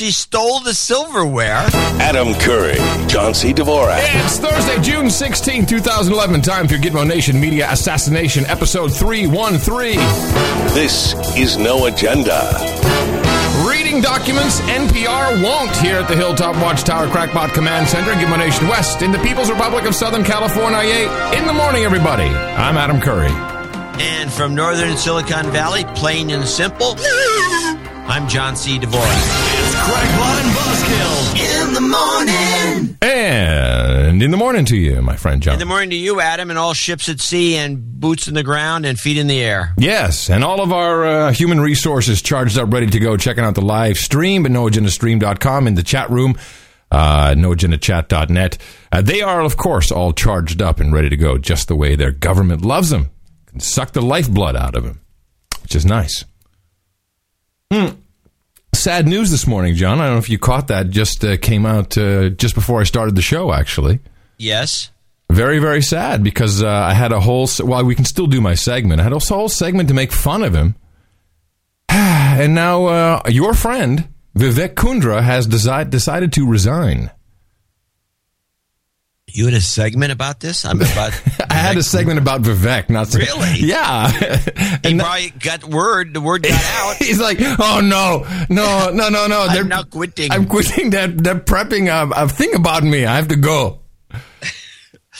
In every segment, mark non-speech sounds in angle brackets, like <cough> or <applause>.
she stole the silverware. Adam Curry, John C. Dvorak. It's Thursday, June 16, 2011. Time for Gitmo Nation Media Assassination, episode 313. This is No Agenda. Reading documents NPR won't here at the Hilltop Watchtower Crackpot Command Center, Gitmo Nation West, in the People's Republic of Southern California. In the morning, everybody. I'm Adam Curry. And from northern Silicon Valley, plain and simple, I'm John C. Dvorak. It's Crackpot and Buzzkill in the morning. And in the morning to you, my friend John. In the morning to you, Adam, and all ships at sea and boots in the ground and feet in the air. Yes, and all of our uh, human resources charged up, ready to go, checking out the live stream at noagendastream.com in the chat room, uh, noagendachat.net. Uh, they are, of course, all charged up and ready to go, just the way their government loves them. Can suck the lifeblood out of them, which is nice. Hmm. Sad news this morning, John. I don't know if you caught that. Just uh, came out uh, just before I started the show, actually. Yes. Very, very sad because uh, I had a whole. se- Well, we can still do my segment. I had a whole segment to make fun of him, <sighs> and now uh, your friend Vivek Kundra has decide, decided to resign. You had a segment about this? I'm <laughs> about. I had a segment about Vivek, not Really? <laughs> Yeah, He <laughs> probably got word. The word got out. he's like, "Oh no, no, no, no, no! I'm not quitting. I'm quitting. That they're prepping a, a thing about me. I have to go."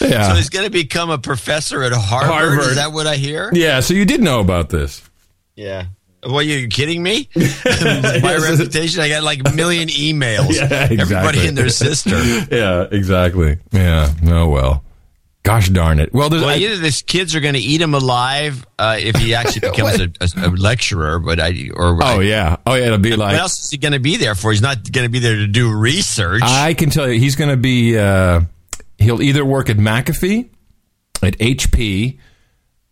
Yeah, So he's going to become a professor at Harvard. Harvard. Is that what I hear? yeah. So you did know about this. Yeah. Well, you kidding me? <laughs> <laughs> My reputation, I got like a million emails. <laughs> Yeah, exactly. Everybody and their sister. Yeah, exactly. Yeah. Oh well. Gosh darn it. Well, there's Well, I- either his kids are going to eat him alive uh, if he actually becomes a, a, a lecturer, but I or oh yeah. Oh yeah. It'll be what like else is he going to be there for? He's not going to be there to do research. I can tell you, he's going to be. Uh, he'll either work at McAfee, at HP,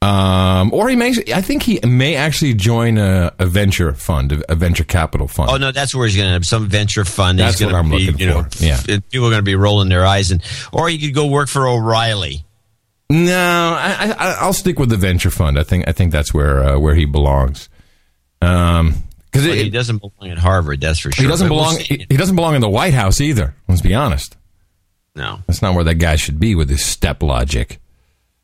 um, or he may. I think he may actually join a, a venture fund, a, a venture capital fund. oh no, that's where he's going to some venture fund. That's he's what I'm be, looking you know, for. Yeah. people are going to be rolling their eyes, and or he could go work for O'Reilly. No, I, I, I'll stick with the venture fund. I think. I think that's where uh, where he belongs. Um, because he doesn't belong at Harvard. That's for sure. he doesn't But we'll belong. he, he doesn't belong in the White House either. Let's be honest. no. That's not where that guy should be with his step logic.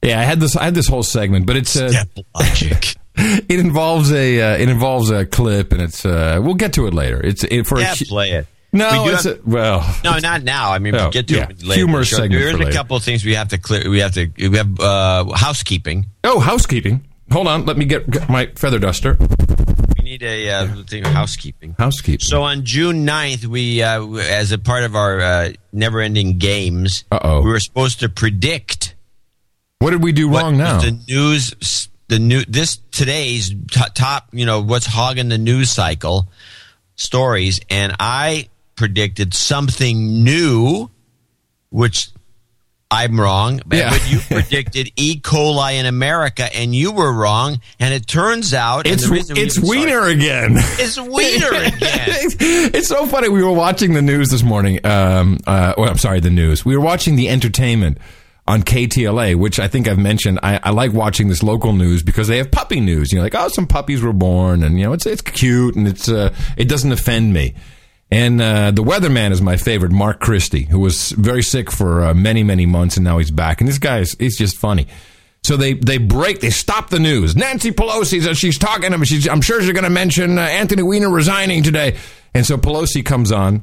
Yeah, I had this. I had this whole segment, but it's uh, Step logic. <laughs> it involves a uh, it involves a clip, and it's uh, we'll get to it later. It's it, for yeah, a, play it. no, We it's have- a, well, No, not now. I mean, Oh, we'll get to yeah. it later. Humorous Sure. segment There's a couple of things we have to clear. We have to. We have uh, housekeeping. oh housekeeping. Hold on, let me get, get my feather duster. We need a uh, thing housekeeping. Housekeeping. So on June 9th, we, uh, as a part of our uh, never-ending games, Uh-oh. we were supposed to predict what did we do what wrong now? the news, the new this today's t- top, you know, what's hogging the news cycle stories, and I predicted something new, which I'm wrong, but, Yeah. but you <laughs> predicted E. coli in America, and you were wrong. And it turns out It's we it's even started- Weiner again. It's Weiner <laughs> again. it's so funny. We were watching the news this morning. Um, uh, well, I'm sorry, the news. We were watching the entertainment on KTLA, which I think I've mentioned. I, I like watching this local news because they have puppy news. You know, like oh, some puppies were born, and you know, it's it's cute and it's uh, it doesn't offend me. And uh, the weatherman is my favorite, Mark Kriski, who was very sick for uh, many many months, and now he's back. And this guy is he's just funny. So they, they break, they stop the news. Nancy Pelosi says she's talking to him. She's, I'm sure she's going to mention uh, Anthony Weiner resigning today. And so Pelosi comes on,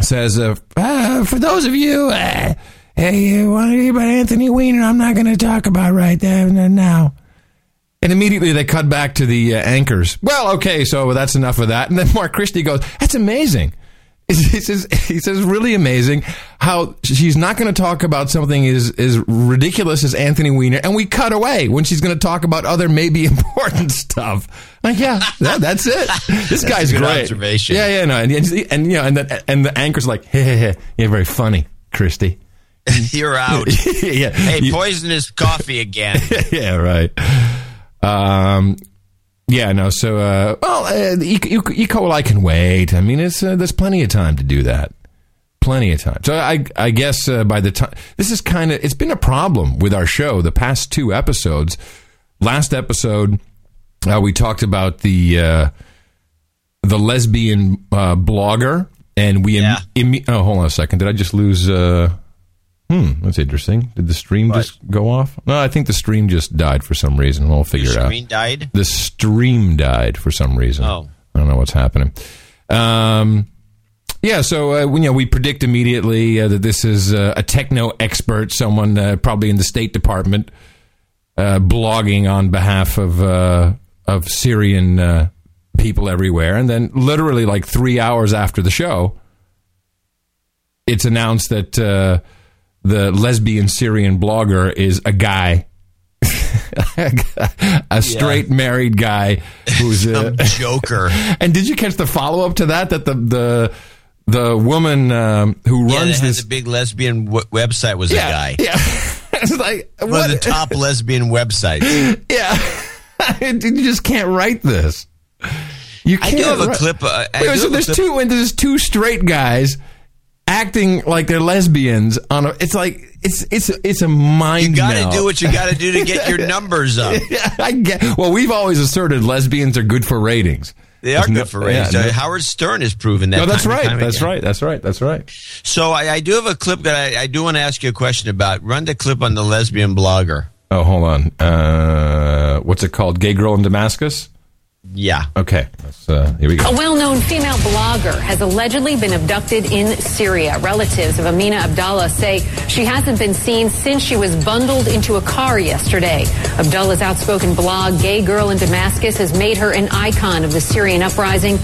says, uh, uh, for those of you, uh, hey, you want to hear about Anthony Weiner? I'm not going to talk about right there and now. And immediately they cut back to the uh, anchors. Well, okay, so that's enough of that. And then Mark Kriski goes, that's amazing. <laughs> He says, he says, really amazing how she's not going to talk about something as, as ridiculous as Anthony Weiner, and we cut away when she's going to talk about other maybe <laughs> important stuff. Like, yeah, that, that's it. <laughs> This guy's a good great. observation. Yeah, yeah, no, and, and, and you know, and the, and the anchor's like, hey, hey, hey, you're very funny, Kriski. <laughs> You're out. <laughs> yeah, Hey, poisonous coffee again. <laughs> yeah, right. Um, yeah, no. So, uh, well, uh, E. E. E. coli can wait. I mean, it's uh, there's plenty of time to do that. Plenty of time. So, I I guess uh, by the time this is kind of it's been a problem with our show the past two episodes. Last episode, uh, we talked about the uh, the lesbian uh, blogger and we. Im- Yeah. imme- oh, hold on a second. Did I just lose? Uh, hmm, that's interesting. Did the stream just go off? No, I think the stream just died for some reason. We'll figure it out. screen died. The stream died for some reason. Oh. I don't know what's happening. Um, yeah, so uh, we- you know we predict immediately uh, that this is uh, a techno expert, someone uh, probably in the State Department, uh, blogging on behalf of uh, of Syrian uh, people everywhere, and then literally like three hours after the show, it's announced that uh, the lesbian Syrian blogger is a guy. <laughs> a straight married guy who's a, Joker. <laughs> and did you catch the follow up to that? That the the the woman um, who yeah, runs that this the big lesbian w- website was yeah, a guy. Yeah, <laughs> it's like One what? of the top lesbian websites. yeah, you just can't write this. You can't I do have a clip. Uh, I Wait, do so have a there's clip- two and there's two straight guys acting like they're lesbians on a. It's like it's it's it's a mind. You got to do what you got to do to get your <laughs> numbers up. I get. Well, we've always asserted lesbians are good for ratings. They are There's no- good for ratings. yeah, no- Howard Stern has proven that. No, that's right. That's again. right. That's right. That's right. So I, I do have a clip that I, I do want to ask you a question about. Run the clip on the lesbian blogger. Oh, hold on. Uh, what's it called? Gay girl in Damascus. Yeah. Okay, let's, uh, here we go. A well-known female blogger has allegedly been abducted in Syria. Relatives of Amina Abdallah say she hasn't been seen since she was bundled into a car yesterday. Abdallah's outspoken blog, Gay Girl in Damascus, has made her an icon of the Syrian uprising.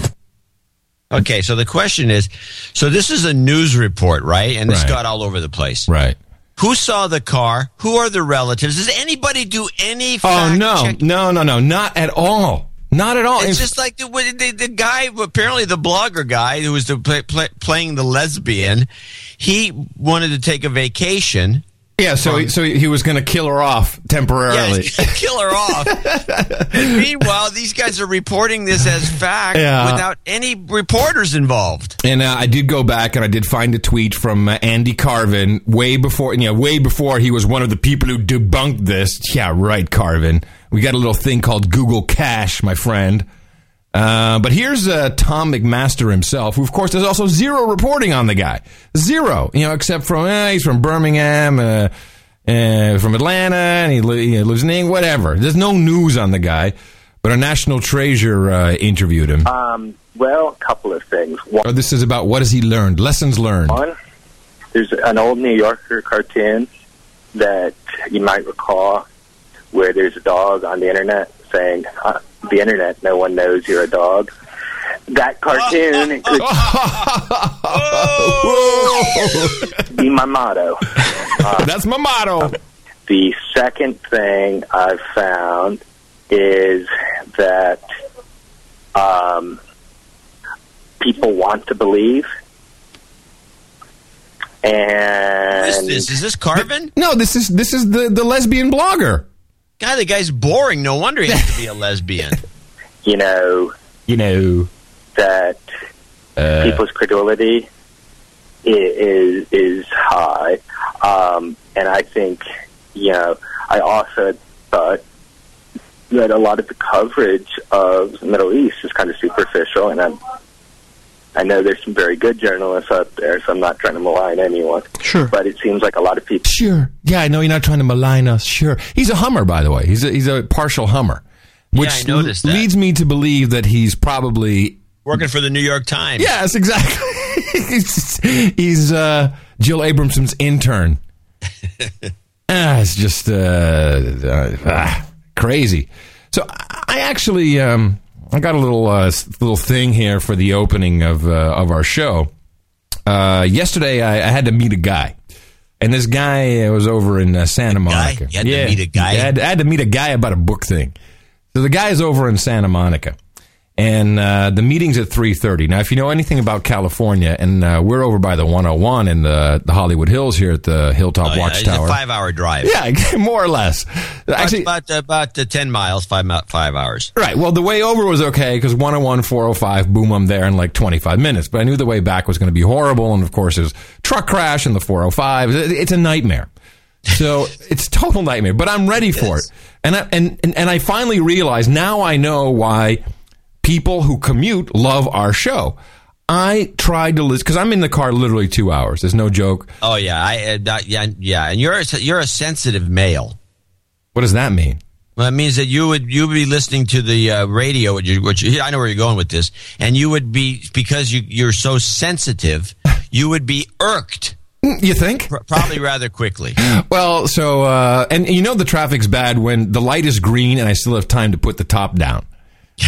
Okay. So the question is, so this is a news report, right? And this Right. got all over the place. Right. Who saw the car? Who are the relatives? Does anybody do any? Oh no, check? no, no, no, not at all. Not at all. It's In- just like the, the, the guy, apparently the blogger guy who was the play, play, playing the lesbian. He wanted to take a vacation. Yeah. So, he, so he was going to kill her off temporarily. gonna <laughs> kill her off. and <laughs> meanwhile, these guys are reporting this as fact Yeah. without any reporters involved. And uh, I did go back and I did find a tweet from uh, Andy Carvin way before, you know, way before he was one of the people who debunked this. Yeah, right, Carvin. We got a little thing called Google Cache, my friend. Uh, but here's uh, Tom MacMaster himself, who, of course, there's also zero reporting on the guy. Zero, you know, except from, eh, he's from Birmingham, uh, uh, from Atlanta, and he, li- he lives in England, whatever. There's no news on the guy. But a national treasure uh, interviewed him. Um, well, a couple of things. Oh, this is about what has he learned, lessons learned. One, there's an old New Yorker cartoon that you might recall where there's a dog on the internet saying, uh, the internet, no one knows you're a dog. That cartoon <laughs> could be my motto. <laughs> That's my motto. The second thing I've found is that um, people want to believe. And is this? Is this Carvin? No, this is this is the the lesbian blogger. God, the guy's boring. No wonder he has to be a lesbian. <laughs> you know You know, that people's credulity i- is is high, um, and I think you know I also thought that a lot of the coverage of the Middle East is kind of superficial, and I'm. I know there's some very good journalists out there, so I'm not trying to malign anyone. Sure. But it seems like a lot of people sure. Yeah, I know you're not trying to malign us. Sure, he's a Hummer, by the way. He's a, he's a partial Hummer, which I noticed that. leads me to believe that he's probably Working for the New York Times. yes, <laughs> exactly. he's he's uh, Jill Abramson's intern. <laughs> ah, it's just uh, uh, ah, crazy. So I actually um, I got a little uh, little thing here for the opening of uh, of our show. Uh, yesterday, I, I had to meet a guy, and this guy was over in uh, Santa Monica. You had to meet a guy? I had, I had to meet a guy about a book thing. So the guy is over in Santa Monica, and uh, the meeting's at three thirty. Now, if you know anything about California, and uh, we're over by the one hundred one in the the Hollywood Hills here at the Hilltop Oh, yeah, Watchtower. It's a five-hour drive. yeah, <laughs> more or less. Actually, about about uh, ten miles, five five hours. Right. Well, the way over was okay because 101, 405, boom, I'm there in like 25 minutes. But I knew the way back was going to be horrible. And of course, there's truck crash in the 405. It's a nightmare. So <laughs> it's total nightmare. But I'm ready for it. And I, and, and and I finally realized now I know why people who commute love our show. I tried to listen because I'm in the car literally two hours. There's no joke. Oh yeah, I uh, yeah yeah, and you're a, you're a sensitive male. What does that mean? Well, it means that you would you would be listening to the uh, radio, which, you, which I know where you're going with this, and you would be because you you're so sensitive, <laughs> you would be irked. You think? Probably rather quickly. <laughs> well, so uh, and you know the traffic's bad when the light is green and I still have time to put the top down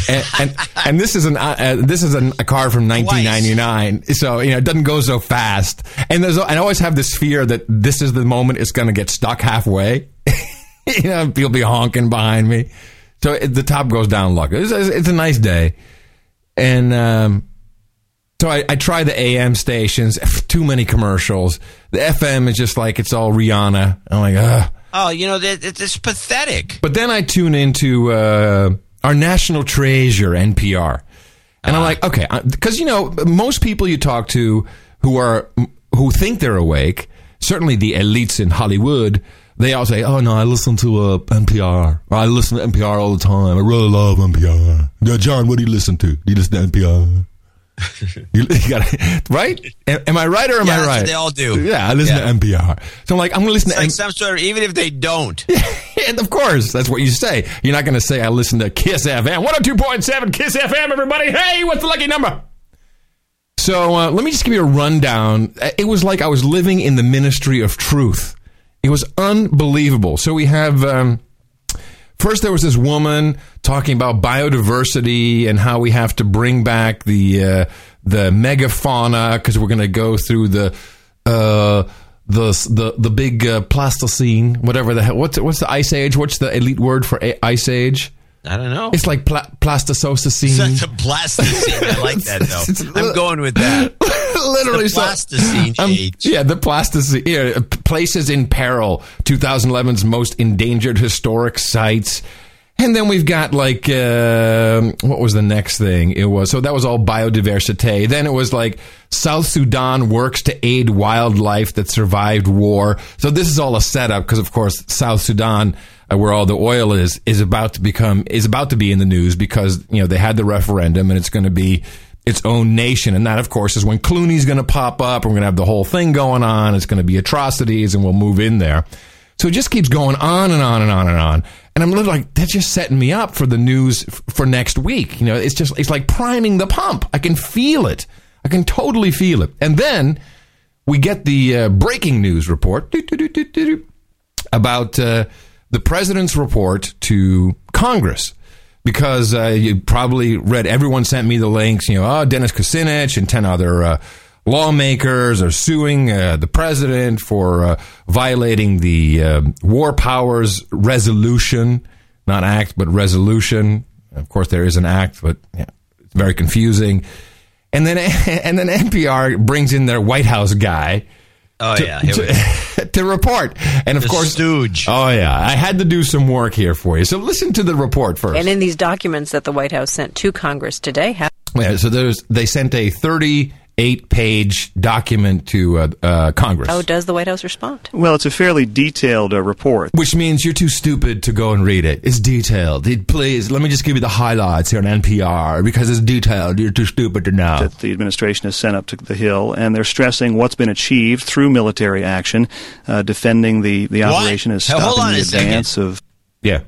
and, and, and this is an uh, uh this is an, a car from 1999, Twice. so you know it doesn't go so fast. And there's I always have this fear that this is the moment it's going to get stuck halfway. <laughs> you know, people be honking behind me, so it, the top goes down. Luck, it's, it's a nice day, and um, so I, I try the AM stations. Too many commercials. The FM is just like it's all Rihanna. I'm like, ugh. Oh, you know, it's pathetic. But then I tune into. Uh, our national treasure, NPR. And uh, I'm ah. like, okay, because you know, most people you talk to who are who think they're awake, certainly the elites in Hollywood, they all say, "Oh no, I listen to uh, NPR. I listen to NPR all the time. I really love NPR." Yeah, John, what do you listen to? Do you listen to NPR? <laughs> you, you gotta, right? Am, I right or am yeah, I right? they all do. Yeah, I listen yeah. to NPR. So I'm like, I'm going to listen it's to like some sort of, even if they don't. <laughs> and of course, that's what you say. You're not going to say, I listen to Kiss FM. 102.7 Kiss FM, everybody. Hey, what's the lucky number? So uh, let me just give you a rundown. It was like I was living in the ministry of truth. It was unbelievable. So we have. Um, First, there was this woman talking about biodiversity and how we have to bring back the uh, the megafauna because we're going to go through the uh, the the the big uh, Pleistocene, whatever the hell. What's what's the ice age? What's the elite word for a- ice age? I don't know. It's like pla- Pleistocene. It's a Pleistocene. I like that though. <laughs> I'm going with that. <laughs> Literally, the Pleistocene so, um, age. Yeah, the Pleistocene. Yeah, places in peril. 2011's most endangered historic sites. And then we've got like uh, what was the next thing? It was so that was all biodiversity. Then it was like South Sudan works to aid wildlife that survived war. So this is all a setup because of course South Sudan uh, where all the oil is is about to become is about to be in the news because you know they had the referendum and it's going to be its own nation and that of course is when Clooney's going to pop up we're going to have the whole thing going on it's going to be atrocities and we'll move in there so it just keeps going on and on and on and on. And I'm literally like that's just setting me up for the news for next week. You know it's just it's like priming the pump. I can feel it. I can totally feel it. And then we get the uh, breaking news report about uh, the president's report to Congress. Because uh, you probably read everyone sent me the links. You know, oh, Dennis Kucinich and ten other uh, lawmakers are suing uh, the president for uh, violating the uh, War Powers Resolution, not act but resolution. Of course, there is an act, but yeah, it's very confusing. And then <laughs> and then NPR brings in their White House guy Oh to, yeah, to, <laughs> to, report, and of the course, stooge. Oh yeah, I had to do some work here for you. So listen to the report first. And in these documents that the White House sent to Congress today, have- yeah, so there's they sent a 30 eight page document to uh, uh, Congress. How does the White House respond? Well, it's a fairly detailed uh, report. Which means you're too stupid to go and read it. It's detailed. It, please, let me just give you the highlights here on NPR because it's detailed. You're too stupid to know. That the administration has sent up to the Hill, and they're stressing what's been achieved through military action, uh, defending the, the operation as stopping the advance of. Yeah.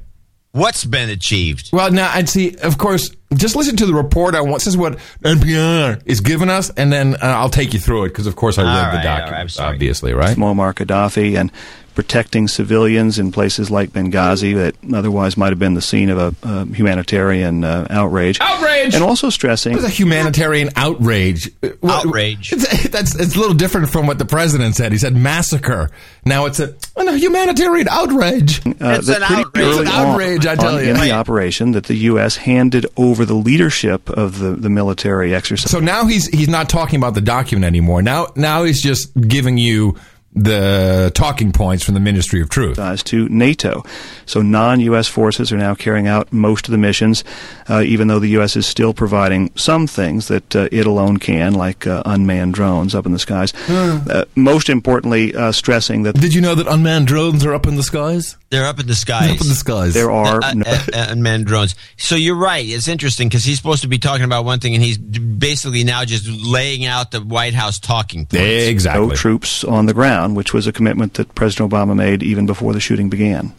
What's been achieved? Well, now I'd see. Of course, just listen to the report. I want. This is what NPR is giving us, and then uh, I'll take you through it because, of course, I read right, the document. Right, obviously, right? Muammar Gaddafi and protecting civilians in places like Benghazi that otherwise might have been the scene of a, a humanitarian uh, outrage. Outrage! And also stressing. It's a humanitarian outrage. Outrage. <laughs> that's it's a little different from what the president said. He said massacre. Now it's a, a humanitarian outrage. Uh, it's, an outrage. it's an outrage. I tell you. In the operation, that the U.S. handed over the leadership of the, the military exercise. So now he's he's not talking about the document anymore. Now now he's just giving you the talking points from the Ministry of Truth. To NATO. So non U.S. forces are now carrying out most of the missions, uh, even though the U.S. is still providing some things that uh, it alone can, like uh, unmanned drones up in the skies. Uh, most importantly, uh, stressing that. Did you know that unmanned drones are up in the skies? They're up in the skies. Up in the skies. There are uh, uh, unmanned drones. So you're right. It's interesting because he's supposed to be talking about one thing, and he's basically now just laying out the White House talking points. Exactly. No troops on the ground, which was a commitment that President Obama made even before the shooting began.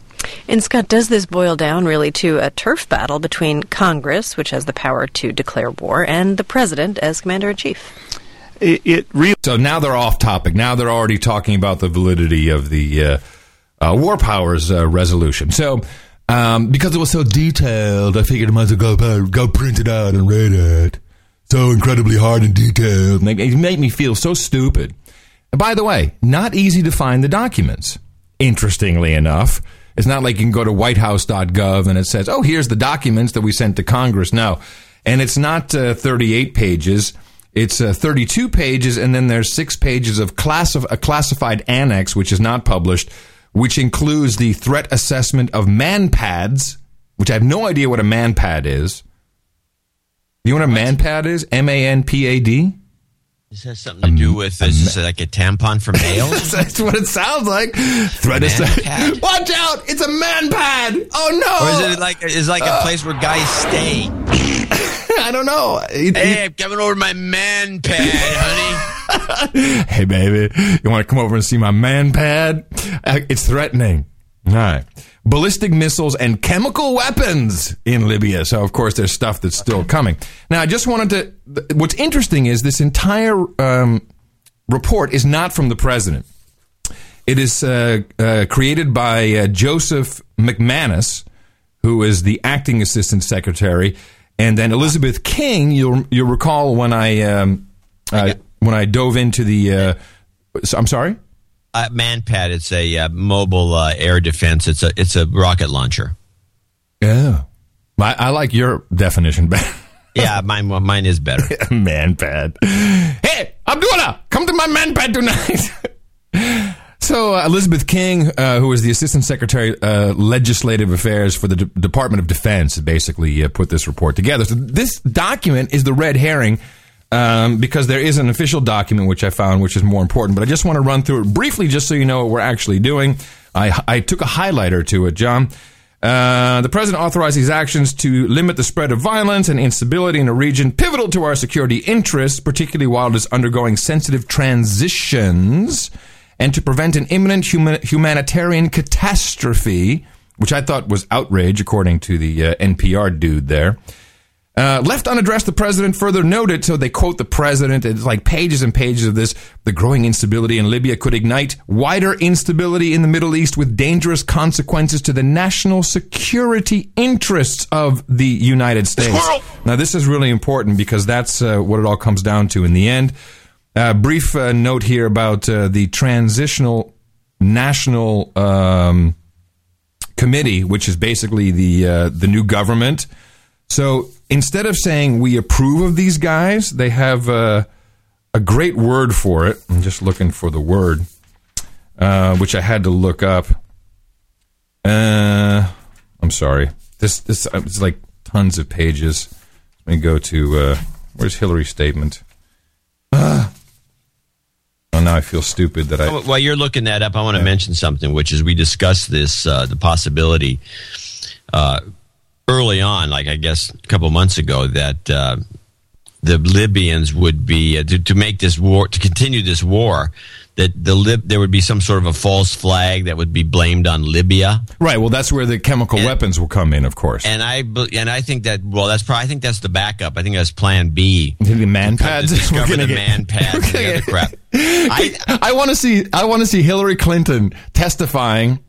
And Scott, does this boil down really to a turf battle between Congress, which has the power to declare war, and the president as commander in chief? It, it really. So now they're off topic. Now they're already talking about the validity of the uh, uh, War Powers uh, resolution. So. Um, because it was so detailed, I figured I might as well go, go print it out and read it. So incredibly hard and detailed. It made me feel so stupid. And by the way, not easy to find the documents. Interestingly enough, it's not like you can go to whitehouse.gov and it says, oh, here's the documents that we sent to Congress. No. And it's not uh, 38 pages. It's uh, 32 pages, and then there's six pages of classif- a classified annex, which is not published, which includes the threat assessment of manpads, which I have no idea what a manpad is. You know what a manpad is? M A N P A D? This has something to do with is this like a tampon for <laughs> males? That's what it sounds like. Threat assessment. Watch out! It's a man pad. Oh no! Or is it like is like a place where guys stay? <laughs> I don't know. It, hey, I'm coming over to my man pad, honey. <laughs> hey, baby, you want to come over and see my man pad? Uh, it's threatening. All right. Ballistic missiles and chemical weapons in Libya. So, of course, there's stuff that's still coming. Now, I just wanted to. What's interesting is this entire um, report is not from the president. It is uh, uh, created by uh, Joseph McManus, who is the acting assistant secretary, and then Elizabeth King. You'll you'll recall when I um, uh, when I dove into the. Uh, I'm sorry. Uh, Manpad. It's a uh, mobile uh, air defense. It's a it's a rocket launcher. Yeah, I, I like your definition better. <laughs> yeah, mine mine is better. <laughs> Manpad. Hey, Abdullah, come to my manpad tonight. <laughs> so uh, Elizabeth King, uh, who is the Assistant Secretary uh, Legislative Affairs for the D- Department of Defense, basically put this report together. So this document is the red herring um, because there is an official document which I found, which is more important. But I just want to run through it briefly, just so you know what we're actually doing. I, I took a highlighter to it, John. Uh, the president authorized these actions to limit the spread of violence and instability in a region pivotal to our security interests, particularly while it is undergoing sensitive transitions, and to prevent an imminent humanitarian catastrophe, which I thought was outrage, according to the uh, NPR dude there. Uh, left unaddressed, the president further noted, so they quote the president, it's like pages and pages of this. The growing instability in Libya could ignite wider instability in the Middle East with dangerous consequences to the national security interests of the United States. Squirrel. Now, this is really important because that's uh, what it all comes down to in the end. Uh, brief uh, note here about uh, the Transitional National um, Committee, which is basically the uh, the new government. So instead of saying we approve of these guys, they have a, a great word for it. I'm just looking for the word, uh, which I had to look up. Uh, I'm sorry. This this uh, it's like tons of pages. Let me go to uh, where's Hillary's statement. Uh, oh, now I feel stupid that I. While you're looking that up, I want to yeah. mention something, which is we discussed this uh, the possibility uh, early on, like I guess a couple months ago, that uh, the Libyans would be uh, to, to, make this war to continue this war. That the Lib- there would be some sort of a false flag that would be blamed on Libya. Right. Well, that's where the chemical and, weapons will come in, of course. And I and I think that well, that's probably I think that's the backup. I think that's Plan B. The man pads. <laughs> Discover the get, man pads and the <laughs> crap. I, I want to see I want to see Hillary Clinton testifying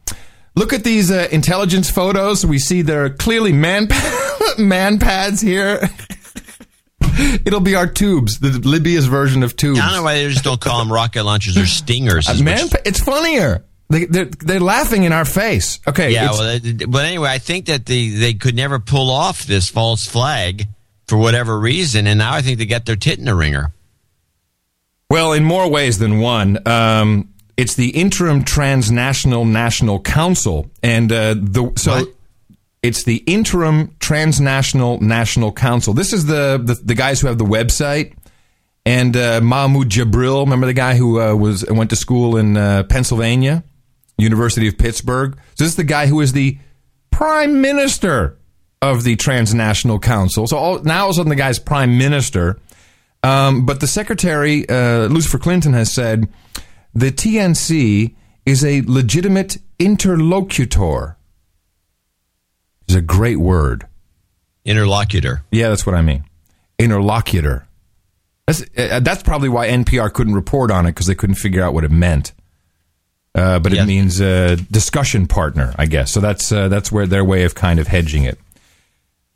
Look at these uh, intelligence photos. We see there are clearly man <laughs> man pads here. <laughs> It'll be our tubes, the Libya's version of tubes. I don't know why they just don't call them rocket launchers or stingers. Uh, man, which... it's funnier. They, they're, they're laughing in our face. Okay. Yeah. Well, but anyway, I think that they, they could never pull off this false flag for whatever reason, and now I think they got their tit in a ringer. Well, in more ways than one. Um, it's the interim transnational national council, and uh, the so. What? It's the interim transnational national council. This is the, the, the guys who have the website and uh, Mahmoud Jabril. Remember the guy who uh, was went to school in uh, Pennsylvania, University of Pittsburgh. So this is the guy who is the prime minister of the transnational council. So all, now all of a sudden the guy's prime minister. Um, but the secretary, uh, Lucifer Clinton, has said the TNC is a legitimate interlocutor. Is a great word. Interlocutor. Yeah, that's what I mean. Interlocutor. That's, uh, that's probably why NPR couldn't report on it because they couldn't figure out what it meant. Uh, but Yes. it means uh, discussion partner, I guess. So that's uh, that's where their way of kind of hedging it.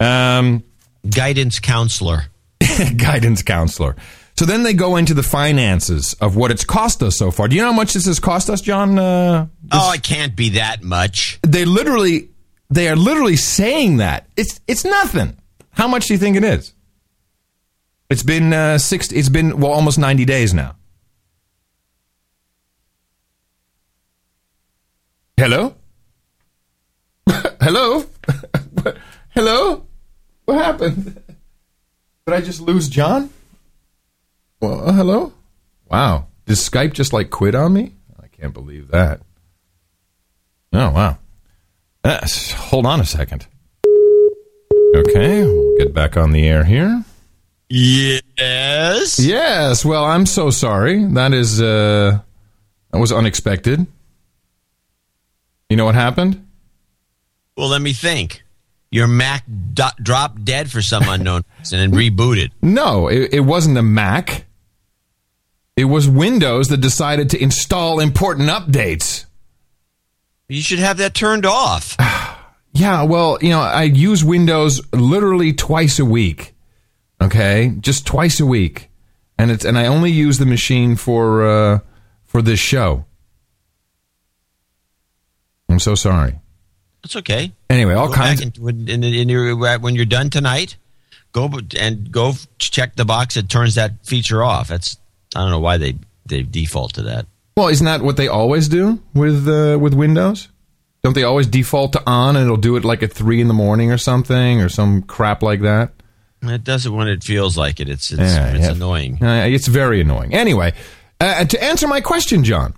Um, Guidance counselor. <laughs> guidance counselor. So then they go into the finances of what it's cost us so far. Do you know how much this has cost us, John? Uh, Oh, it can't be that much. they literally, they are literally saying that it's it's nothing. How much do you think it is? It's been uh, six. It's been well almost ninety days now. Hello. <laughs> Hello. <laughs> Hello. What happened? Did I just lose John? Well, uh, hello. Wow. Did Skype just like quit on me? I can't believe that. Oh wow. Uh, s- hold on a second. Okay, we'll get back on the air here. Yes. Yes, well, I'm so sorry. That is uh that was unexpected. You know what happened? Well, let me think. Your Mac do- dropped dead for some unknown <laughs> reason and rebooted. No, it, it wasn't a Mac. It was Windows that decided to install important updates. You should have that turned off. <sighs> Yeah, well, you know, I use Windows literally twice a week. Okay, just twice a week, and it's and I only use the machine for uh, for this show. I'm so sorry. It's okay. Anyway, all Go kinds. and when, in, in your, when you're done tonight, go and go check the box that turns that feature off. That's I don't know why they they default to that. well, isn't that what they always do with uh, with Windows? Don't they always default to on, and it'll do it like at three in the morning or something, or some crap like that? It does it when it feels like it. It's it's, Yeah, it's yeah. annoying. Uh, it's very annoying. Anyway, uh, to answer my question, John,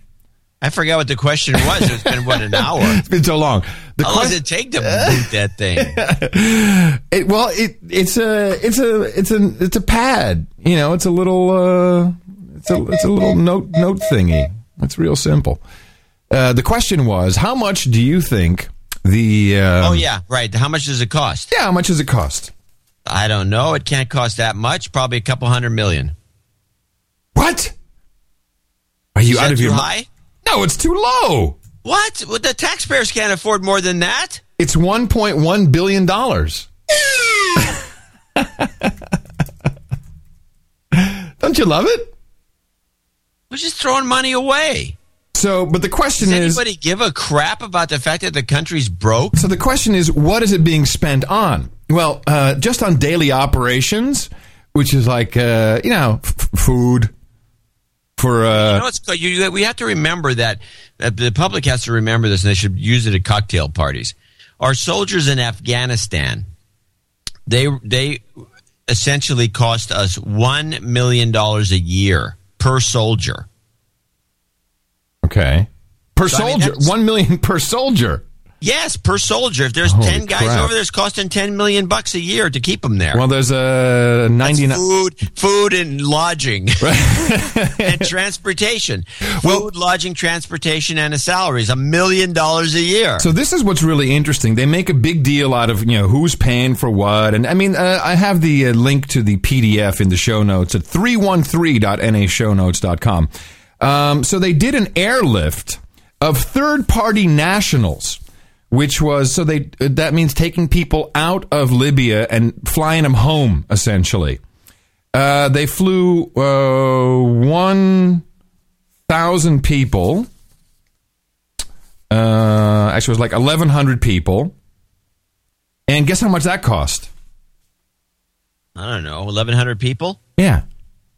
I forgot what the question was. It's been what an hour. <laughs> it's been so long. The How long does it take to boot that thing? <laughs> It, well, it it's a it's a it's a it's a pad. You know, it's a little uh, it's a it's a little note note thingy. It's real simple. Uh, the question was, how much do you think the? Um, oh yeah, right. How much does it cost? yeah. How much does it cost? I don't know. It can't cost that much. Probably a couple hundred million. What? Are you Is out of your mi- high? No, it's too low. What? Well, the taxpayers can't afford more than that. It's one point one billion dollars. <laughs> Don't you love it? We're just throwing money away. So, but the question Does is, anybody give a crap about the fact that the country's broke? So the question is, what is it being spent on? Well, uh, just on daily operations, which is like uh, you know, f- food for. Uh, You know, it's, you, we have to remember that uh, the public has to remember this, and they should use it at cocktail parties. Our soldiers in Afghanistan, they they essentially cost us one million dollars a year per soldier. okay, per So, I mean, soldier, one million per soldier. Yes, per soldier. If there's Holy ten guys crap. over there, it's costing ten million bucks a year to keep them there. Well, there's a ninety nine. food, food and lodging, <laughs> <laughs> and transportation. Well, Food, lodging, transportation, and a salary is a million dollars a year. So this is what's really interesting. They make a big deal out of you know who's paying for what, and I mean uh, I have the uh, link to the PDF in the show notes at 313.nashownotes.com. Um, so they did an airlift of third party nationals, which was so they that means taking people out of Libya and flying them home essentially. Uh, they flew uh, one thousand people. Uh, actually, it was like 1,100 people. And guess how much that cost? I don't know, eleven hundred people. Yeah.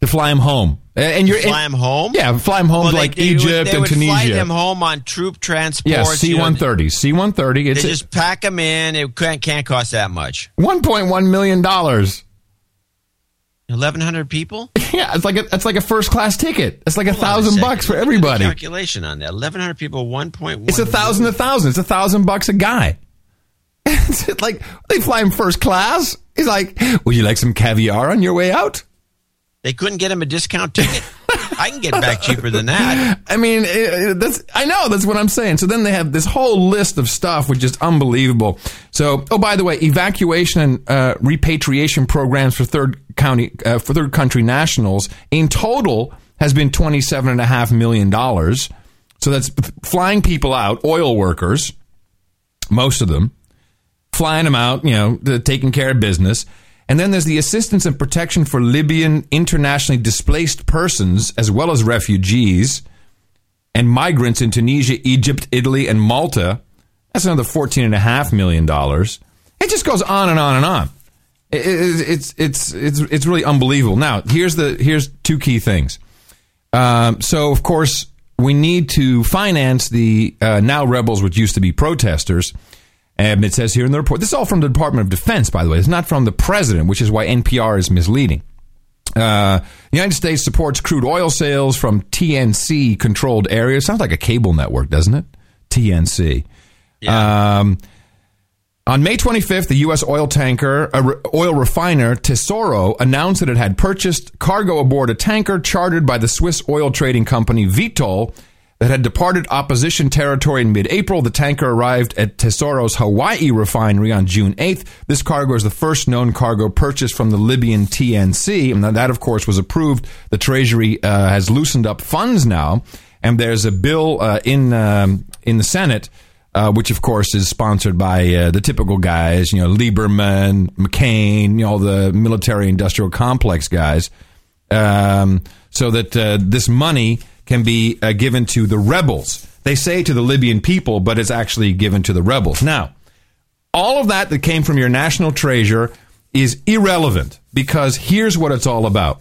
To fly him home. And you're fly him home. Yeah, fly him home Well, to they- like they Egypt would, they and would Tunisia. Fly him home on troop transports. yeah, C one thirty, C one thirty. They just pack him in. It can't, can't cost that much. one point one million dollars. Eleven hundred people. <laughs> Yeah, it's like a, it's like a first class ticket. It's like a thousand a bucks for everybody. Calculation on that. Eleven hundred people. One point one. It's a thousand a thousand. It's a thousand bucks a guy. <laughs> It's like they fly him first class. He's like, "Would you like some caviar on your way out?" They couldn't get him a discount ticket. I can get back cheaper than that. I mean, that's I know that's what I'm saying. So then they have this whole list of stuff, which is unbelievable. So, oh, by the way, evacuation and uh, repatriation programs for third county uh, for third country nationals in total has been twenty seven and a half million dollars. So that's flying people out, oil workers, most of them, flying them out, you know, taking care of business. And then there's the assistance and protection for Libyan internationally displaced persons as well as refugees and migrants in Tunisia, Egypt, Italy, and Malta. That's another $14.5 million. It just goes on and on and on. It- it- it's, it's, it's, it's really unbelievable. Now, here's, the, here's two key things. Um, so, of course, we need to finance the uh, now rebels, which used to be protesters. And it says here in the report, this is all from the Department of Defense, by the way. It's not from the president, which is why NPR is misleading. Uh, the United States supports crude oil sales from TNC controlled areas. Sounds like a cable network, doesn't it? TNC. Um, on May 25th, the U.S. oil tanker, uh, oil refiner Tesoro announced that it had purchased cargo aboard a tanker chartered by the Swiss oil trading company Vitol that had departed opposition territory in mid-April. The tanker arrived at Tesoro's Hawaii refinery on June 8th. This cargo is the first known cargo purchased from the Libyan TNC, and that, of course, was approved. The Treasury uh, has loosened up funds now, and there's a bill uh, in um, in the Senate uh, which of course is sponsored by uh, the typical guys, you know, Lieberman, McCain, you know, the military industrial complex guys, um, so that uh, this money can be uh, given to the rebels. They say to the Libyan people, but it's actually given to the rebels. Now, all of that that came from your national treasure is irrelevant because here's what it's all about.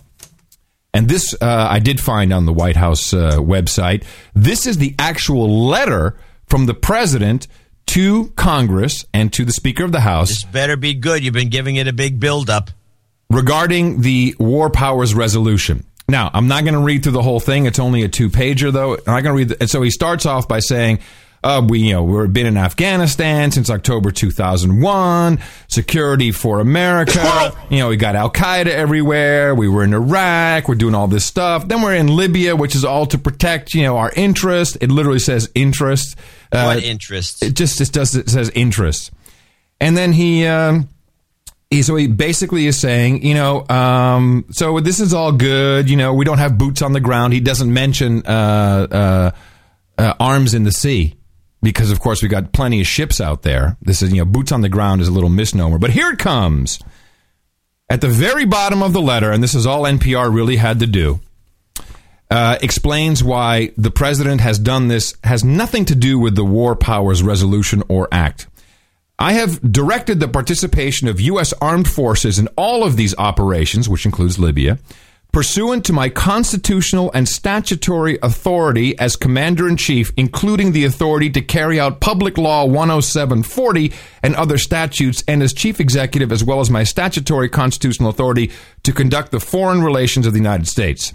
And this uh, I did find on the White House uh, website. This is the actual letter from the president to Congress and to the Speaker of the House This better be good. You've been giving it a big build up. regarding the War Powers Resolution. Now, I'm not going to read through the whole thing. It's only a two pager, though. I'm not going to read. The, and so he starts off by saying, uh, "We, you know, we've been in Afghanistan since October 2001. Security for America. You know, we got Al Qaeda everywhere. We were in Iraq. We're doing all this stuff. Then we're in Libya, which is all to protect, you know, our interest. It literally says interest. Uh, What interests? it just it does it says interest, and then he. Um, he, so he basically is saying, you know, um, so this is all good. You know, we don't have boots on the ground. He doesn't mention uh, uh, uh, arms in the sea because, of course, we got plenty of ships out there. This is, you know, boots on the ground is a little misnomer. But here it comes at the very bottom of the letter, and this is all NPR really had to do. Uh, explains why the president has done this has nothing to do with the War Powers Resolution or Act. I have directed the participation of U.S. armed forces in all of these operations, which includes Libya, pursuant to my constitutional and statutory authority as Commander in Chief, including the authority to carry out Public Law 10740 and other statutes, and as Chief Executive, as well as my statutory constitutional authority to conduct the foreign relations of the United States.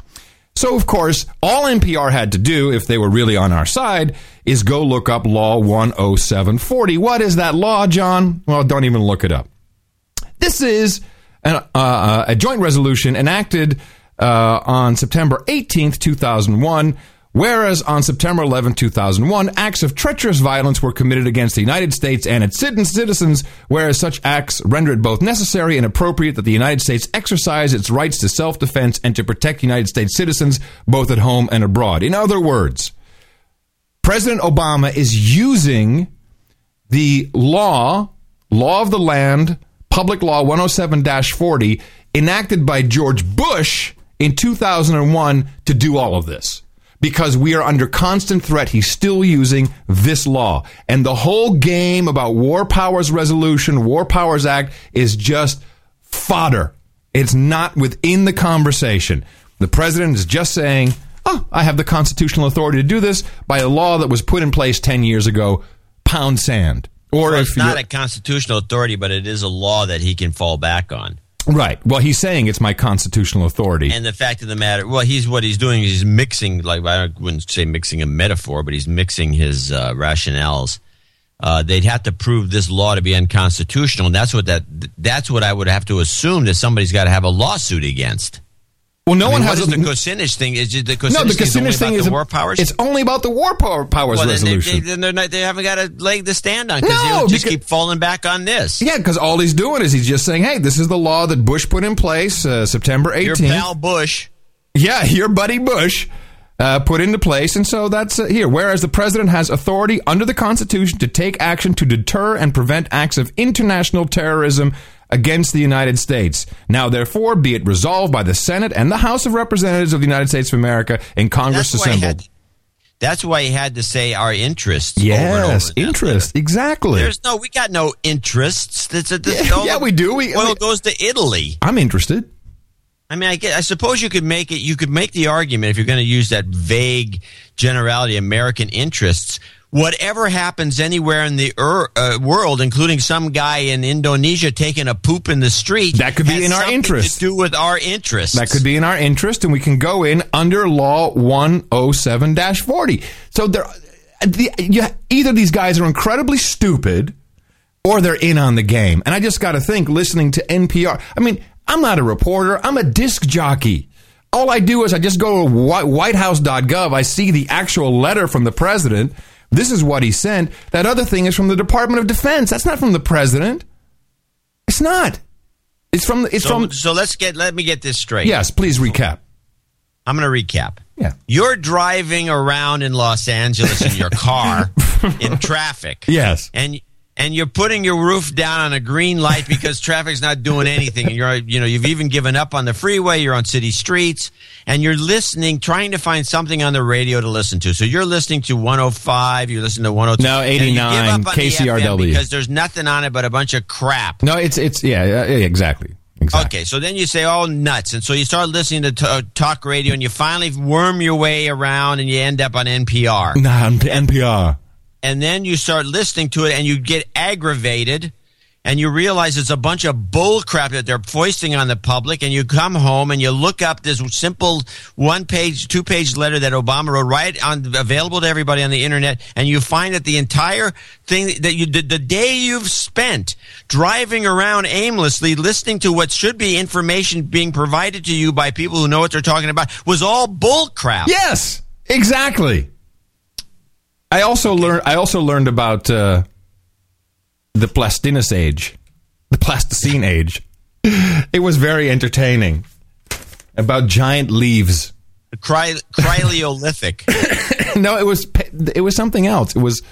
So, of course, all NPR had to do, if they were really on our side, is go look up Law 10740. What is that law, John? Well, don't even look it up. This is an, uh, a joint resolution enacted uh, on September 18th, 2001. Whereas on September 11, 2001, acts of treacherous violence were committed against the United States and its citizens, whereas such acts render it both necessary and appropriate that the United States exercise its rights to self defense and to protect United States citizens both at home and abroad. In other words, President Obama is using the law, law of the land, public law 107 40, enacted by George Bush in 2001 to do all of this. Because we are under constant threat. He's still using this law. And the whole game about War Powers Resolution, War Powers Act is just fodder. It's not within the conversation. The president is just saying, "Oh, I have the constitutional authority to do this by a law that was put in place ten years ago." Pound sand. Or Well, if it's not a constitutional authority, but it is a law that he can fall back on. Right. Well, he's saying it's my constitutional authority. And the fact of the matter, well, he's what he's doing is he's mixing, like I wouldn't say mixing a metaphor, but he's mixing his uh, rationales. Uh, they'd have to prove this law to be unconstitutional, and that's what that that's what I would have to assume that somebody's got to have a lawsuit against. Well, no I one mean, has what is a, the Kucinich thing? Is it the Kucinich no. The thing is thing about is the war powers? It's only about the war power, powers well, then, they, resolution. they, then not, they haven't got a leg to stand on because No, just because- keep falling back on this. yeah, because all he's doing is he's just saying, "Hey, this is the law that Bush put in place uh, September Your 18th." pal Bush. Yeah, <laughs> your buddy Bush uh, put into place, and so that's uh, here. Whereas the president has authority under the Constitution to take action to deter and prevent acts of international terrorism against the United States. Now, therefore, be it resolved by the Senate and the House of Representatives of the United States of America in Congress That's why, assembled. had, that's why he had to say our interests. over over yes, in interest exactly. There's no, we got no interests. That's a, this, Yeah, yeah, we do. We- I oil mean- goes to Italy. I'm interested. I mean, I, get, I suppose you could make it. You could make the argument if you're going to use that vague generality, American interests. Whatever happens anywhere in the er, uh, world, including some guy in Indonesia taking a poop in the street, That could be has in our interest. To do with our interests. That could be in our interest, and we can go in under Law 107 40. So there, the, you, either these guys are incredibly stupid or they're in on the game. And I just got to think, listening to NPR, I mean, I'm not a reporter, I'm a disc jockey. All I do is I just go to whitehouse.gov, I see the actual letter from the president. This is what he sent. That other thing is from the Department of Defense. That's not from the president. It's not. It's from. It's So, from. so let's get. Let me get this straight. Yes, please recap. I'm going to recap. Yeah. You're driving around in Los Angeles in your car <laughs> in traffic. Yes. And and you're putting your roof down on a green light because <laughs> traffic's not doing anything. And you're you know, you've even given up on the freeway, you're on city streets, and you're listening, trying to find something on the radio to listen to. So you're listening to 105, you listen to 102. No, and you give 89, up on the KCRW. Because there's nothing on it but a bunch of crap. No, it's it's yeah, exactly. Exactly. Okay, so then you say, "Oh, nuts!" And so you start listening to t- uh, talk radio, and you finally worm your way around, and you end up on NPR. Nah, NPR. And then you start listening to it, and you get aggravated, and you realize it's a bunch of bull crap that they're foisting on the public. And you come home and you look up this simple one page, two page letter that Obama wrote, right on available to everybody on the internet, and you find that the entire thing that you did the day you've spent driving around aimlessly listening to what should be information being provided to you by people who know what they're talking about was all bull crap. Yes, exactly. I also learned. I also learned about uh, the Plastinus age, the Plasticine age. It was very entertaining. About giant leaves. Cry, cryolithic. <laughs> no, it was it was something else. It was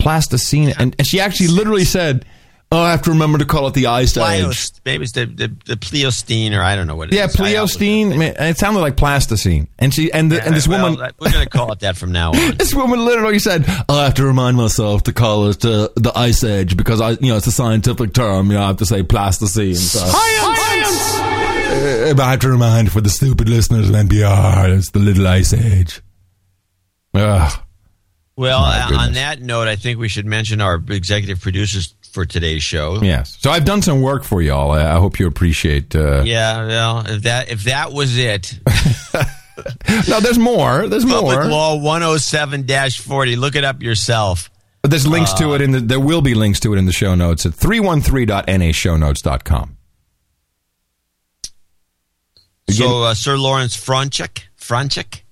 Plasticine, and, and she actually literally said, "Oh, I have to remember to call it the ice age." Maybe it's the, the, the Pleistocene, or I don't know what it Yeah, is. I Pleistocene. I It sounded like Plasticine, and she and the, and this well, woman. we're going to call it that from now on. <laughs> This woman literally said, "I have to remind myself to call it uh, the Ice Age because I, you know, it's a scientific term. You know, I have to say Plasticine." So. Uh, but I have to remind for the stupid listeners of NPR, it's the Little Ice Age. Ugh. Well, uh, on that note, I think we should mention our executive producers for today's show. Yes. So I've done some work for y'all. I, I hope you appreciate. Uh, Yeah, well, if that if that was it, <laughs> No, there's more. There's more. Public more. Law 107-40. Look it up yourself. But there's links to it in the. There will be links to it in the show notes at 313.nashownotes.com. So, uh, Sir Lawrence Franchek, Franchek.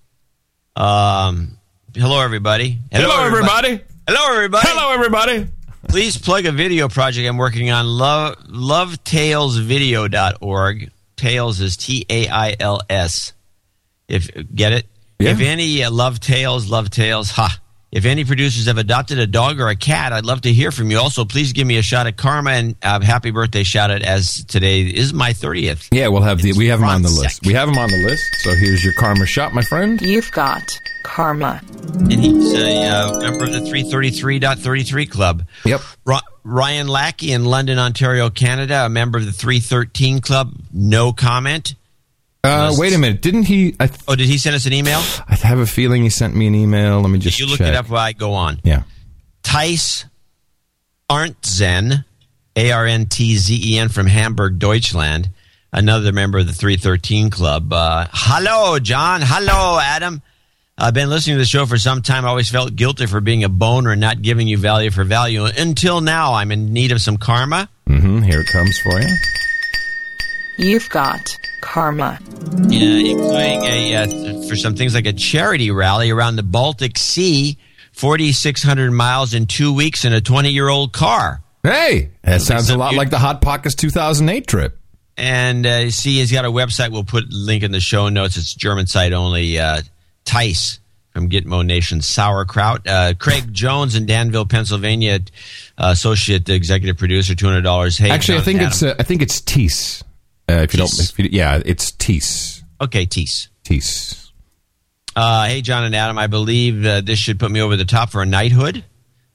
Um, hello, everybody. Hello, everybody. Hello, everybody. Hello, everybody. Please plug a video project I'm working on, love, lovetailsvideo.org. Tails is T A I L S. If Get it? Yeah. If any uh, love tales, love tales, ha. If any producers have adopted a dog or a cat, I'd love to hear from you. Also, please give me a shot at karma and uh, happy birthday shout out as today is my 30th. Yeah, we'll have the. We have them on the Franzek. list. We have them on the list. So here's your karma shot, my friend. You've got karma. And he's a uh, member of the 333.33 Club. Yep. Ro- Ryan Lackey in London, Ontario, Canada, a member of the 313 Club. No comment. Uh, wait a minute. Didn't he? I, th- Oh, did he send us an email? I have a feeling he sent me an email. Let me just you look check. it up while I go on. Yeah. Tice Arntzen, A R N T Z E N from Hamburg, Deutschland, another member of the 313 Club. Uh, hello, John. Hello, Adam. I've been listening to the show for some time. I always felt guilty for being a boner and not giving you value for value. Until now, I'm in need of some karma. Mm-hmm. Here it comes for you. You've got karma. Yeah, including a uh, for some things like a charity rally around the Baltic Sea, 4,600 miles in two weeks in a 20 year old car. Hey, that sounds a lot like the Hot Pockets 2008 trip. And uh, see, he's got a website. We'll put link in the show notes. It's German site only. Uh, Tice from Gitmo Nation Sauerkraut. Uh, Craig <laughs> Jones in Danville, Pennsylvania, uh, associate executive producer, two hundred dollars. Hey, Actually, I think and it's uh, I think it's Tees. Uh, if you Tees. don't, if you, yeah, it's Tees. okay. Tice. Tees. Uh, hey, John and Adam, I believe uh, this should put me over the top for a knighthood.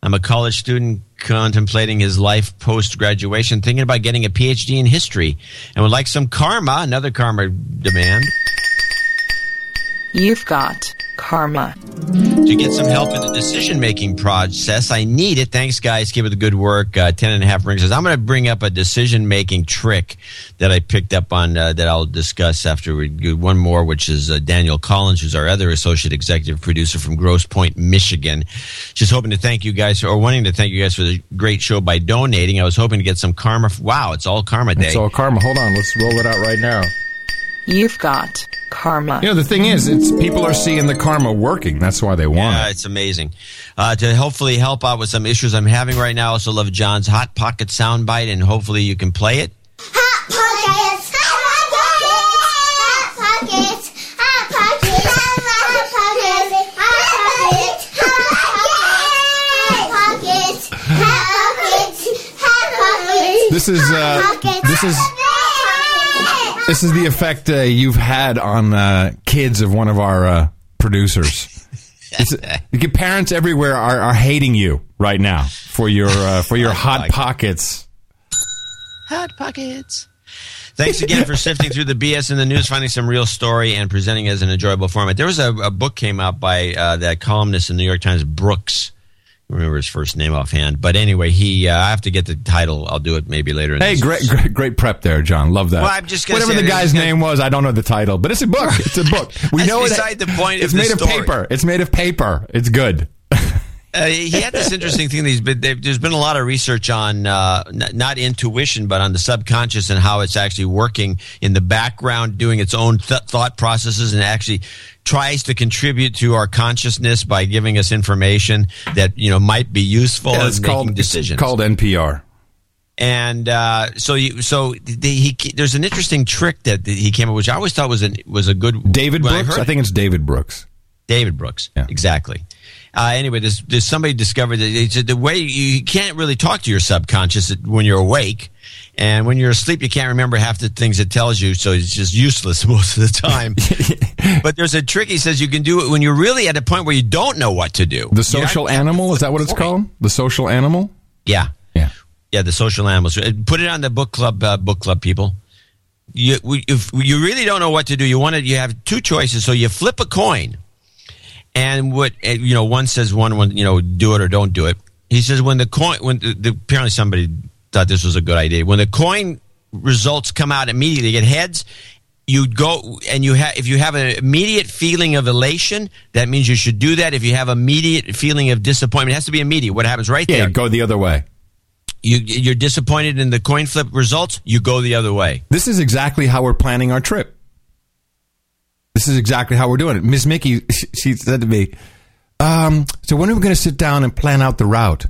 I'm a college student contemplating his life post graduation, thinking about getting a PhD in history, and would like some karma, another karma demand, You've got karma. to get some help in the decision making process. I need it. Thanks, guys. Keep it the good work. Uh, ten and a half rings I'm going to bring up a decision making trick that I picked up on uh, that I'll discuss after we do one more, which is uh, Daniel Collins, who's our other associate executive producer from Grosse Pointe, Michigan. Just hoping to thank you guys, or wanting to thank you guys for the great show by donating. I was hoping to get some karma. Wow, it's all karma day. It's all karma. Hold on, let's roll it out right now. You've got karma. You know, the thing is, it's people are seeing the karma working. That's why they want Yeah, it. it's amazing. Uh, to hopefully help out with some issues I'm having right now, I also love John's Hot Pocket soundbite, and hopefully you can play it. Hot pockets, hot pockets, hot pockets, hot pockets, hot pockets, hot pockets, hot pockets, hot pockets. This is uh, this is this is the effect uh, you've had on uh, kids of one of our uh, producers. It's, parents everywhere are, are hating you right now for your uh, for your <laughs> hot pockets. Hot Pockets. Thanks again for sifting through the BS in the news, finding some real story, and presenting it as an enjoyable format. There was a, a book came out by uh, that columnist in the New York Times, Brooks. Remember his first name offhand, but anyway, he. Uh, I have to get the title. I'll do it maybe later. In Hey, great, great, great prep there, John. Love that. Well, I'm just whatever the guy's it's gonna- name was. I don't know the title, but it's a book. It's a book. <laughs> We know it. beside the point of It's made story. of paper. It's made of paper. It's good. Uh, he had this interesting thing. That he's been, there- there's been a lot of research on uh, n- not intuition, but on the subconscious and how it's actually working in the background, doing its own th- thought processes, and actually tries to contribute to our consciousness by giving us information that you know might be useful Yeah, it's making called decisions. It's called NPR. and uh, so you, so the, he, there's an interesting trick that he came up, with, which I always thought was an, was a good David Brooks. heard I, think it's David Brooks. David Brooks. Yeah. Exactly. Uh, anyway, there's, there's somebody discovered that it's the way you can't really talk to your subconscious when you're awake. And when you're asleep, you can't remember half the things it tells you, so it's just useless <laughs> most of the time. <laughs> but there's a trick he says you can do it when you're really at a point where you don't know what to do. The social animal is that what it's called? The social animal. Yeah. Yeah. Yeah, the social animals. Uh, Put it on the book club, uh, book club people. You, if you really don't know what to do, you want to, you have two choices. So you flip a coin, and what uh, you know, one says one, one you know, do it or don't do it. He says when the coin, when the, the, apparently somebody thought this was a good idea. When the coin results come out immediately, get heads. You go and you have if you have an immediate feeling of elation, that means you should do that. If you have immediate feeling of disappointment, it has to be immediate. What happens right Yeah, there? go the other way. you you're disappointed in the coin flip results, you go the other way. This is exactly how we're planning our trip. This is exactly how we're doing it. Miss Mickey, <laughs> she said to me, um, "So when are we going to sit down and plan out the route?"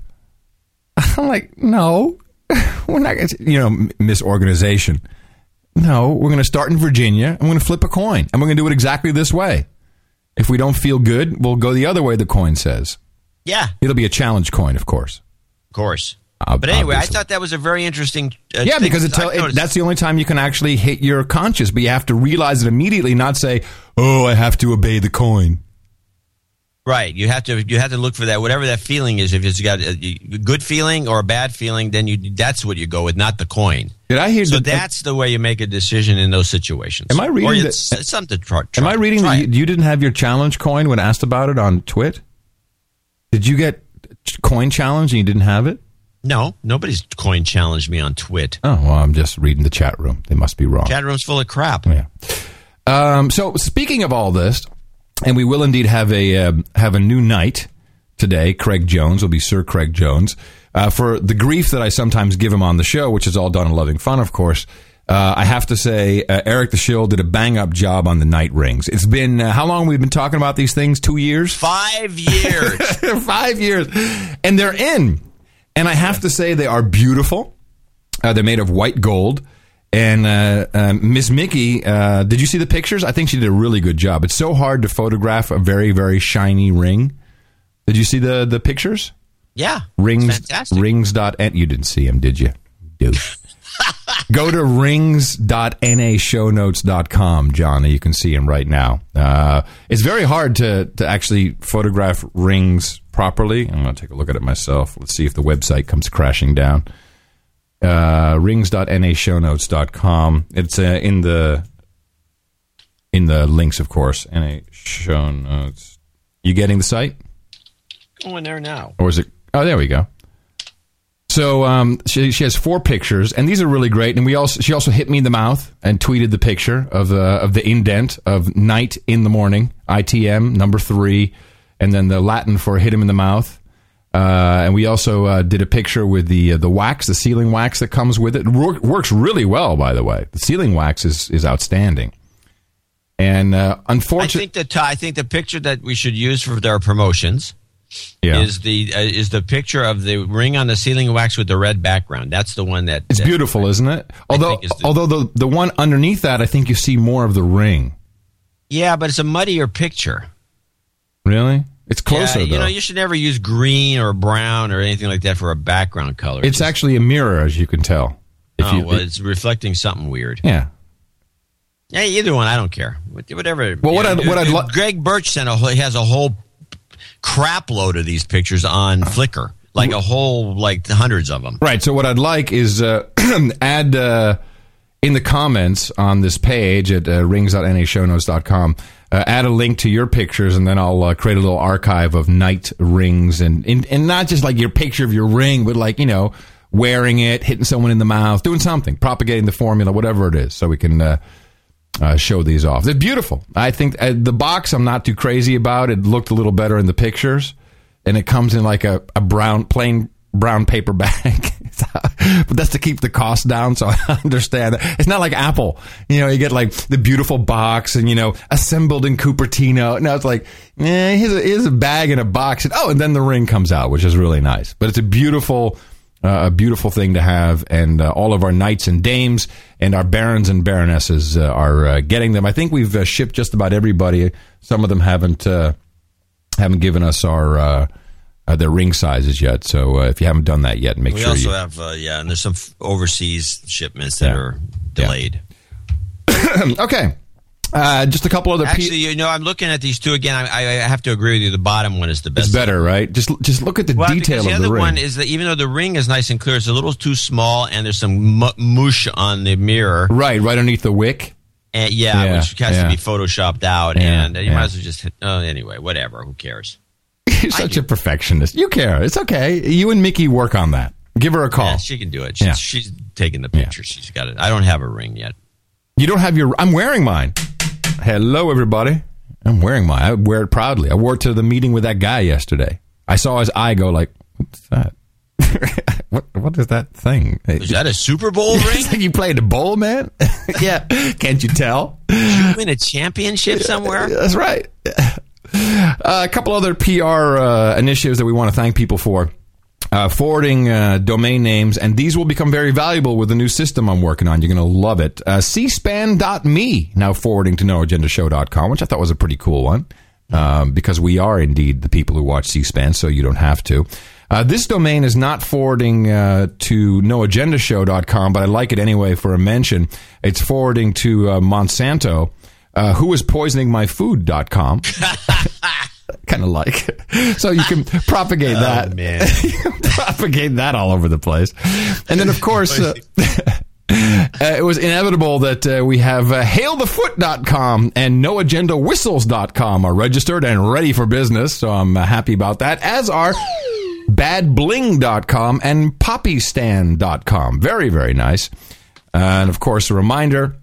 <laughs> I'm like, "No, <laughs> we're not going to." You know, misorganization. No, we're going to start in Virginia and we're going to flip a coin and we're going to do it exactly this way. If we don't feel good, we'll go the other way. The coin says Yeah, it'll be a challenge coin, of course. of course. Ob- But anyway, obviously. I thought that was a very interesting. Uh, Yeah, because it tell, it, that's the only time you can actually hit your conscious, but you have to realize it immediately, not say, "Oh, I have to obey the coin." Right. You have to you have to look for that whatever that feeling is. If it's got a good feeling or a bad feeling, then you that's what you go with, not the coin. Did I hear So that- that's the way you make a decision in those situations. Am I reading Or that- something to try. Am I reading that you, you didn't have your challenge coin when asked about it on Twit? Did you get coin challenge and you didn't have it? No, nobody's coin challenged me on Twit. Oh, well, I'm just reading the chat room. They must be wrong. Chat room's full of crap. Yeah. Um, so speaking of all this, and we will indeed have a uh, have a new knight today. Craig Jones will be Sir Craig Jones uh, for the grief that I sometimes give him on the show, which is all done in loving fun, of course. Uh, I have to say, uh, Eric the Shill did a bang up job on the knight rings. It's been uh, how long we've been talking about these things? Two years. Five years. <laughs> Five years, and they're in. And I have to say, they are beautiful. Uh, they're made of white gold. And uh, uh, Miss Mickey, uh, did you see the pictures? I think she did a really good job. It's so hard to photograph a very, very shiny ring. Did you see the the pictures? Yeah. Rings, Fantastic. rings. Dot, you didn't see them, did you? Douche. <laughs> <laughs> Go to rings.nashownotes.com, John, you can see him right now. Uh, it's very hard to, to actually photograph rings properly. I'm going to take a look at it myself. Let's see if the website comes crashing down. Uh, rings.nashownotes.com. It's uh, in the in the links, of course. NA show notes. You getting the site? Going there now. or is it? Oh, there we go. So um, she she has four pictures, and these are really great. And we also she also hit me in the mouth and tweeted the picture of the of the indent of night in the morning ITM number three, and then the Latin for hit him in the mouth. Uh, and we also uh, did a picture with the uh, the wax, the sealing wax that comes with it. works really well, by the way. The sealing wax is is outstanding. And uh, I think the t- I think the picture that we should use for their promotions yeah. is the uh, is the picture of the ring on the sealing wax with the red background. That's the one that It's that- beautiful, isn't it? Although, the- although the the one underneath that, I think you see more of the ring. Yeah, but it's a muddier picture. Really, it's closer Yeah, though. you know, you should never use green or brown or anything like that for a background color. it's actually a mirror, as you can tell. If oh, you, well, it's reflecting something weird. yeah, Yeah, either one, I don't care. Whatever. Well, what Yeah, I'd- what I'd lo- Greg Birch sent a whole, he has a whole crap load of these pictures on Flickr, like a whole like hundreds of them. right. So what I'd like is uh, <clears throat> add uh, in the comments on this page at uh, rings.nashownotes.com. Uh, add a link to your pictures, and then I'll uh, create a little archive of knight rings, and, and and not just like your picture of your ring, but like you know wearing it, hitting someone in the mouth, doing something, propagating the formula, whatever it is, so we can. Uh, uh, show these off. They're beautiful. I think uh, the box I'm not too crazy about. It looked a little better in the pictures, and it comes in like a, a brown, plain brown paper <laughs> bag. but that's to keep the cost down. So <laughs> I understand that it's not like Apple. You know, you get like the beautiful box and you know assembled in Cupertino. No, it's like eh, here's a, here's a bag and a box. And, oh, and then the ring comes out, which is really nice. But it's a beautiful uh, a beautiful thing to have, and uh, all of our knights and dames and our barons and baronesses uh, are uh, getting them. I think we've uh, shipped just about everybody. Some of them haven't uh, haven't given us our uh, uh, their ring sizes yet. So uh, if you haven't done that yet, make We sure We also you. have uh, yeah, and there's some f- overseas shipments that Yeah. are delayed. <coughs> okay, uh, just a couple other. Actually, you know, I'm looking at these two again. I, I have to agree with you. The bottom one is the best. it's better, right? Just just look at the Well, detail the of the other one is that even though the ring is nice and clear, it's a little too small, and there's some mu- mush on the mirror. right, right underneath the wick. And yeah, Yeah, which has yeah. to be photoshopped out, Yeah, and you might as well just. Oh, anyway, whatever. Who cares? <laughs> You're such a perfectionist. You care. It's okay. You and Mickey work on that. Give her a call. Yeah, she can do it. She's, she's taking the picture. She's got it. I don't have a ring yet. You don't have your. I'm wearing mine. Hello, everybody. I'm wearing mine. I wear it proudly. I wore it to the meeting with that guy yesterday. I saw his eye go like, "What's that? <laughs> what What is that thing? Is that a Super Bowl <laughs> ring? You played a bowl, man. <laughs> yeah. Can't you tell? Did you win a championship somewhere? That's right. Uh, a couple other PR uh, initiatives that we want to thank people for. Uh, forwarding uh, domain names, and these will become very valuable with the new system I'm working on. You're going to love it. Uh, cspan.me, now forwarding to noagendashow.com, which I thought was a pretty cool one, um, because we are indeed the people who watch C-SPAN, so you don't have to. Uh, this domain is not forwarding uh, to noagendashow.com, but I like it anyway for a mention. It's forwarding to uh, Monsanto, uh, who is poisoning my food.com. <laughs> kind of like. <laughs> So you can propagate <laughs> that. Oh, man. <laughs> propagate that all over the place. And then, of course, uh, uh, it was inevitable that uh, we have uh, hailthefoot.com and noagendawhistles.com are registered and ready for business. So I'm uh, happy about that, as are badbling.com and poppystand.com. Very, very nice. and of course, a reminder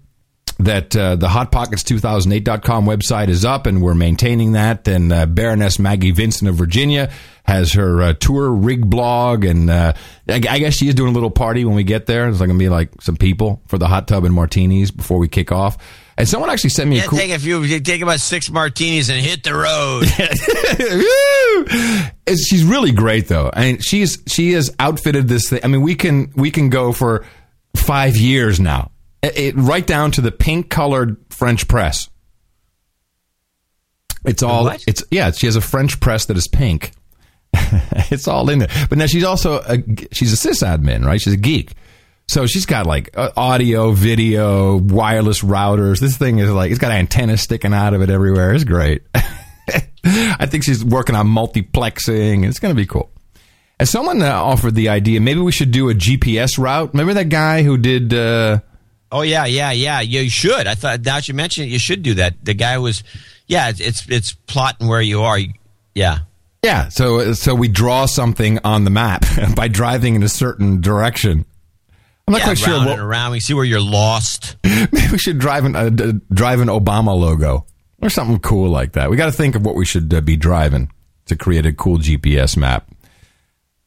that uh, the hotpockets2008.com website is up and we're maintaining that. And uh, Baroness Maggie Vincent of Virginia has her uh, tour rig blog. And uh, I, I guess she is doing a little party when we get there. There's going to be like some people for the hot tub and martinis before we kick off. And someone actually sent me Yeah, a cool. take a few. Take about six martinis and hit the road. <laughs> She's really great though. I mean, she's she has outfitted this thing. I mean, we can we can go for five years now, It- right down to the pink colored French press. It's all what? it's yeah. She has a French press that is pink. <laughs> it's all in there. But now she's also a she's a sysadmin, right? She's a geek. So she's got like uh, audio, video, wireless routers. This thing is like it's got antennas sticking out of it everywhere. It's great. <laughs> I think she's working on multiplexing. It's going to be cool. And someone uh, offered the idea maybe we should do a GPS route. Remember that guy who did? Uh, Oh yeah, yeah, yeah. You should. I thought now that you mentioned it, you should do that. The guy was, yeah. It's it's, it's plotting where you are. Yeah. yeah. So so we draw something on the map <laughs> by driving in a certain direction. I'm not yeah, quite sure. round What, and around. We see where you're lost. <laughs> maybe we should drive an uh, drive an Obama logo or something cool like that. We got to think of what we should uh, be driving to create a cool GPS map.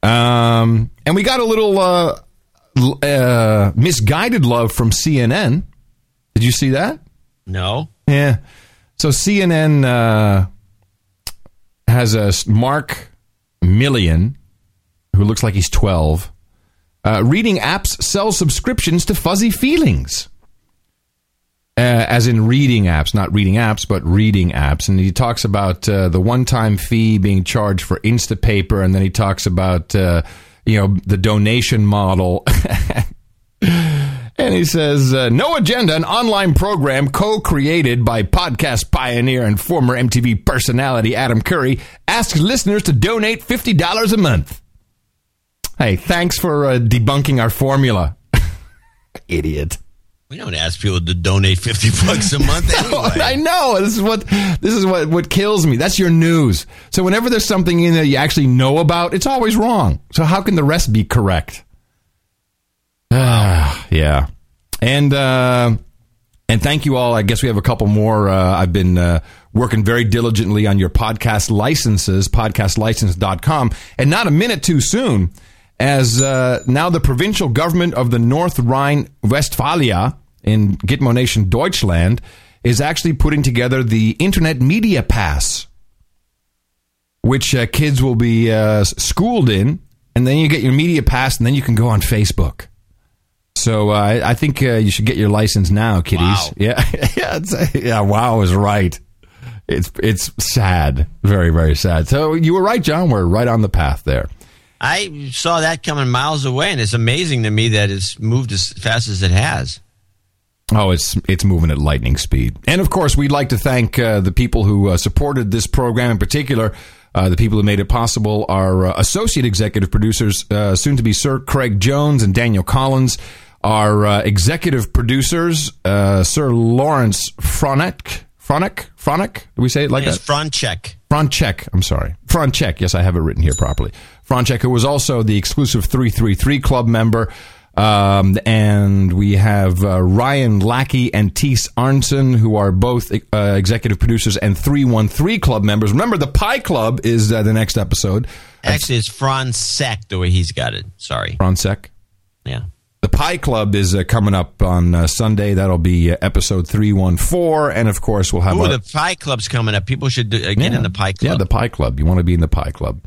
Um, and we got a little uh, uh, misguided love from CNN. Did you see that? No. Yeah. So CNN uh, has a Mark Milian, who looks like he's 12. Uh, reading apps sell subscriptions to fuzzy feelings. Uh, as in reading apps, not reading apps, but reading apps. And he talks about uh, the one time fee being charged for Instapaper, and then he talks about, uh, you know, the donation model. <laughs> And he says, uh, No Agenda, an online program co created by podcast pioneer and former MTV personality Adam Curry, asks listeners to donate $50 a month. Hey, thanks for uh, debunking our formula. <laughs> Idiot. We don't ask people to donate fifty <laughs> bucks a month <laughs> anyway. I know. This is what this is what, what kills me. That's your news. So whenever there's something in there you actually know about, it's always wrong. So how can the rest be correct? Ah, <sighs> yeah. And uh, and thank you all. I guess we have a couple more. Uh, I've been uh, working very diligently on your podcast licenses, podcastlicense.com, and not a minute too soon, as uh, now the provincial government of the North Rhine Westphalia in Gitmo Nation Deutschland is actually putting together the Internet Media Pass, which uh, kids will be uh, schooled in, and then you get your media pass, and then you can go on Facebook. So uh, I I think uh, you should get your license now, kiddies. Wow. Yeah, <laughs> yeah, it's, yeah. Wow is right. It's it's sad, very very sad. So you were right, John. We're right on the path there. I saw that coming miles away, and it's amazing to me that it's moved as fast as it has. Oh, it's it's moving at lightning speed. And of course, we'd like to thank uh, the people who uh, supported this program in particular. Uh, the people who made it possible are uh, associate executive producers, uh, soon to be Sir Craig Jones and Daniel Collins. Our uh, executive producers, uh, Sir Lawrence Fronek. Fronek? Fronek? Do we say it like it's that? front check. Franchek, I'm sorry. Franchek, yes, I have it written here properly. Franchek, who was also the exclusive 333 club member. Um, and we have uh, Ryan Lackey and Tees Arntzen, who are both uh, executive producers and 313 club members. Remember, the Pie Club is uh, the next episode. Actually, it's Franz Sec the way he's got it. Sorry. Francek. Yeah. The Pie Club is uh, coming up on uh, Sunday. That'll be uh, episode 314. And of course, we'll have Ooh, our- the Pie Club's coming up. People should do, uh, get in the Pie Club. Yeah, the Pie Club. You want to be in the Pie Club.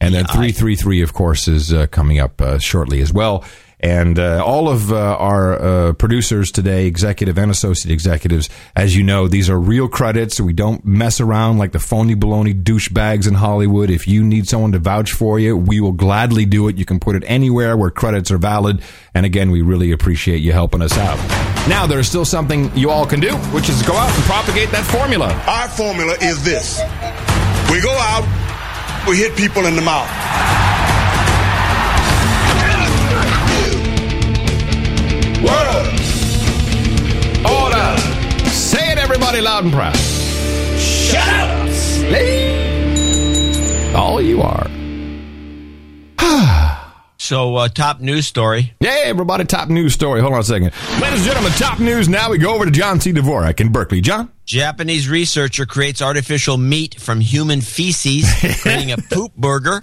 And then Yeah, I- 333, of course, is uh, coming up uh, shortly as well. And uh, all of uh, our uh, producers today, executive and associate executives, as you know, these are real credits. We don't mess around like the phony baloney douchebags in Hollywood. If you need someone to vouch for you, we will gladly do it. You can put it anywhere where credits are valid. And again, we really appreciate you helping us out. Now, there is still something you all can do, which is go out and propagate that formula. Our formula is this. We go out, we hit people in the mouth. Order. Say it, everybody, loud and proud. Shut up! All you are. <sighs> So, uh, top news story. Hey, everybody, top news story. Hold on a second. Ladies and gentlemen, top news now. We go over to John C. Dvorak in Berkeley. John? Japanese researcher creates artificial meat from human feces, <laughs> creating a poop burger.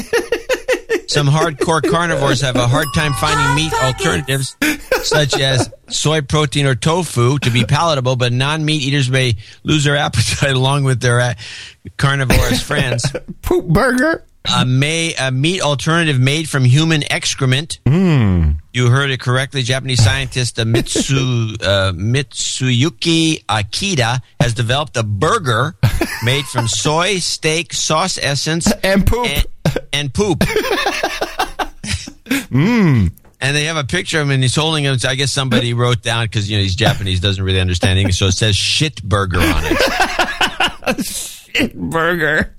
Some hardcore carnivores have a hard time finding meat alternatives, such as soy protein or tofu, to be palatable, but non meat eaters may lose their appetite <laughs> along with their uh, carnivorous friends. <laughs> Poop burger? A, may, a meat alternative made from human excrement. Hmm. You heard it correctly. Japanese scientist uh, Mitsu, uh, Mitsuyuki Akita has developed a burger made from soy, steak, sauce essence, <laughs> and poop. And, and poop. <laughs> Mmm. And they have a picture of him, and he's holding it. I guess somebody wrote down because you know he's Japanese, doesn't really understand English, so it says "shit burger" on it. <laughs> shit burger.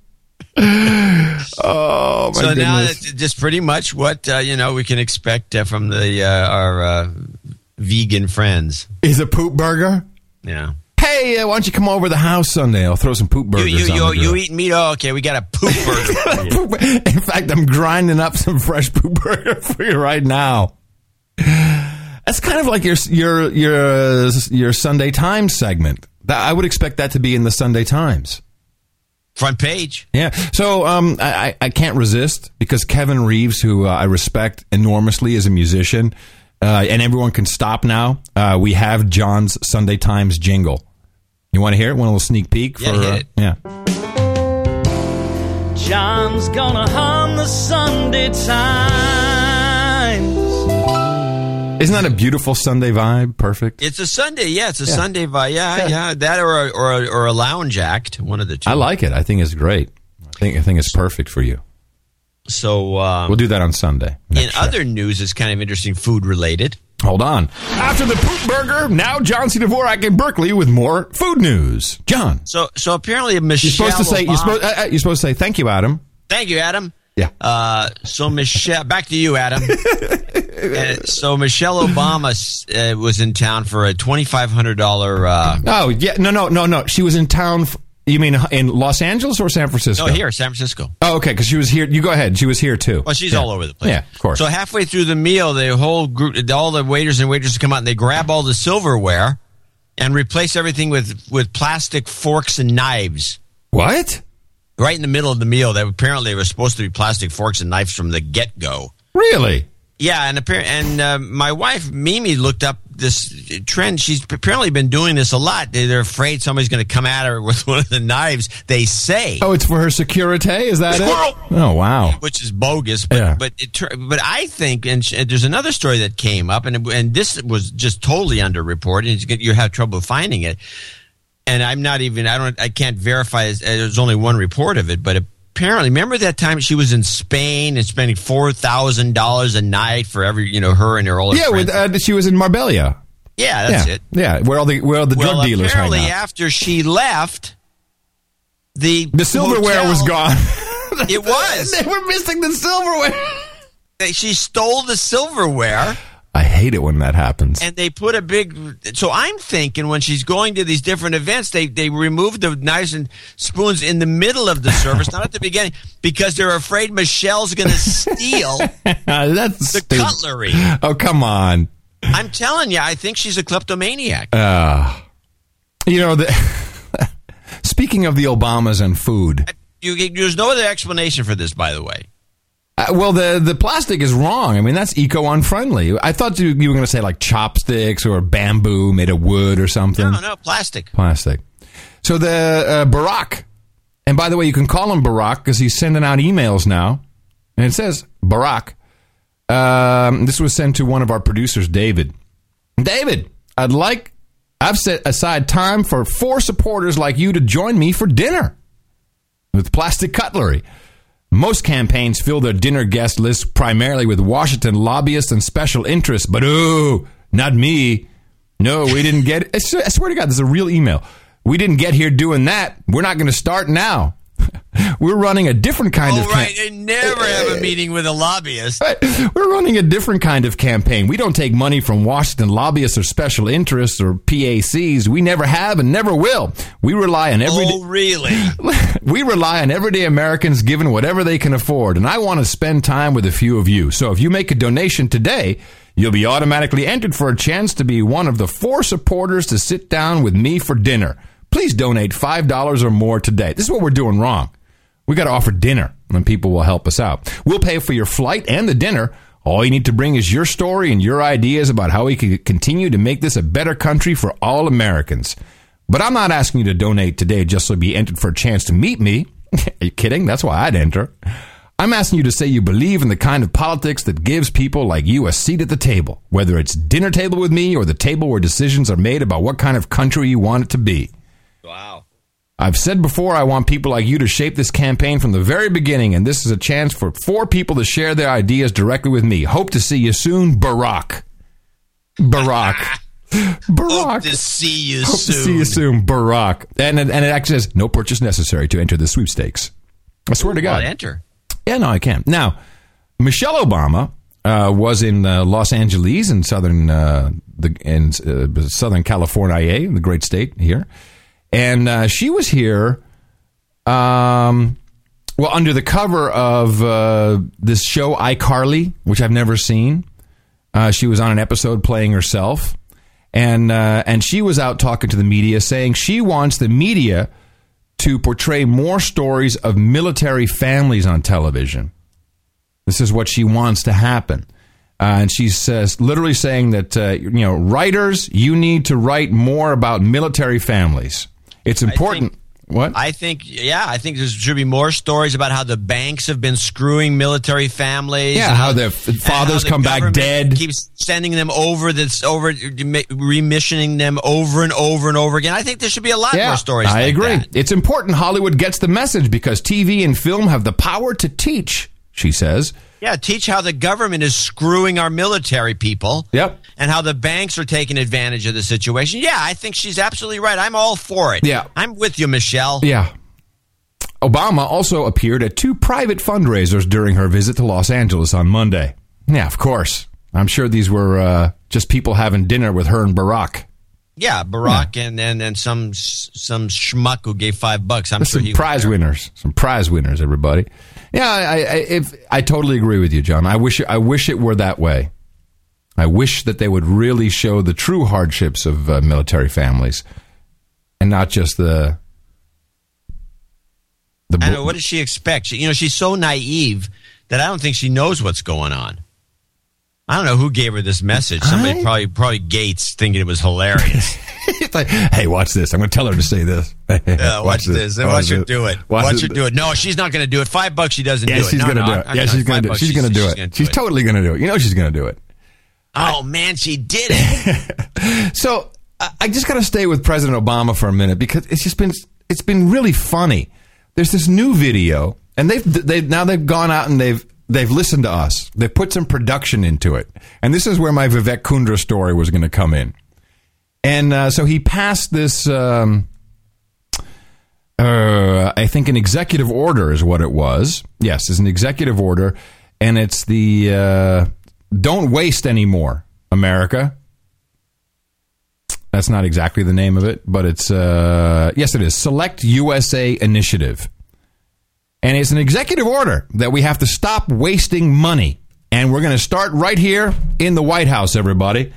<sighs> Oh my so goodness! now that's just pretty much what uh, you know we can expect uh, from the uh, our uh, vegan friends. Is a poop burger? Yeah. Hey, uh, why don't you come over to the house Sunday? I'll throw some poop You burgers you you, you eat meat? Oh, okay. We got a poop <laughs> burger. you. In fact, I'm grinding up some fresh poop <laughs> burger for you right now. That's kind of like your your your your Sunday Times segment. I would expect that to be in the Sunday Times. Front page. Yeah. So um, I, I I can't resist because Kevin Reeves, who uh, I respect enormously as a musician, uh, and everyone can stop now. Uh, we have John's Sunday Times jingle. You want to hear it? One little sneak peek for Yeah, hit uh, it. yeah. John's gonna hum the Sunday Times. Isn't that a beautiful Sunday vibe? Perfect. It's a Sunday. Yeah, it's a Yeah. Sunday vibe. Yeah, Yeah. yeah, That or a, or a, or a lounge act. One of the two. I like it. I think it's great. I think I think it's perfect for you. So um, We'll do that on Sunday. in other news, it's kind of interesting, food related. Hold on. After the poop burger, now John C. Dvorak in Berkeley with more food news. John, So so apparently Michelle. you're supposed to say you're supposed uh, uh, you're supposed to say thank you, Adam. Thank you, Adam. Yeah. Uh, so Michelle, back to you, Adam. <laughs> Uh, so Michelle Obama uh, was in town for a twenty five hundred dollar. Uh, Oh yeah, no, no, no, no. She was in town. f- You mean in Los Angeles or San Francisco? no, here, San Francisco. Oh, okay, because she was here. You go ahead. She was here too. Well, she's Yeah. all over the place. Yeah, of course. So halfway through the meal, the whole group, all the waiters and waitresses come out and they grab all the silverware and replace everything with with plastic forks and knives. what? Right in the middle of the meal, that apparently were supposed to be plastic forks and knives from the get go. Really? Yeah, and appar- and uh, my wife Mimi looked up this trend. She's apparently been doing this a lot. They- They're afraid somebody's going to come at her <laughs> with one of the knives. They say, Oh, it's for her security. Is that Squirrel! it? Oh wow. which is bogus. But Yeah. but it, but I think, and sh- there's another story that came up, and it- and this was just totally underreported. and You get- you have trouble finding it, and I'm not even. I don't. I can't verify. There's only one report of it, but apparently, remember that time she was in Spain and spending four thousand dollars a night for every you know her and her older Yeah, friends. with, uh, she was in Marbella. yeah, that's yeah, it. yeah, where all the where all the well, drug dealers hang apparently, after she left, the The silverware was gone. It <laughs> was. they were missing the silverware. She stole the silverware. I hate it when that happens. and they put a big so i'm thinking when she's going to these different events they they remove the knives and spoons in the middle of the service not at the beginning because they're afraid michelle's going to steal <laughs> That's the stupid. cutlery Oh come on. i'm telling you i think she's a kleptomaniac Uh, you know the. <laughs> Speaking of the Obamas and food, you, there's no other explanation for this by the way uh, well, the the plastic is wrong. I mean, that's eco unfriendly. I thought you, you were going to say like chopsticks or bamboo made of wood or something. no no plastic Plastic. So the uh, Barack, and by the way, you can call him Barack because he's sending out emails now, and it says Barack. Um, this was sent to one of our producers, David. David, I'd like I've set aside time for four supporters like you to join me for dinner with plastic cutlery. Most campaigns fill their dinner guest list primarily with Washington lobbyists and special interests, but ooh, not me. No, we didn't get. I swear I swear to God, this is a real email. We didn't get here doing that. We're not going to start now. <laughs> We're running a different kind oh, of right. They never have a meeting with a lobbyist. <laughs> We're running a different kind of campaign. We don't take money from Washington lobbyists or special interests or PACs. We never have and never will. We rely on every. Oh, really? <laughs> we rely on everyday Americans giving whatever they can afford, and I want to spend time with a few of you. So if you make a donation today, you'll be automatically entered for a chance to be one of the four supporters to sit down with me for dinner. Please donate $5 or more today. This is what we're doing wrong. We got to offer dinner, and people will help us out. We'll pay for your flight and the dinner. All you need to bring is your story and your ideas about how we can continue to make this a better country for all Americans. But I'm not asking you to donate today just so be entered for a chance to meet me. <laughs> Are you kidding? That's why I'd enter. I'm asking you to say you believe in the kind of politics that gives people like you a seat at the table, whether it's dinner table with me or the table where decisions are made about what kind of country you want it to be. Wow. I've said before, I want people like you to shape this campaign from the very beginning, and this is a chance for four people to share their ideas directly with me. Hope to see you soon, Barack. Barack. <laughs> Barack. Hope to see you Hope soon. to see you soon, Barack. And, and, and it actually says no purchase necessary to enter the sweepstakes. I swear to God. Enter. Yeah, no, I can't. Now, Michelle Obama uh, was in uh, Los Angeles in southern uh, the in uh, Southern California, the great state here, and uh, she was here. Um, well, under the cover of uh, this show iCarly, which I've never seen, uh, she was on an episode playing herself, and uh, and she was out talking to the media, saying she wants the media to portray more stories of military families on television. This is what she wants to happen. Uh, and she's literally saying that, uh, you know, writers, you need to write more about military families. It's important. what? I think, yeah, I think there should be more stories about how the banks have been screwing military families. Yeah, and how their fathers how the come back dead. Keeps sending them over. this, over, remissioning them over and over and over again. I think there should be a lot more stories. I like agree. that. It's important Hollywood gets the message because TV and film have the power to teach, she says. Yeah, teach how the government is screwing our military people. Yep. And how the banks are taking advantage of the situation. Yeah, I think she's absolutely right. I'm all for it. Yeah. I'm with you, Michelle. Yeah. Obama also appeared at two private fundraisers during her visit to Los Angeles on Monday. Yeah, of course. I'm sure these were uh, just people having dinner with her and Barack. Yeah, Barack and and and some some schmuck who gave five bucks. I'm There's sure some prize winners. Some prize winners, everybody. Yeah, I, I, if, I totally agree with you, John. I wish I wish it were that way. I wish that they would really show the true hardships of uh, military families, and not just the the. I bu- know. What does she expect? She, you know, she's so naive that I don't think she knows what's going on. I don't know who gave her this message. Somebody I- probably probably Gates thinking it was hilarious. <laughs> it's like, hey, watch this. I'm going to tell her to say this. <laughs> Yeah, watch, this. And watch her do it. Watch Watch, her do it. No, she's not going to do it. Five bucks, she doesn't Yeah, do it. she's No, going to no, do it. I'm Yeah, she's going to do it. She's going to do it. She's totally going to do it. You know she's going to do it. Oh man, she did it. <laughs> So I just got to stay with President Obama for a minute because it's just been it's been really funny. There's this new video, and they've they now they've gone out and they've they've listened to us. They've put some production into it, and this is where my Vivek Kundra story was going to come in. And uh, so he passed this. Um, uh, I think an executive order is what it was. Yes, it's an executive order, and it's the uh, "Don't Waste Anymore, America." That's not exactly the name of it, but it's uh, yes, it is Select USA Initiative, and it's an executive order that we have to stop wasting money, and we're going to start right here in the White House, everybody.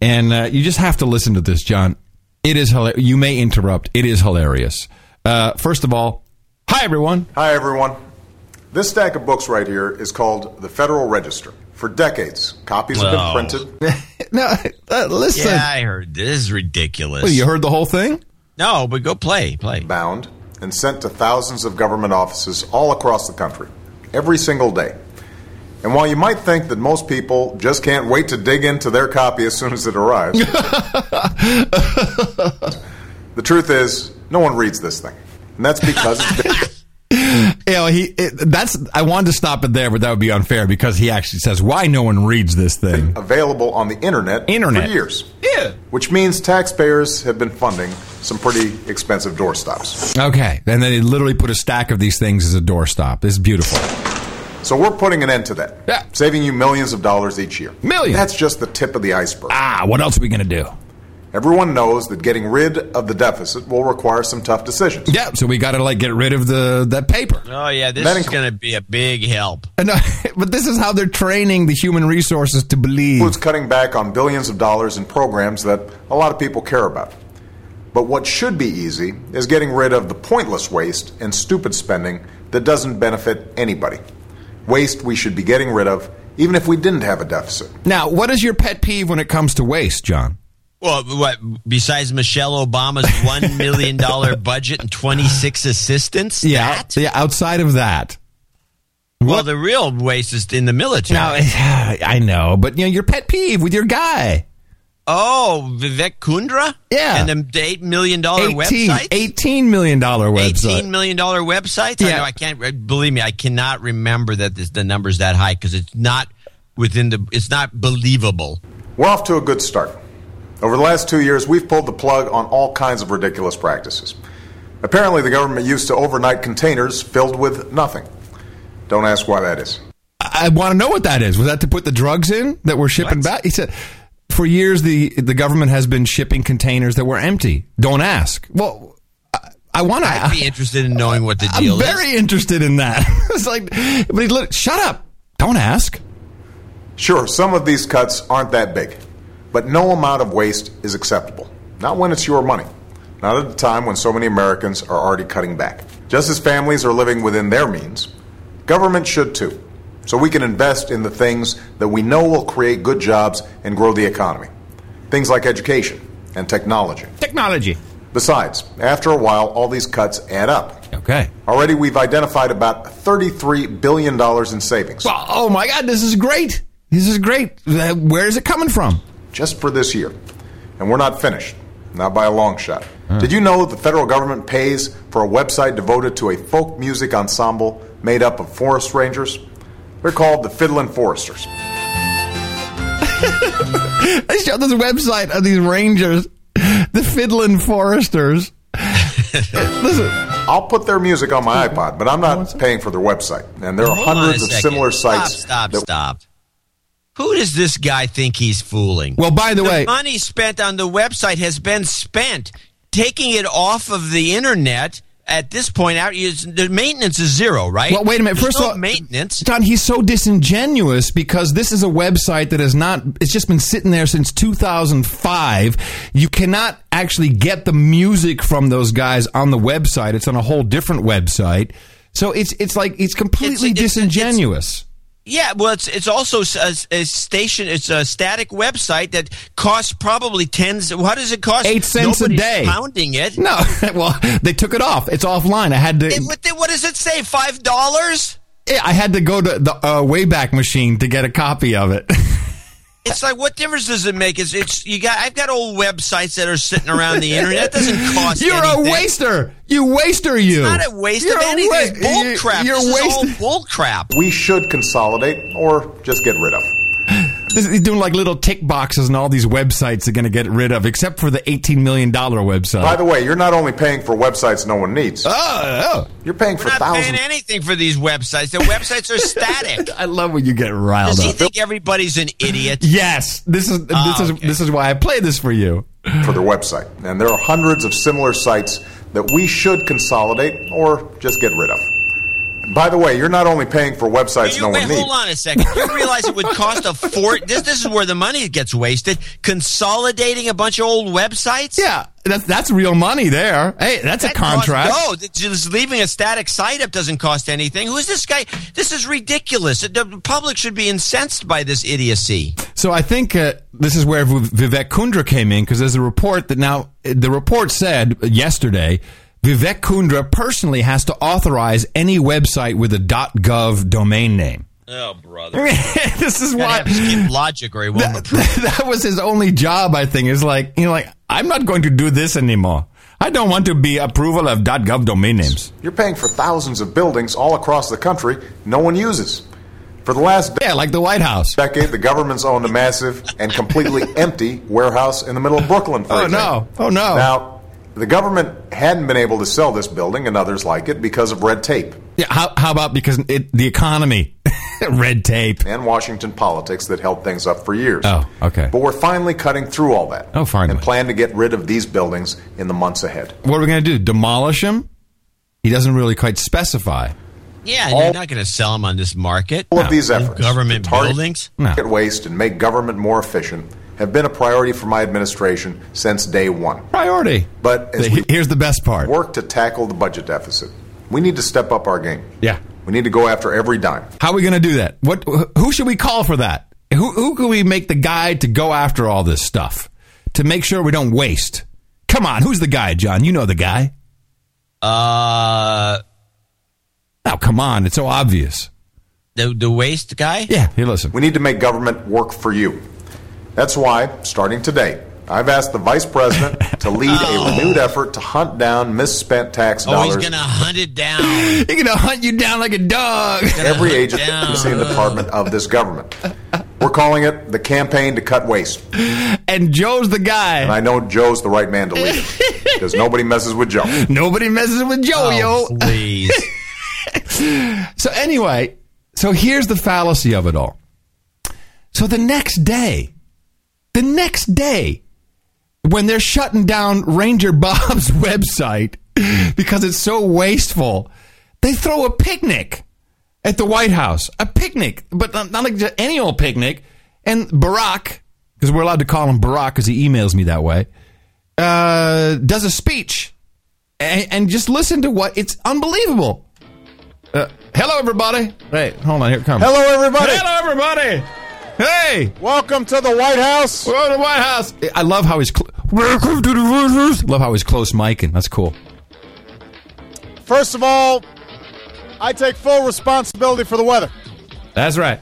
And uh, you just have to listen to this, John. It is hilarious. You may interrupt. It is hilarious. Uh, first of all, hi everyone. Hi, everyone. This stack of books right here is called the Federal Register. For decades, copies have Oh. been printed. <laughs> no, uh, listen. Yeah, I heard. This is ridiculous. Well, you heard the whole thing? No, but go play, play. Bound and sent to thousands of government offices all across the country, every single day. And while you might think that most people just can't wait to dig into their copy as soon as it arrives, <laughs> the truth is, no one reads this thing. And that's because it's <laughs> you know, he it, that's I wanted to stop it there, but that would be unfair because he actually says why no one reads this thing. available on the internet, Internet. for years. Yeah. Which means taxpayers have been funding some pretty expensive doorstops. Okay, and then he literally put a stack of these things as a doorstop. This is beautiful. So we're putting an end to that. Yeah. Saving you millions of dollars each year. Millions? That's just the tip of the iceberg. Ah, what else are we gonna do? Everyone knows that getting rid of the deficit will require some tough decisions. Yeah, so we got to like get rid of the that paper. Oh yeah, this That is inc- going to be a big help. <laughs> And, uh, but this is how they're training the human resources to believe. includes cutting back on billions of dollars in programs that a lot of people care about. But what should be easy is getting rid of the pointless waste and stupid spending that doesn't benefit anybody. Waste we should be getting rid of even if we didn't have a deficit. Now, what is your pet peeve when it comes to waste, John? Well, what besides Michelle Obama's <laughs> one million dollar budget and twenty six assistants? That? yeah. Outside of that, Well, the real waste is in the military. now <laughs> I know, but you know your pet peeve with your guy. oh, Vivek Kundra. Yeah. and the eight million dollar 18, website. $18 million website. Eighteen million dollar websites. I Yeah. know. I can't uh, believe me. I cannot remember that this, the number's that high because it's not within the. It's not believable. We're off to a good start. Over the last two years, we've pulled the plug on all kinds of ridiculous practices. Apparently, the government used to overnight containers filled with nothing. Don't ask why that is. I, I want to know what that is. Was that to put the drugs in that we're shipping What? back? He said, for years the the government has been shipping containers that were empty. Don't ask. Well, I, I want to. I'd be interested in knowing what the deal I'm deal very interested in that. <laughs> it's like, but he lit, shut up. Don't ask. Sure, some of these cuts aren't that big, but no amount of waste is acceptable. Not when it's your money. Not at a time when so many Americans are already cutting back. Just as families are living within their means, government should too. So we can invest in the things that we know will create good jobs and grow the economy. Things like education and technology. Technology. Besides, after a while, all these cuts add up. Okay. Already, we've identified about $33 billion in savings. Well, oh my God, this is great. This is great. Where is it coming from? Just for this year. And we're not finished, not by a long shot. Hmm. Did you know the federal government pays for a website devoted to a folk music ensemble made up of forest rangers? They're called the Fiddlin' Foresters. <laughs> They showed this website of these rangers, the Fiddlin' Foresters. <laughs> Listen, I'll put their music on my iPod, but I'm not paying for their website. And there are Hold hundreds of similar sites. Stop, stop, that- stop. Who does this guy think he's fooling? well, by the, way the way, money spent on the website has been spent. Taking it off of the internet at this point out, is, the maintenance is zero, right? Well, wait a minute. There's First no of all, maintenance. Don, he's so disingenuous because this is a website that has not. It's just been sitting there since 2005. You cannot actually get the music from those guys on the website. It's on a whole different website. So it's it's like it's completely It's- it's- disingenuous. Yeah, well, it's it's also a, a station. It's a static website that costs probably tens. What does it cost? Eight cents a day. Pounding it. no, <laughs> well, they took it off. It's offline. I had to. It- what, what does it say? Five dollars? Yeah, I had to go to the uh, Wayback Machine to get a copy of it. <laughs> It's like what difference does it make? It's it's you got. I've got old websites that are sitting around the internet. That doesn't cost. You're anything. a waster. You waster. You. Not a waste You're of a anything. wa- bull crap. You're this is wasting. all bull crap. we should consolidate or just get rid of. This, he's doing like little tick boxes and all these websites they're going to get rid of, except for the $18 million website. By the way, you're not only paying for websites no one needs, oh, oh. you're paying for We're not thousands. paying anything for these websites. The websites are static. <laughs> I love when you get riled up. Does he think everybody's an idiot? Yes, this is this Oh, is okay. this is why I play this for you. for their website. And there are hundreds of similar sites that we should consolidate or just get rid of. By the way, you're not only paying for websites You, no wait, one needs. hold on a second. You realize it would cost a fort. This, this is where the money gets wasted. Consolidating a bunch of old websites. Yeah, that's that's real money there. Hey, that's a That costs- contract. No, just leaving a static site up doesn't cost anything. Who's this guy? This is ridiculous. The public should be incensed by this idiocy. So I think uh, this is where Vivek Kundra came in because there's a report that now the report said yesterday Vivek Kundra personally has to authorize any website with a .gov domain name. Oh, brother. <laughs> this is why logic or he won't approve. <laughs> that was his only job. I think is like you know, like I'm not going to do this anymore. I don't want to be approval of .gov domain names. You're paying for thousands of buildings all across the country no one uses. For the last Yeah, like the White House. decade, the government's owned a massive and completely <laughs> empty warehouse in the middle of Brooklyn, for Oh, example. no. Oh, no. Now, the government hadn't been able to sell this building and others like it because of red tape Yeah, how, how about because it, the economy? <laughs> Red tape. and Washington politics that held things up for years. Oh, okay. But we're finally cutting through all that. Oh, finally. And plan to get rid of these buildings in the months ahead. What are we going to do? Demolish them? He doesn't really quite specify. Yeah, All- you're not going to sell them on this market. All of these efforts, government to target buildings. No. waste and make government more efficient, have been a priority for my administration since day one. Priority. But as we Here's the best part. work to tackle the budget deficit, we need to step up our game. Yeah. We need to go after every dime. How are we going to do that? What? Who should we call for that? Who, who can we make the guy to go after all this stuff to make sure we don't waste? Come on, who's the guy, John? You know the guy. Uh, Now, come on, it's so obvious. the the waste guy. Yeah, here, listen. We need to make government work for you. That's why, starting today, I've asked the vice president <laughs> to lead a oh. renewed effort to hunt down misspent tax dollars. Oh, he's going to hunt it down. <laughs> He's going to hunt you down like a dog. every hunt agency down. and department of this government. <laughs> We're calling it the campaign to cut waste. and Joe's the guy. And I know Joe's the right man to lead it because nobody messes with Joe. Nobody messes with Joe, Oh, yo. please. So anyway, so here's the fallacy of it all. So the next day, the next day, when they're shutting down Ranger Bob's <laughs> website because it's so wasteful, they throw a picnic at the White House. A picnic, but not, not like just any old picnic. And Barack, because we're allowed to call him Barack because he emails me that way, uh, does a speech. And, and just listen to what it's unbelievable. Uh, hello, everybody. Wait, hold on. Here it comes. Hello, everybody. Hello, everybody. Hey, Welcome to the White House. we're to the White House. I love how he's. Cl- Welcome to the White House. Love how he's close micing. That's cool. First of all, I take full responsibility for the weather. That's right.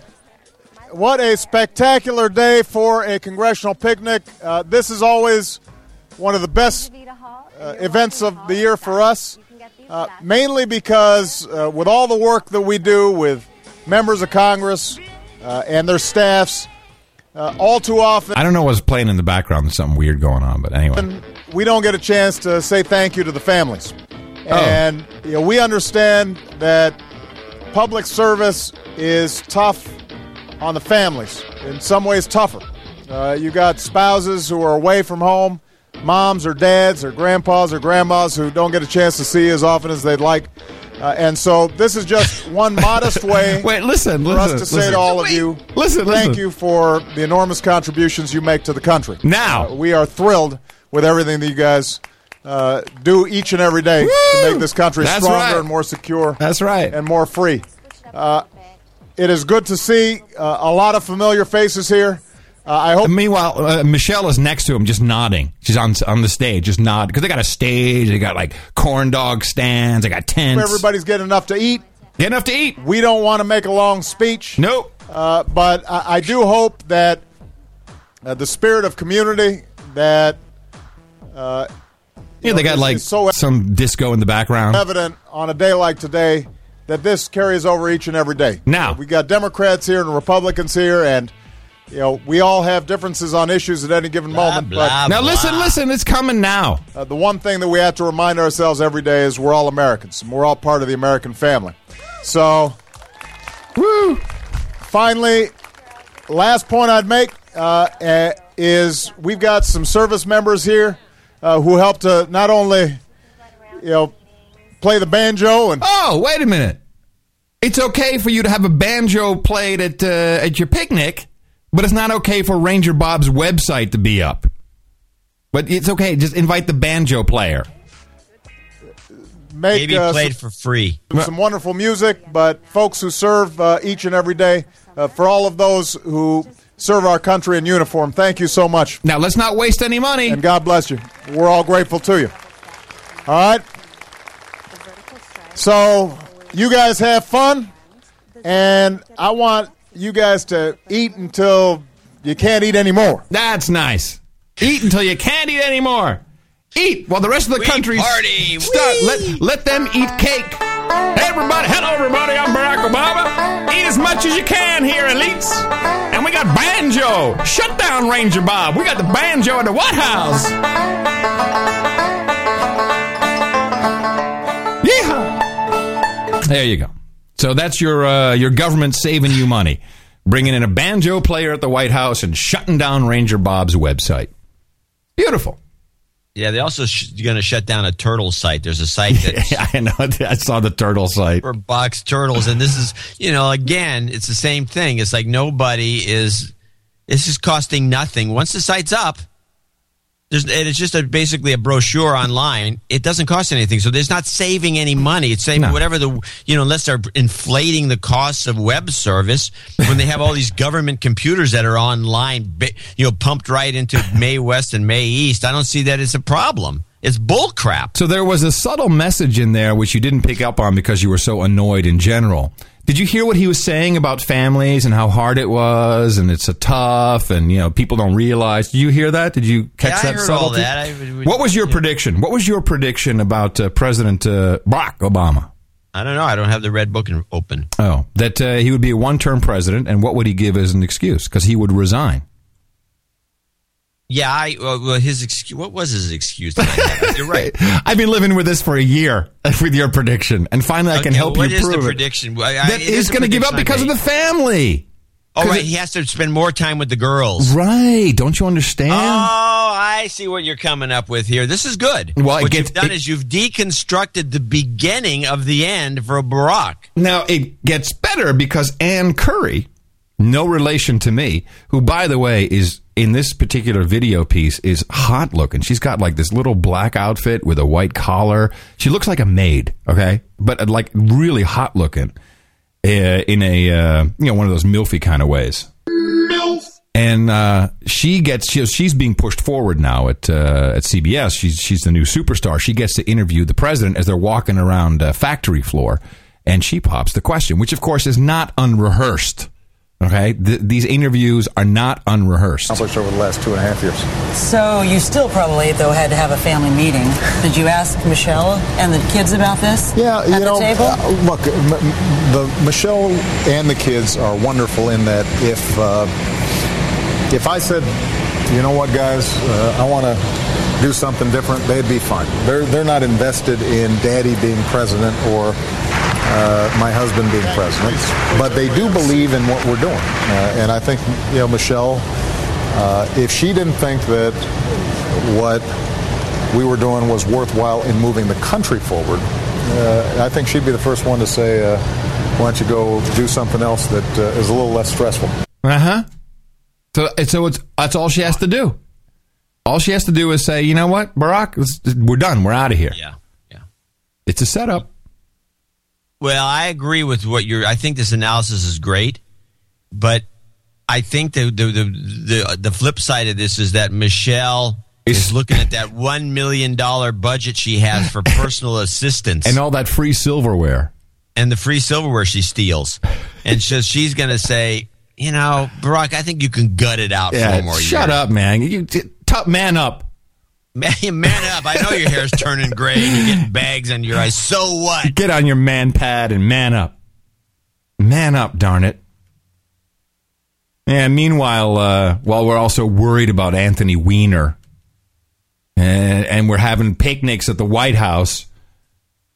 What a spectacular day for a congressional picnic. Uh, this is always one of the best uh, events of the year for us, uh, mainly because uh, with all the work that we do with members of Congress uh, and their staffs, uh, all too often I don't know what's playing in the background. There's something weird going on, but anyway. we don't get a chance to say thank you to the families. Oh. And you know, we understand that public service is tough on the families, in some ways tougher. Uh, you got spouses who are away from home, moms or dads or grandpas or grandmas who don't get a chance to see as often as they'd like. Uh, and so this is just one <laughs> modest way Wait, listen, for listen. us to say to all of you, Listen, thank listen. you for the enormous contributions you make to the country. Now. Uh, we are thrilled with everything that you guys uh, do each and every day to make this country That's stronger right. and more secure That's right. and more free. Uh, it is good to see uh, a lot of familiar faces here. Uh, I hope Meanwhile, uh, Michelle is next to him, just nodding. She's on on the stage, just nod because they got a stage. They got like corn dog stands. They got tents. everybody's getting enough to eat. Get enough to eat. We don't want to make a long speech. Nope. Uh, but I, I do hope that uh, the spirit of community that uh, Yeah, they got like so some disco in the background. evident on a day like today that this carries over each and every day. Now. we got Democrats here and Republicans here, and you know we all have differences on issues at any given moment. blah, Now blah. listen, listen, it's coming now. uh, the one thing that we have to remind ourselves every day is we're all Americans. And we're all part of the American family. So, Woo! finally, last point I'd make uh, eh, is we've got some service members here uh, who help to not only you know play the banjo and Oh, wait a minute. It's okay for you to have a banjo played at uh, at your picnic, but it's not okay for Ranger Bob's website to be up. But it's okay. Just invite the banjo player. make Maybe uh, played some- for free. some wonderful music, but folks who serve uh, each and every day, uh, for all of those who serve our country in uniform, thank you so much. Now let's not waste any money. And God bless you. We're all grateful to you. All right? So, you guys have fun, and I want you guys to eat until you can't eat anymore. That's nice. Eat until you can't eat anymore. Eat while the rest of the We country party. start. Let let them eat cake. Hey everybody, hello everybody. I'm Barack Obama. Eat as much as you can here, elites. And we got banjo. Shut down, Ranger Bob. We got the banjo at the White House. Yeehaw! There you go. So that's your uh, your government saving you money, bringing in a banjo player at the White House and shutting down Ranger Bob's website. Beautiful. Yeah, they also sh- going to shut down a turtle site. There's a site <laughs> that Yeah, I know. <laughs> I saw the turtle site. for box turtles, and this is you know again, it's the same thing. It's like nobody is. This is costing nothing. Once the site's up, there's and it's just a, basically a brochure online. It doesn't cost anything, so it's not saving any money. It's saving No. whatever the you know unless they're inflating the costs of web service when they have all these government computers that are online, you know, pumped right into MAE-West and MAE-East. I don't see that as a problem. It's bull crap. So there was a subtle message in there which you didn't pick up on because you were so annoyed in general. Did you hear what he was saying about families and how hard it was and it's a tough and you know people don't realize? Did you hear that? Did you catch Yeah, I that heard all subtlety? that. What was your prediction? What was your prediction about uh, President uh, Barack Obama? I don't know. I don't have the red book open. Oh, that uh, he would be a one-term president, and what would he give as an excuse? Because he would resign. Yeah, I uh, well, his excuse. What was his excuse? that I had? <laughs> You're right. I've been living with this for a year <laughs> with your prediction, and finally I can Okay, help what you prove the prediction? I- I- That he's going to give up because of the family. Oh, right. it- he has to spend more time with the girls. Right? Don't you understand? Oh, I see what you're coming up with here. This is good. Well, what gets- you've done it- is you've deconstructed the beginning of the end for Barack. Now it gets better because Anne Curry, no relation to me, who by the way is in this particular video piece is hot looking. She's got like this little black outfit with a white collar. She looks like a maid, okay, but uh, like really hot looking uh, in a uh, you know one of those milfy kind of ways. Milf. And uh, she gets she, she's being pushed forward now at uh, at CBS. She's she's the new superstar. She gets to interview the president as they're walking around a factory floor, and she pops the question, which of course is not unrehearsed. Okay, Th- these interviews are not unrehearsed. accomplished over the last two and a half years. So you still probably, though, had to have a family meeting. Did you ask Michelle and the kids about this? Yeah, at you the know, table? uh, look, m- m- the Michelle and the kids are wonderful in that if uh, if I said, you know what, guys, uh, I want to do something different, they'd be fine. They're they're not invested in Daddy being president or uh, my husband being president, but they do believe in what we're doing, uh, and I think you know Michelle. Uh, if she didn't think that what we were doing was worthwhile in moving the country forward, uh, I think she'd be the first one to say, uh, "Why don't you go do something else that uh, is a little less stressful?" Uh huh. So so it's that's all she has to do. All she has to do is say, you know what, Barack, we're done. We're out of here. Yeah, yeah. It's a setup. Well, I agree with what you're. I think this analysis is great, but I think the the the the, the flip side of this is that Michelle is looking at that one million dollar budget she has for <laughs> personal assistance And all that free silverware. and the free silverware she steals, and so she's going to say, you know, Barack, I think you can gut it out for Yeah, one more shut year. up, man. You t- man up. Man, man up! I know your hair's turning gray and you're getting bags under your eyes. So what? Get on your man pad and man up. Man up, darn it. And meanwhile, uh, while we're also worried about Anthony Weiner, and, and we're having picnics at the White House,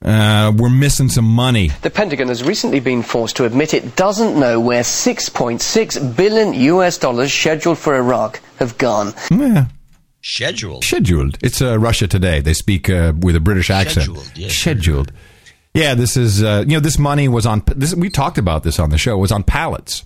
uh, we're missing some money. The Pentagon has recently been forced to admit it doesn't know where 6.6 billion US dollars scheduled for Iraq have gone. Yeah. Scheduled. Scheduled. It's uh, Russia Today. They speak uh, with a British accent. Scheduled, yeah. Scheduled. Yeah, this is uh, you know this money was on. This, we talked about this on the show. Was on pallets,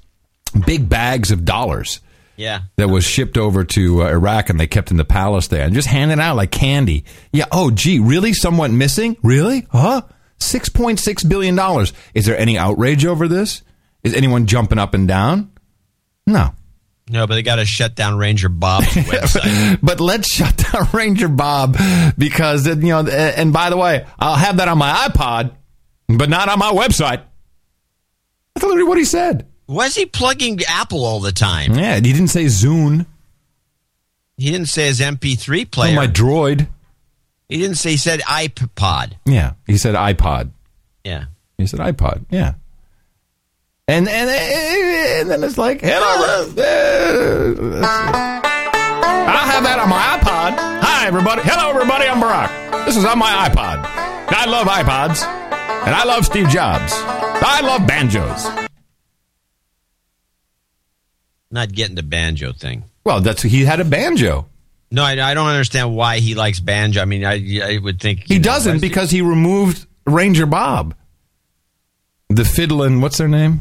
big bags of dollars Yeah. that was shipped over to uh, Iraq, and they kept in the palace there and just handing out like candy. Yeah. Oh, gee, really? Someone missing? Really? Huh? Six point six billion dollars. Is there any outrage over this? Is anyone jumping up and down? No. No, but they got to shut down Ranger Bob's <laughs> website. but let's shut down <laughs> Ranger Bob because you know. And by the way, I'll have that on my iPod, but not on my website. That's literally what he said. Why is he plugging Apple all the time? Yeah, he didn't say Zune. He didn't say his MP3 player. Oh, my Droid. He didn't say. He said iPod. Yeah, he said iPod. Yeah. He said iPod. Yeah. And and, and then it's like, hello. uh, I'll have that on my iPod. Hi, everybody. Hello, everybody. I'm Barack. This is on my iPod. I love iPods, and I love Steve Jobs. I love banjos. Not getting the banjo thing. Well, that's he had a banjo. No, I, I don't understand why he likes banjo. I mean, I, I would think He know, doesn't because he removed Ranger Bob. The fiddlin', what's their name?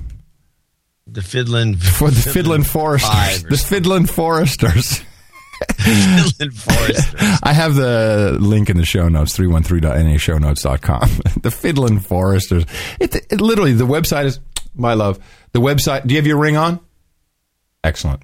The fiddling <laughs> For the fiddlin' foresters. The fiddlin' foresters. <laughs> <laughs> foresters. I have the link in the show notes, 313.nashownotes.com. the Fiddlin' Foresters. It, it literally, the website is, my love, the website, do you have your ring on? Excellent.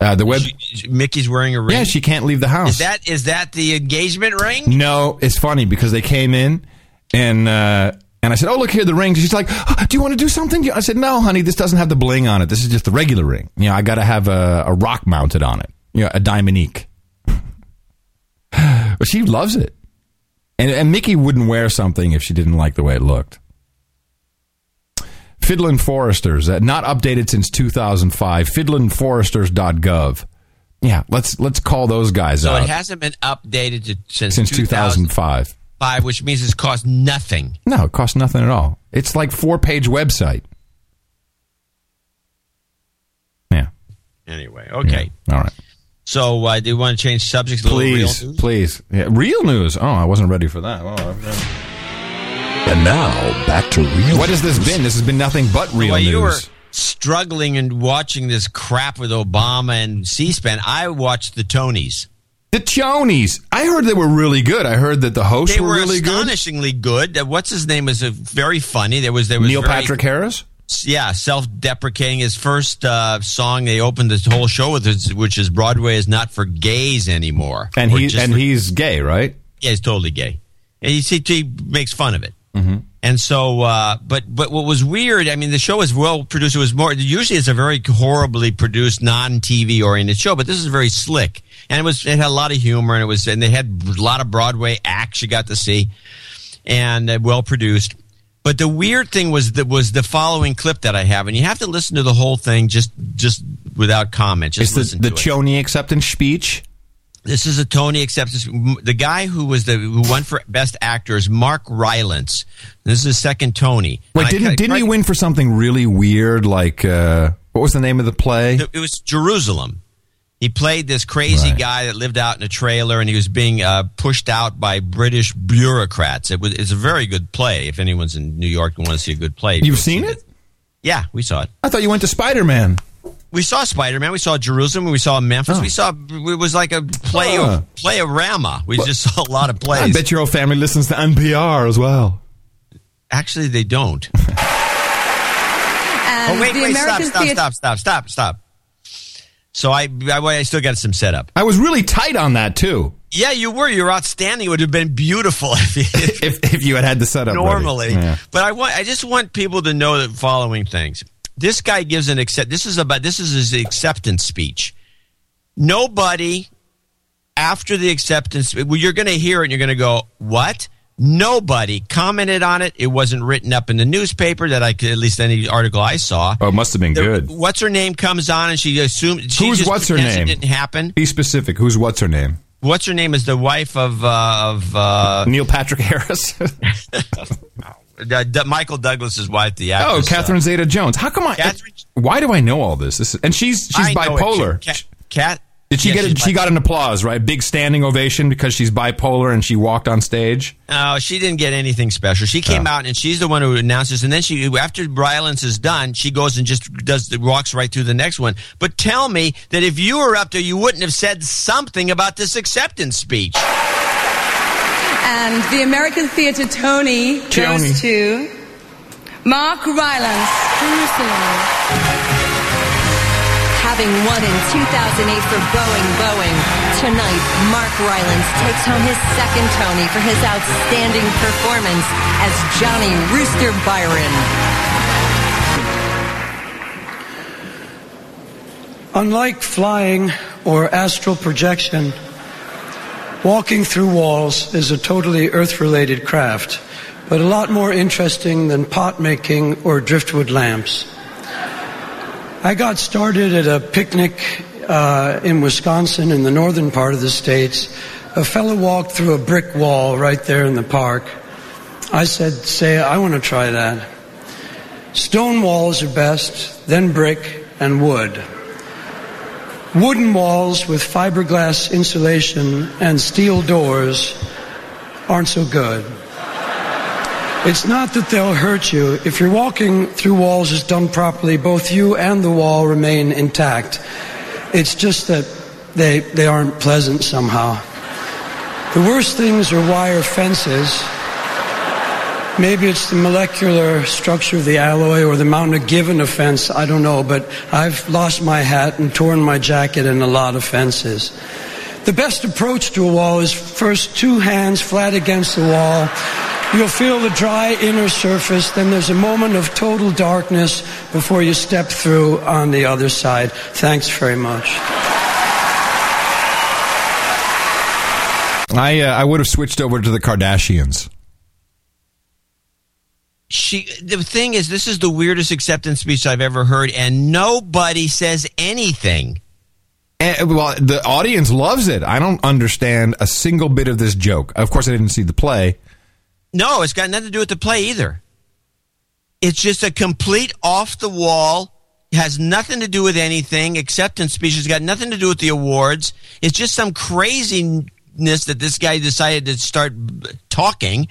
Uh, the web, Mickey's wearing a ring. yeah, she can't leave the house. Is that is that the engagement ring? No, it's funny because they came in and uh, and I said, "Oh, look here, the ring." She's like, "Oh, "Do you want to do something?" I said, "No, honey, this doesn't have the bling on it. This is just the regular ring. You know, I got to have a, a rock mounted on it. You know, a diamonique." <sighs> but she loves it, and and Mickey wouldn't wear something if she didn't like the way it looked. Fiddlin' Foresters, uh, not updated since 2005. Fiddlinforesters.gov. Yeah, let's let's call those guys So out it hasn't been updated to, since, since 2005. 2005, which means it's cost nothing. No, it costs nothing at all. It's like four page website. Yeah. Anyway, okay. All right. So uh, do you want to change subjects? A little real Please, news? please. Yeah, real news. Oh, I wasn't ready for that. Oh, And now back to real. what has this been? This has been nothing but real While news. you were struggling and watching this crap with Obama and C-SPAN, I watched the Tonys. The Chonies. I heard they were really good. I heard that the hosts were, were really good. astonishingly good. Uh, What's his name was uh, very funny. There was there was Neil very- Patrick Harris. yeah, self-deprecating. His first uh, song they opened this whole show with, is, which is Broadway is not for gays anymore. And he and for- he's gay, right? yeah, he's totally gay. And he, he, he makes fun of it. Mm-hmm. And so, uh, but but what was weird? I mean, the show was well produced. It was more usually it's a very horribly produced, non-TV oriented show, but this is very slick, and it was it had a lot of humor, and it was and they had a lot of Broadway acts you got to see, and uh, well produced. But the weird thing was that was the following clip that I have, and you have to listen to the whole thing just just without comment. Just It's the, listen the to it. Acceptance speech. This is a Tony acceptance. The guy who was the who won for best actor is Mark Rylance. This is his second Tony. Wait, And didn't I- didn't he win for something really weird? Like uh, what was the name of the play? It was Jerusalem. He played this crazy Right. guy that lived out in a trailer, and he was being uh, pushed out by British bureaucrats. It was it's a very good play. If anyone's in New York and want to see a good play, You've go seen see it? Yeah, we saw it. I thought you went to Spider Man. We saw Spider Man. We saw Jerusalem. We saw Memphis. Oh. We saw it was like a play Huh. playorama. We just <laughs> saw a lot of plays. I bet your whole family listens to NPR as well. Actually, they don't. <laughs> Oh wait, the wait, stop, American stop, Theatre- stop, stop, stop, stop. So I, I, I still got some setup. I was really tight on that too. Yeah, you were. You're outstanding. It would have been beautiful <laughs> if you, If if you had had the setup normally. Yeah. But I want. I just want people to know the following things. This guy gives an accept. This is about. This is his acceptance speech. Nobody after the acceptance. Well, you're going to hear it. and You're going to go, "What?" Nobody commented on it. It wasn't written up in the newspaper that I could, at least any article I saw. Oh, it must have been good. What's her name comes on and she assumes she Who's just what's her name? It didn't happen. Be specific. Who's what's her name? What's her name is the wife of uh, of uh, Neil Patrick Harris. D- <laughs> <laughs> D- Michael Douglas's wife, the actress. oh, Catherine Zeta Jones. How come I? Catherine- Why do I know all this? this is, and she's she's I bipolar. Cat. Cat Did she Yeah, get? she's A, she got an applause, right? Big standing ovation because she's bipolar and she walked on stage. No, she didn't get anything special. She came Oh. out and she's the one who announces, and then she, after Rylance is done, she goes and just does the walks right through the next one. But tell me that if you were up there, you wouldn't have said something about this acceptance speech. And the American Theatre Tony Tony. goes to Mark Rylance. Having won in 2008 for Boeing Boeing, tonight Mark Rylance takes home his second Tony for his outstanding performance as Johnny Rooster Byron. Unlike flying or astral projection, Walking through walls is a totally earth related craft, but a lot more interesting than pot making or driftwood lamps. I got started at a picnic uh, in Wisconsin in the northern part of the states. A fellow walked through a brick wall right there in the park. I said, Say, I want to try that. Stone walls are best, then brick and wood. Wooden walls with fiberglass insulation and steel doors aren't so good. It's not that they'll hurt you. If you're walking through walls is done properly, both you and the wall remain intact. It's just that they, they aren't pleasant somehow. The worst things are wire fences. Maybe it's the molecular structure of the alloy or the amount of given fence. I don't know, but I've lost my hat and torn my jacket in a lot of fences. The best approach to a wall is first two hands flat against the wall. You'll feel the dry inner surface. Then there's a moment of total darkness before you step through on the other side. Thanks very much. I uh, I would have switched over to the Kardashians. She. The thing is, this is the weirdest acceptance speech I've ever heard, and nobody says anything. And, well, the audience loves it. I don't understand a single bit of this joke. Of course, I didn't see the play. No, it's got nothing to do with the play either. It's just a complete off the wall. Has nothing to do with anything. Acceptance speech has got nothing to do with the awards. It's just some craziness that this guy decided to start talking.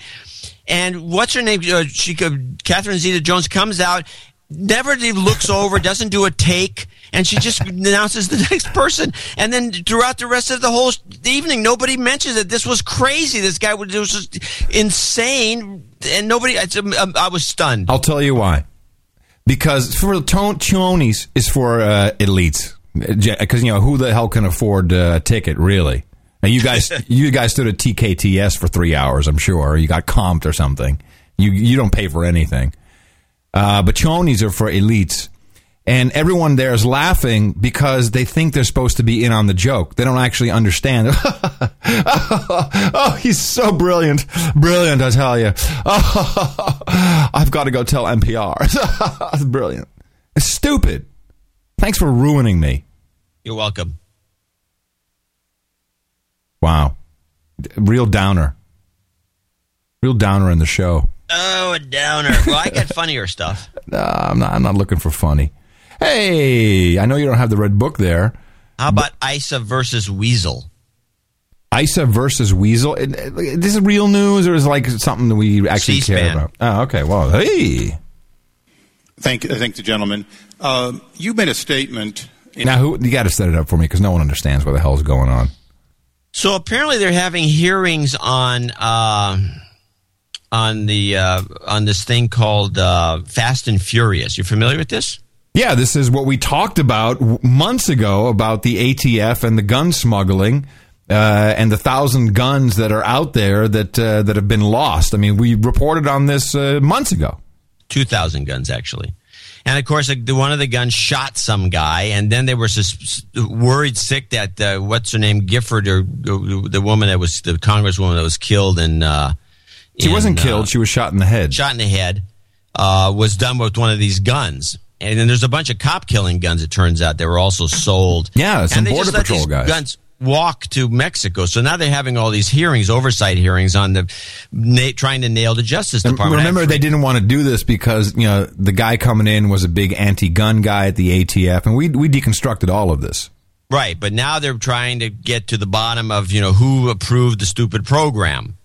And what's her name? Uh, she, Catherine Zeta Jones comes out, never looks over, doesn't do a take, and she just <laughs> announces the next person. And then throughout the rest of the whole evening, nobody mentions it. This was crazy. This guy was just insane, and nobody. um, I was stunned. I'll tell you why. Because for the tone Chonies is for uh, elites. Because you know who the hell can afford uh, a ticket, really? And you guys, <laughs> you guys stood at TKTS for three hours. I'm sure you got comped or something. You you don't pay for anything. Uh, but chonies are for elites. And everyone there is laughing because they think they're supposed to be in on the joke. They don't actually understand. <laughs> oh, he's so brilliant. Brilliant, I tell you. Oh, <laughs> I've got to go tell NPR. <laughs> Brilliant. It's stupid. Thanks for ruining me. You're welcome. Wow. Real downer. Real downer in the show. Oh, a downer. Well, I got funnier stuff. <laughs> No, I'm not. I'm not looking for funny. Hey, I know you don't have the red book there. How about Issa versus Weasel? Issa versus Weasel. This is real news, or is it like something that we actually C-SPAN. care about? Oh, okay. Well, hey. Thank, you. thank the gentleman. Uh, you made a statement. Now, who you got to set it up for me because no one understands what the hell's going on. So apparently, they're having hearings on uh, on the uh, on this thing called uh, Fast and Furious. You familiar with this? Yeah, this is what we talked about months ago about the ATF and the gun smuggling. Uh, and the thousand guns that are out there that uh, that have been lost. I mean, we reported on this uh, months ago. Two thousand guns, actually. And of course, one of the guns shot some guy, and then they were sus- worried sick that uh, what's her name, Gifford, or uh, the woman that was the congresswoman that was killed in. Uh, She in, wasn't uh, killed; she was shot in the head. shot in the head, uh, was done with one of these guns. And then there's a bunch of cop killing guns. It turns out they were also sold. Yeah, some and Border Patrol guys. Guns walk to Mexico. So now they're having all these hearings, oversight hearings on the na- trying to nail the Justice And Department. remember, they didn't want to do this because you know the guy coming in was a big anti-gun guy at the ATF, and we we deconstructed all of this. Right, but now they're trying to get to the bottom of you know who approved the stupid program,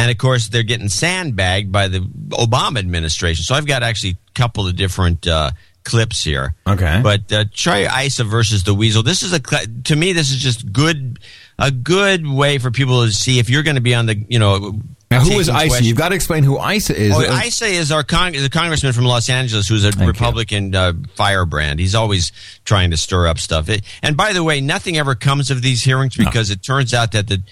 and of course they're getting sandbagged by the Obama administration. So I've got actually a couple of different uh, clips here. Okay. but uh, try Issa versus the Weasel. This is a to me this is just good a good way for people to see if you're going to be on the you know. Now, who is Issa? questions- You've got to explain who Issa is. Oh, Issa is our con- the congressman from Los Angeles, who's a Republican uh, firebrand. He's always trying to stir up stuff. It, and by the way, nothing ever comes of these hearings because it turns out that the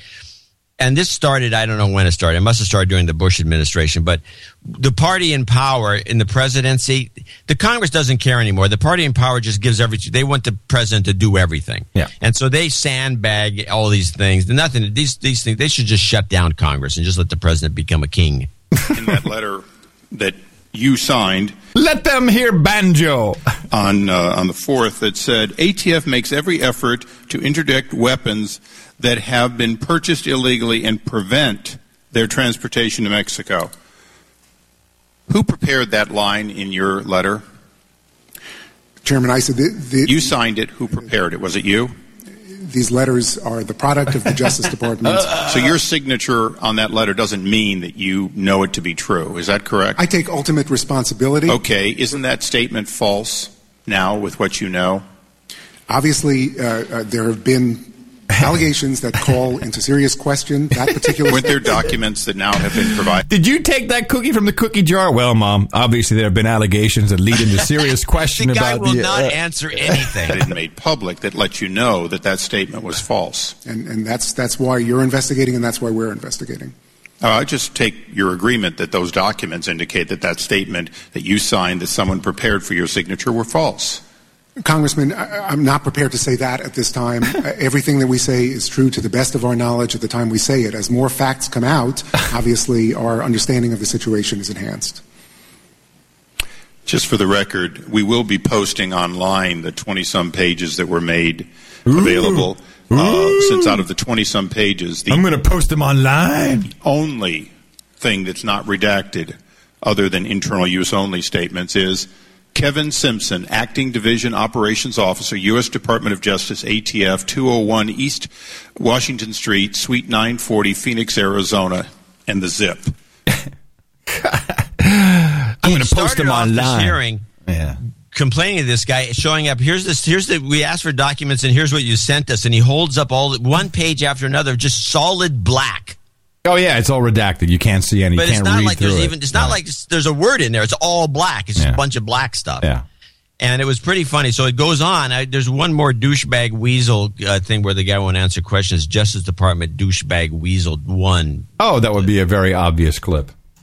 and this started, I don't know when it started. It must have started during the Bush administration, but the party in power in the presidency, the Congress doesn't care anymore. The party in power just gives everything. They want the president to do everything. Yeah. And so they sandbag all these things. Nothing, these, these things, they should just shut down Congress and just let the president become a king. in that letter that you signed. Let them hear banjo. On uh, on the fourth, that said ATF makes every effort to interdict weapons that have been purchased illegally and prevent their transportation to Mexico. Who prepared that line in your letter? Chairman, I said the, the, You signed it. Who prepared it? Was it you? these letters are the product of the Justice Department. <laughs> So your signature on that letter doesn't mean that you know it to be true. Is that correct? I take ultimate responsibility. Okay. Isn't that statement false now with what you know? Obviously, uh, uh, there have been <laughs> allegations that call into serious question that particular. Weren't there documents that now have been provided? Did you take that cookie from the cookie jar? Well, Mom, obviously there have been allegations that lead into serious <laughs> question the guy about will the. not uh, answer anything. That it made public that let you know that that statement was false. and, and that's that's why you're investigating, and that's why we're investigating. Uh, I just take your agreement that those documents indicate that that statement that you signed that someone prepared for your signature were false. Congressman, I, I'm not prepared to say that at this time. <laughs> Uh, Everything that we say is true to the best of our knowledge at the time we say it. As more facts come out, <laughs> obviously our understanding of the situation is enhanced. Just for the record, we will be posting online the 20 some pages that were made available. Uh, since out of the 20 some pages, the I'm going to post them online. only thing that's not redacted, other than internal use only statements, is Kevin Simpson, Acting Division Operations Officer, U.S. Department of Justice, ATF, 201 East Washington Street, Suite 940, Phoenix, Arizona, and the zip. <laughs> I'm going to post started them this online. hearing Yeah. complaining to this guy showing up here's this here's the we asked for documents and here's what you sent us and he holds up all one page after another just solid black Oh yeah, it's all redacted. You can't see any. but it's can't not read like there's it. even it's not like there's a word in there it's all black it's just Yeah. a bunch of black stuff Yeah. and it was pretty funny so it goes on I, there's one more douchebag weasel uh, thing where the guy won't answer questions justice department douchebag weasel one Oh, that would be a very obvious clip. <laughs>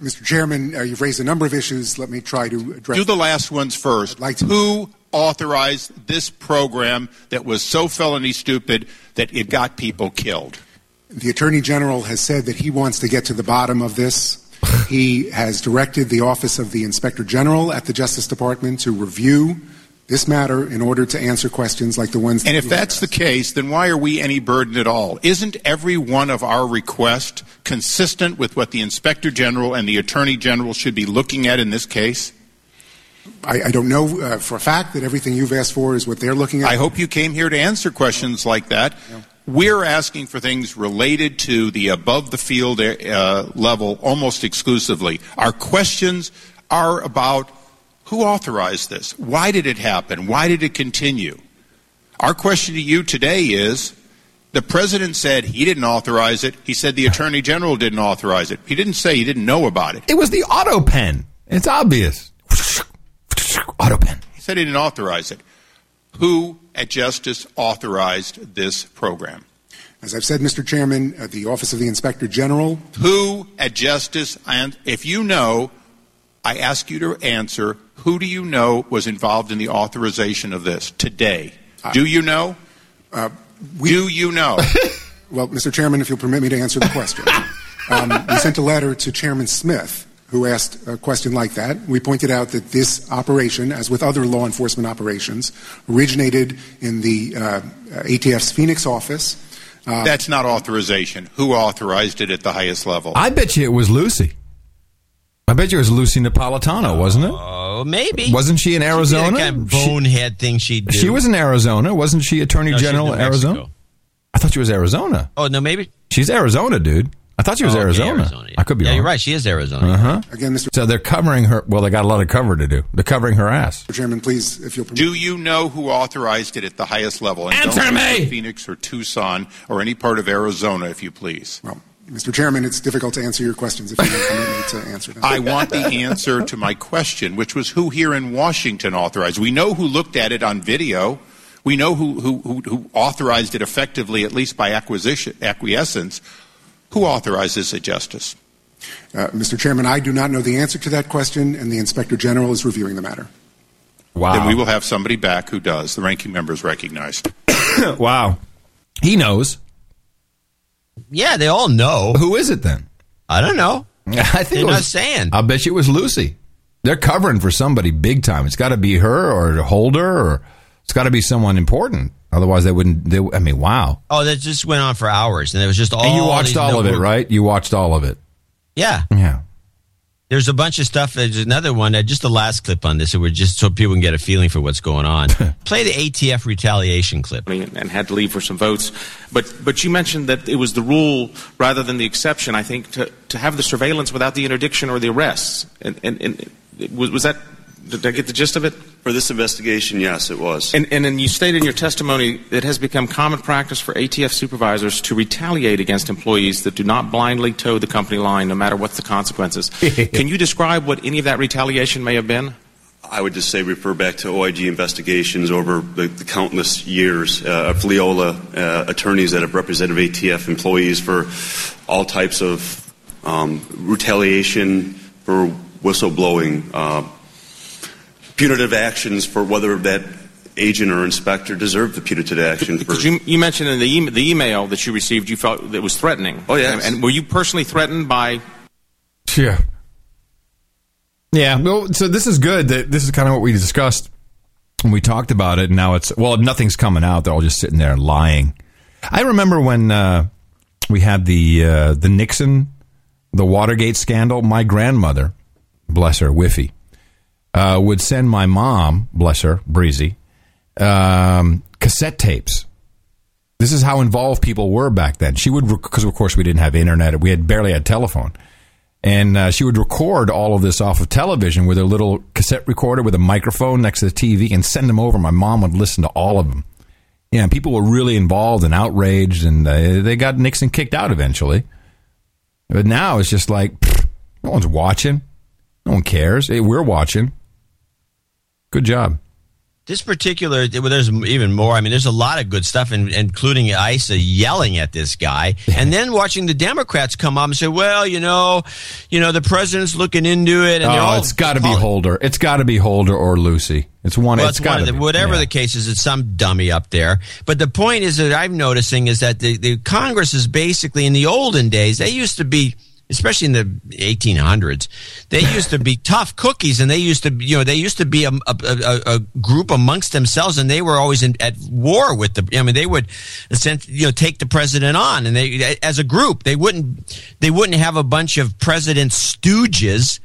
Mr. Chairman, uh, you've raised a number of issues. Let me try to address. Do the last ones first. like to- Who authorized this program that was so felony stupid that it got people killed? The Attorney General has said that he wants to get to the bottom of this. he has directed the Office of the Inspector General at the Justice Department to review this matter in order to answer questions like the ones. And that if that's the case, then why are we any burden at all? Isn't every one of our requests consistent with what the Inspector General and the Attorney General should be looking at in this case? I, I don't know uh, for a fact that everything you've asked for is what they're looking at. I hope you came here to answer questions like that. We're asking for things related to the above the field uh, level almost exclusively. Our questions are about who authorized this? Why did it happen? Why did it continue? Our question to you today is the president said he didn't authorize it. He said the attorney general didn't authorize it. He didn't say he didn't know about it. It was the auto pen. It's obvious. Auto pen. He said he didn't authorize it. Who at Justice authorized this program? As I've said, Mr. Chairman, uh, the Office of the Inspector General. Who at Justice, and if you know, I ask you to answer, who do you know was involved in the authorization of this today? Do you know? Uh, do you know? <laughs> Well, Mr. Chairman, if you'll permit me to answer the question. <laughs> um, we sent a letter to Chairman Smith, who asked a question like that. We pointed out that this operation, as with other law enforcement operations, originated in the uh, ATF's Phoenix office. Uh, That's not authorization. Who authorized it at the highest level? I bet you it was Lucy. I bet you it was Lucy Napolitano, wasn't it? oh maybe Wasn't she in Arizona? She did that kind of bonehead thing she did She was in Arizona, wasn't she? Attorney No, General New Arizona. I thought she was Arizona. oh no maybe She's Arizona, dude. I thought she was Oh, okay, Arizona. Arizona, yeah. I could be yeah wrong. you're right she is Arizona Uh huh. Again, Mr. So they're covering her. Well, they got a lot of cover to do. They're covering her ass. Chairman, please, if you'll permit. Do you know who authorized it at the highest level? And Answer don't me! Phoenix or Tucson or any part of Arizona, if you please. Well, Mr. Chairman, it's difficult to answer your questions if you don't permit me to answer them. I want the answer to my question, which was who here in Washington authorized. We know who looked at it on video. We know who, who, who, who authorized it effectively, at least by acquisition, acquiescence. Who authorizes this at Justice? Uh, Mr. Chairman, I do not know the answer to that question, and the Inspector General is reviewing the matter. Wow. Then we will have somebody back who does. The ranking member is recognized. <coughs> wow. He knows. Yeah, they all know. Who is it then? I don't know. <laughs> I think They're it was, not saying. I'll bet you it was Lucy. They're covering for somebody big time. It's got to be her or Holder or it's got to be someone important. Otherwise, they wouldn't. They, I mean, wow. Oh, that just went on for hours, and it was just all. and you watched these all of it, right? You watched all of it. Yeah. Yeah. There's a bunch of stuff. There's another one. Uh, just the last clip on this. It was just so people can get a feeling for what's going on. <laughs> Play the ATF retaliation clip. and and had to leave for some votes. But but you mentioned that it was the rule rather than the exception. I think to, to have the surveillance without the interdiction or the arrests. And, and, and was, was that? Did I get the gist of it? For this investigation, yes, it was. And, and then you stated in your testimony it has become common practice for ATF supervisors to retaliate against employees that do not blindly toe the company line, no matter what the consequences. <laughs> Can you describe what any of that retaliation may have been? I would just say refer back to OIG investigations over the, the countless years uh, of Leola uh, attorneys that have represented ATF employees for all types of um, retaliation for whistleblowing, uh, punitive actions for whether that agent or inspector deserved the punitive action. For, Because you, you mentioned in the, e- the email that you received you felt that was threatening. Oh, yeah. And, and were you personally threatened by Yeah. Yeah. Well, so this is good. That this is kind of what we discussed when we talked about it. And now it's well, nothing's coming out. They're all just sitting there lying. I remember when uh, we had the uh, the Nixon, the Watergate scandal. My grandmother, bless her, Whiffy, uh, would send my mom, bless her, Breezy, um, cassette tapes. This is how involved people were back then. She would, because of course we didn't have internet. We had barely had telephone. And uh, she would record all of this off of television with her little cassette recorder with a microphone next to the TV and send them over. My mom would listen to all of them. Yeah, people were really involved and outraged, and uh, they got Nixon kicked out eventually. But now it's just like, pfft, no one's watching. No one cares. Hey, we're watching. Good job. This particular, well, there's even more. I mean, there's a lot of good stuff, in, including Issa yelling at this guy, and then watching the Democrats come up and say, "Well, you know, you know, the president's looking into it." And oh, it's got to be Holder. It's got to be Holder or Lucy. It's one. Well, it's it's one got of the, be. whatever Yeah. the case is, it's some dummy up there. But the point is that I'm noticing is that the, the Congress is basically in the olden days. They used to be, especially in the 1800s, they used to be tough cookies, and they used to, you know, they used to be a, a, a, a group amongst themselves, and they were always in, at war with the. I mean, they would, you know, take the president on, and they, as a group, they wouldn't, they wouldn't have a bunch of president stooges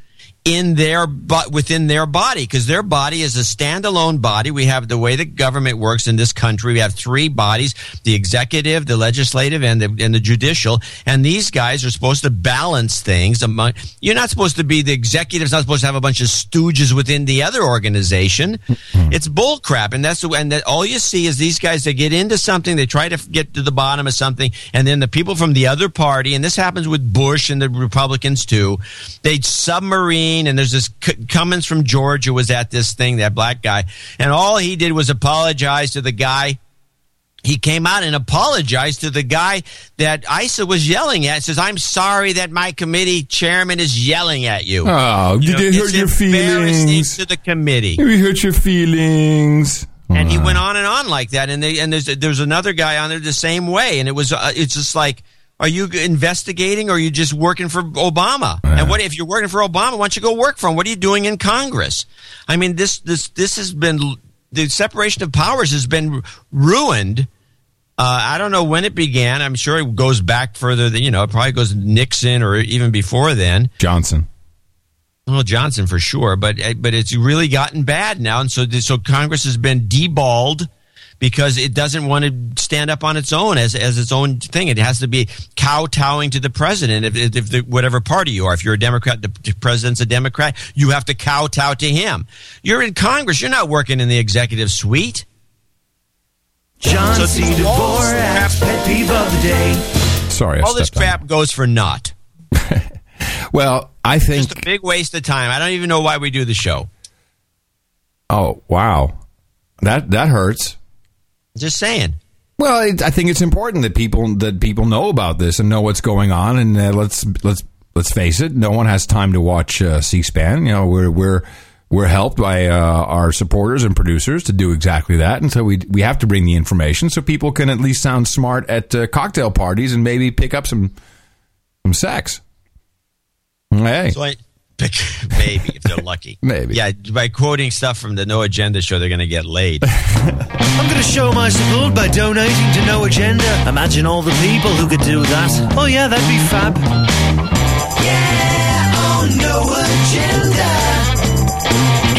in their but within their body because their body is a standalone body. We have the way the government works in this country. We have three bodies the executive the legislative and the, and the judicial. And these guys are supposed to balance things among you're not supposed to be the executive's not supposed to have a bunch of stooges within the other organization. Mm-hmm. It's bullcrap, and that's the and that all you see is these guys they get into something they try to get to the bottom of something and then the people from the other party and this happens with bush and the republicans too they submarine and there's this C- Cummings from georgia was at this thing that black guy and all he did was apologize to the guy he came out and apologized to the guy that Issa was yelling at. Says, "I'm sorry that my committee chairman is yelling at you." Oh, You did know, it hurt your feelings? to the committee? We hurt your feelings. and he went on and on like that. And they, and there's there's another guy on there the same way. And it was uh, it's just like, are you investigating or are you just working for Obama? And what if you're working for Obama? Why don't you go work for him? What are you doing in Congress? I mean, this this this has been the separation of powers has been ruined. Uh, I don't know when it began. I'm sure it goes back further than you know. It probably goes Nixon or even before then. Johnson. Well, Johnson for sure, but but it's really gotten bad now, and so so Congress has been deballed because it doesn't want to stand up on its own as as its own thing. It has to be kowtowing to the president. If, if, if the, whatever party you are, if you're a Democrat, the president's a Democrat, you have to kowtow to him. You're in Congress. You're not working in the executive suite. John So C. it's Dvorak's pet peeve of the day. Sorry, I All this stepped on- crap goes for naught. <laughs> Well, I think. Just a big waste of time. I don't even know why we do the show. Oh wow, that that hurts. Just saying. Well, it, I think it's important that people that people know about this and know what's going on. And uh, let's let's let's face it, no one has time to watch uh, C-SPAN. You know, we're we're we're helped by uh, our supporters and producers to do exactly that, and so we we have to bring the information so people can at least sound smart at uh, cocktail parties and maybe pick up some some sex. Hey, So I pick <laughs> maybe if they're lucky. <laughs> Maybe. Yeah, by quoting stuff from the No Agenda show, they're going to get laid. <laughs> I'm going to show my support by donating to No Agenda. Imagine all the people who could do that. Oh, yeah, that'd be fab. Yeah, on No Agenda.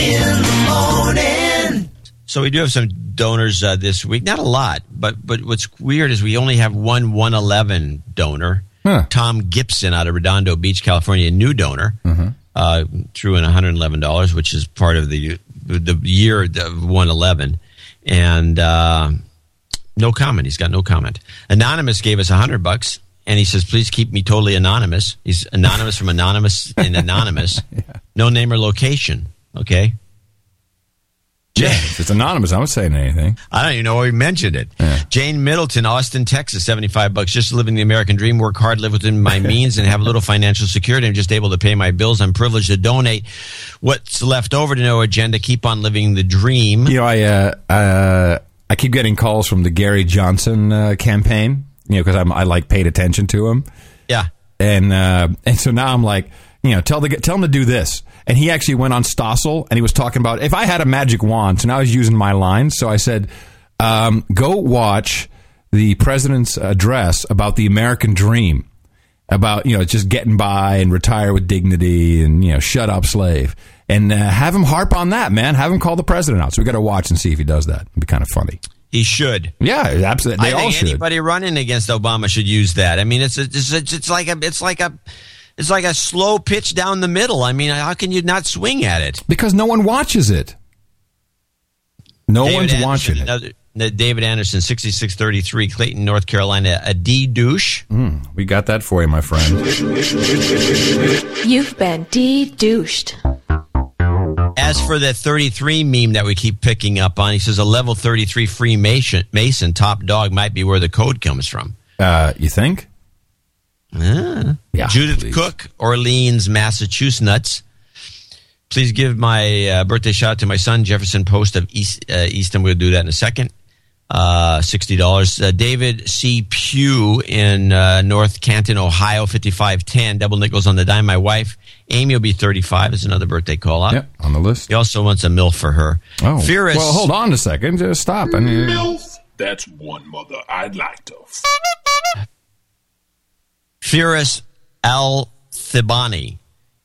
In the morning. So we do have some donors uh, this week. Not a lot, but but what's weird is we only have one 111 donor. Tom Gibson out of Redondo Beach, California, a new donor. Uh, threw in $111, which is part of the the year of 111, and uh, no comment. He's got no comment. Anonymous gave us 100 bucks, and he says, "Please keep me totally anonymous." He's anonymous from anonymous and anonymous. <laughs> No name or location. Okay. Yeah, it's anonymous. I'm not saying anything. I don't even know why he mentioned it. Jane Middleton, Austin, Texas, 75 bucks. Just living the American dream, work hard, live within my <laughs> means, and have a little financial security. I'm just able to pay my bills. I'm privileged to donate what's left over to no agenda. Keep on living the dream. You know, I uh, uh, I keep getting calls from the Gary Johnson uh, campaign. You know, because I'm I like paid attention to him. Yeah. and uh, <laughs> and so now I'm like, you know, tell the tell him to do this. And he actually went on Stossel and he was talking about if I had a magic wand. So now he's using my lines. So I said, um, go watch the president's address about the American dream, about you know just getting by and retire with dignity and you know shut up slave. And uh, have him harp on that, man. Have him call the president out. So we got to watch and see if he does that. It'd be kind of funny. He should. Yeah, absolutely. They I all think should. anybody running against Obama should use that. I mean, it's a, it's, a, it's like a it's like a it's like a slow pitch down the middle. I mean, how can you not swing at it? Because no one watches it. No David one's Anderson, watching it. Another, David Anderson, 6633, Clayton, North Carolina, a D douche. Mm, we got that for you, my friend. You've been D douched. As for the 33 meme that we keep picking up on, he says a level 33 Freemason Mason top dog might be where the code comes from. Uh, you think? Ah. Yeah, Judith please. Cook, Orleans, Massachusetts. Please give my uh, birthday shout out to my son, Jefferson Post of East, uh, Easton. We'll do that in a second. Uh, $60. Uh, David C. Pugh in uh, North Canton, Ohio, 5510. Double nickels on the dime. My wife, Amy, will be 35. Is another birthday call out. Yep, on the list. He also wants a MILF for her. Oh, Fearless. well, hold on a second. Just stop. I mean, MILF, that's one mother I'd like to. Firas Al Thibani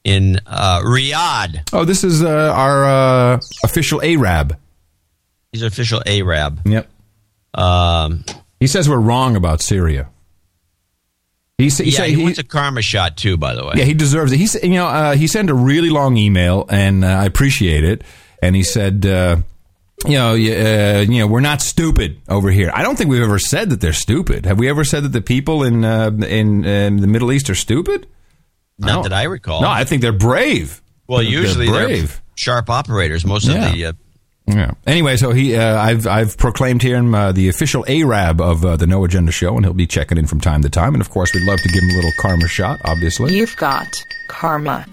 in uh, Riyadh. oh, this is uh, our uh, official Arab. He's an official Arab. Yep. Um, He says we're wrong about Syria. He, sa- he yeah, said he, he- wants a karma shot too. By the way, Yeah, he deserves it. He you know, uh, he sent a really long email, and uh, I appreciate it. And he said, uh, you know, uh, you know, we're not stupid over here. I don't think we've ever said that they're stupid. Have we ever said that the people in uh, in, in the Middle East are stupid? Not don't- that I recall. No, I think they're brave. well, They're usually they're, brave. sharp operators. Most Yeah. of the uh, Yeah. Anyway, so he, uh, I've I've proclaimed him uh, the official Arab of uh, the No Agenda Show, and he'll be checking in from time to time. And of course, we'd love to give him a little karma shot, obviously You've got karma.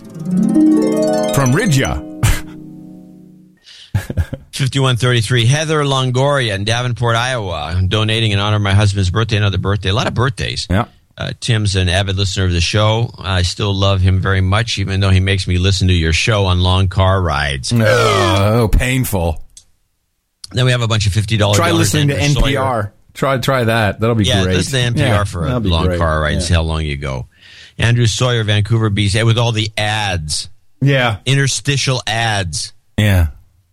from Ridja. 5133 Heather Longoria in Davenport, Iowa, donating in honor of my husband's birthday. Another birthday. A lot of birthdays. Yeah. Uh, Tim's an avid listener of the show. I still love him very much, even though he makes me listen to your show on long car rides. Oh, painful. Then we have a bunch of fifty dollars. Try listening to NPR. Try try that. That'll be yeah, great. listen to NPR Yeah, for a long great. car ride. and See how long you go. Andrew Sawyer, Vancouver, BC, with all the ads, Yeah. interstitial ads. Yeah.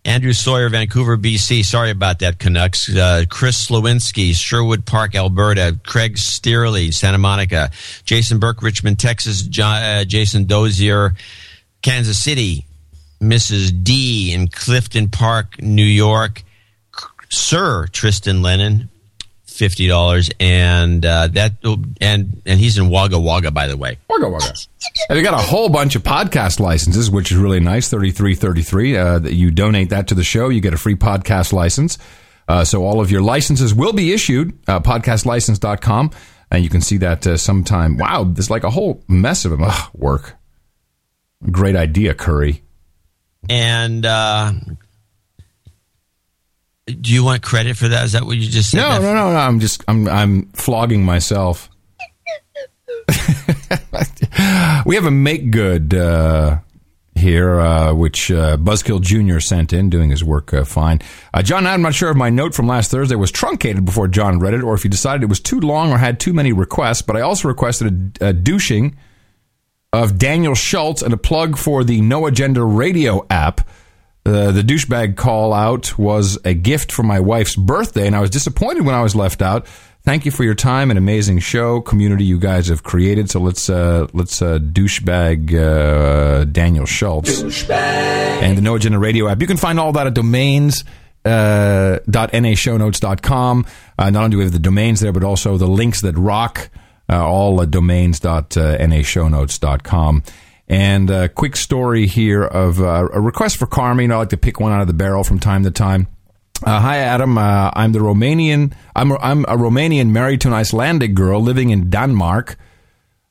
Andrew Sawyer, Vancouver, BC. Sorry about that, Canucks. Uh, Chris Slowinski, Sherwood Park, Alberta. Craig Steerley, Santa Monica. Jason Burke, Richmond, Texas. Uh, Jason Dozier, Kansas City. Mrs. D in Clifton Park, New York. Sir Tristan Lennon, fifty dollars, and uh, that and and he's in Wagga Wagga, by the way. Wagga Wagga. And we got a whole bunch of podcast licenses, which is really nice. Thirty three thirty three. Uh, that you donate that to the show, you get a free podcast license. Uh, so all of your licenses will be issued, uh, podcastlicense.com. And you can see that uh, sometime. Wow, there's like a whole mess of them. Ugh, work. Great idea, Curry. And uh, do you want credit for that? Is that what you just said? No, no, no, no. I'm just I'm I'm flogging myself. <laughs> we have a make good uh, here, uh, which uh, Buzzkill Jr. sent in, doing his work uh, fine. Uh, John, I'm not sure if my note from last Thursday was truncated before John read it, or if he decided it was too long or had too many requests. But I also requested a, a douching of Daniel Schultz and a plug for the No Agenda Radio app. Uh, the douchebag call out was a gift for my wife's birthday, and I was disappointed when I was left out. Thank you for your time and amazing show community you guys have created. So let's uh, let's uh, douchebag uh, Daniel Schultz and the No Agenda Radio app. You can find all that at domains. Uh, dot nashownotes.com. Uh, not only do we have the domains there, but also the links that rock uh, all at domains dot uh, nashownotes.com. And a quick story here of uh, a request for karma. You know, I like to pick one out of the barrel from time to time. Uh, hi, Adam. Uh, I'm the Romanian. I'm I'm a Romanian married to an Icelandic girl living in Denmark.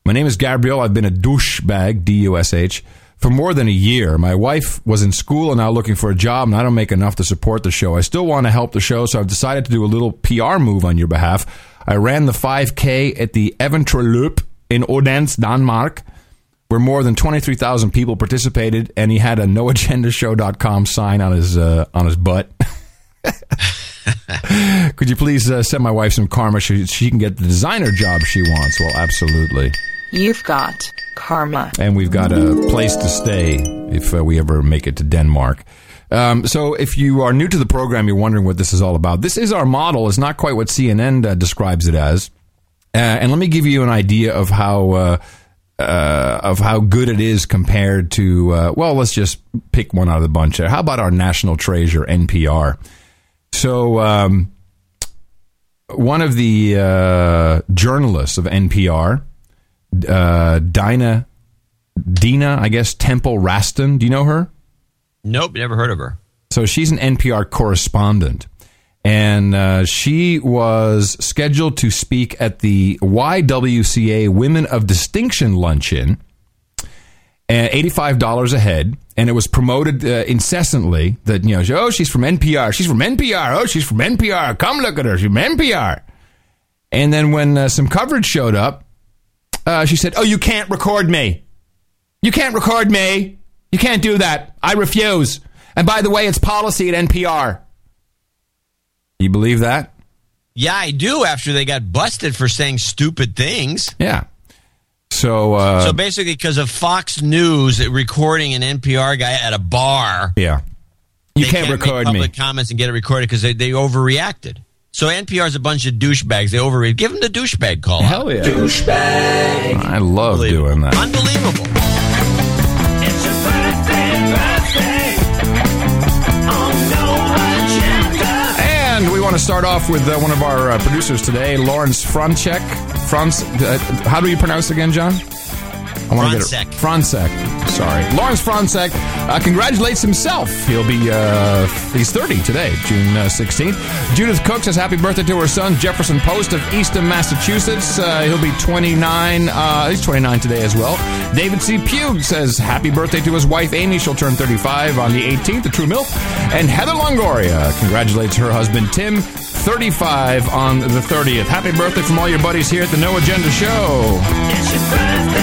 My name is Gabriel. I've been a douchebag, D U S H, for more than a year. My wife was in school and now looking for a job, and I don't make enough to support the show. I still want to help the show, so I've decided to do a little PR move on your behalf. I ran the 5K at the Eventroloop in Odense, Denmark, where more than 23,000 people participated, and he had a noagendashow.com sign on his uh, on his butt. <laughs> Could you please uh, send my wife some karma so she can get the designer job she wants? Well, absolutely. You've got karma. And we've got a place to stay if uh, we ever make it to Denmark. Um, so, if you are new to the program, you're wondering what this is all about. This is our model. It's not quite what CNN uh, describes it as. Uh, and let me give you an idea of how uh, of how good it is compared to. Uh, well, let's just pick one out of the bunch. There. How about our national treasure, NPR? So, um, one of the uh, journalists of NPR, uh, Dinah, Dina, I guess Temple Raston. Do you know her? Nope, never heard of her. So she's an NPR correspondent. And uh, she was scheduled to speak at the YWCA Women of Distinction luncheon, uh, $85 a head. And it was promoted uh, incessantly that, you know, oh, she's from NPR. She's from NPR. Oh, she's from NPR. Come look at her. She's from NPR. And then when uh, some coverage showed up, uh, she said, oh, you can't record me. You can't record me. You can't do that. I refuse. And by the way, it's policy at NPR. You believe that? Yeah, I do. After they got busted for saying stupid things. Yeah. So, uh, so basically, because of Fox News recording an NPR guy at a bar, yeah, you they can't make record me. public comments and get it recorded because they, they overreacted. So NPR is a bunch of douchebags. They overreact. Give them the douchebag call. Hell yeah, douchebag. I love doing that. Unbelievable. Want to start off with uh, one of our uh, producers today, Lawrence Franchek. Franz, uh, how do you pronounce again, John? I want to get it. Francek. Sorry, Lawrence Francek uh, congratulates himself. He'll be uh, he's 30 today, June uh, 16th. Judith Cook says happy birthday to her son Jefferson Post of Easton, Massachusetts. Uh, he'll be 29. Uh, he's 29 today as well. David C. Pugh says happy birthday to his wife Amy. She'll turn 35 on the 18th. The True Milk. And Heather Longoria congratulates her husband Tim. 35 on the 30th. Happy birthday from all your buddies here at the No Agenda Show.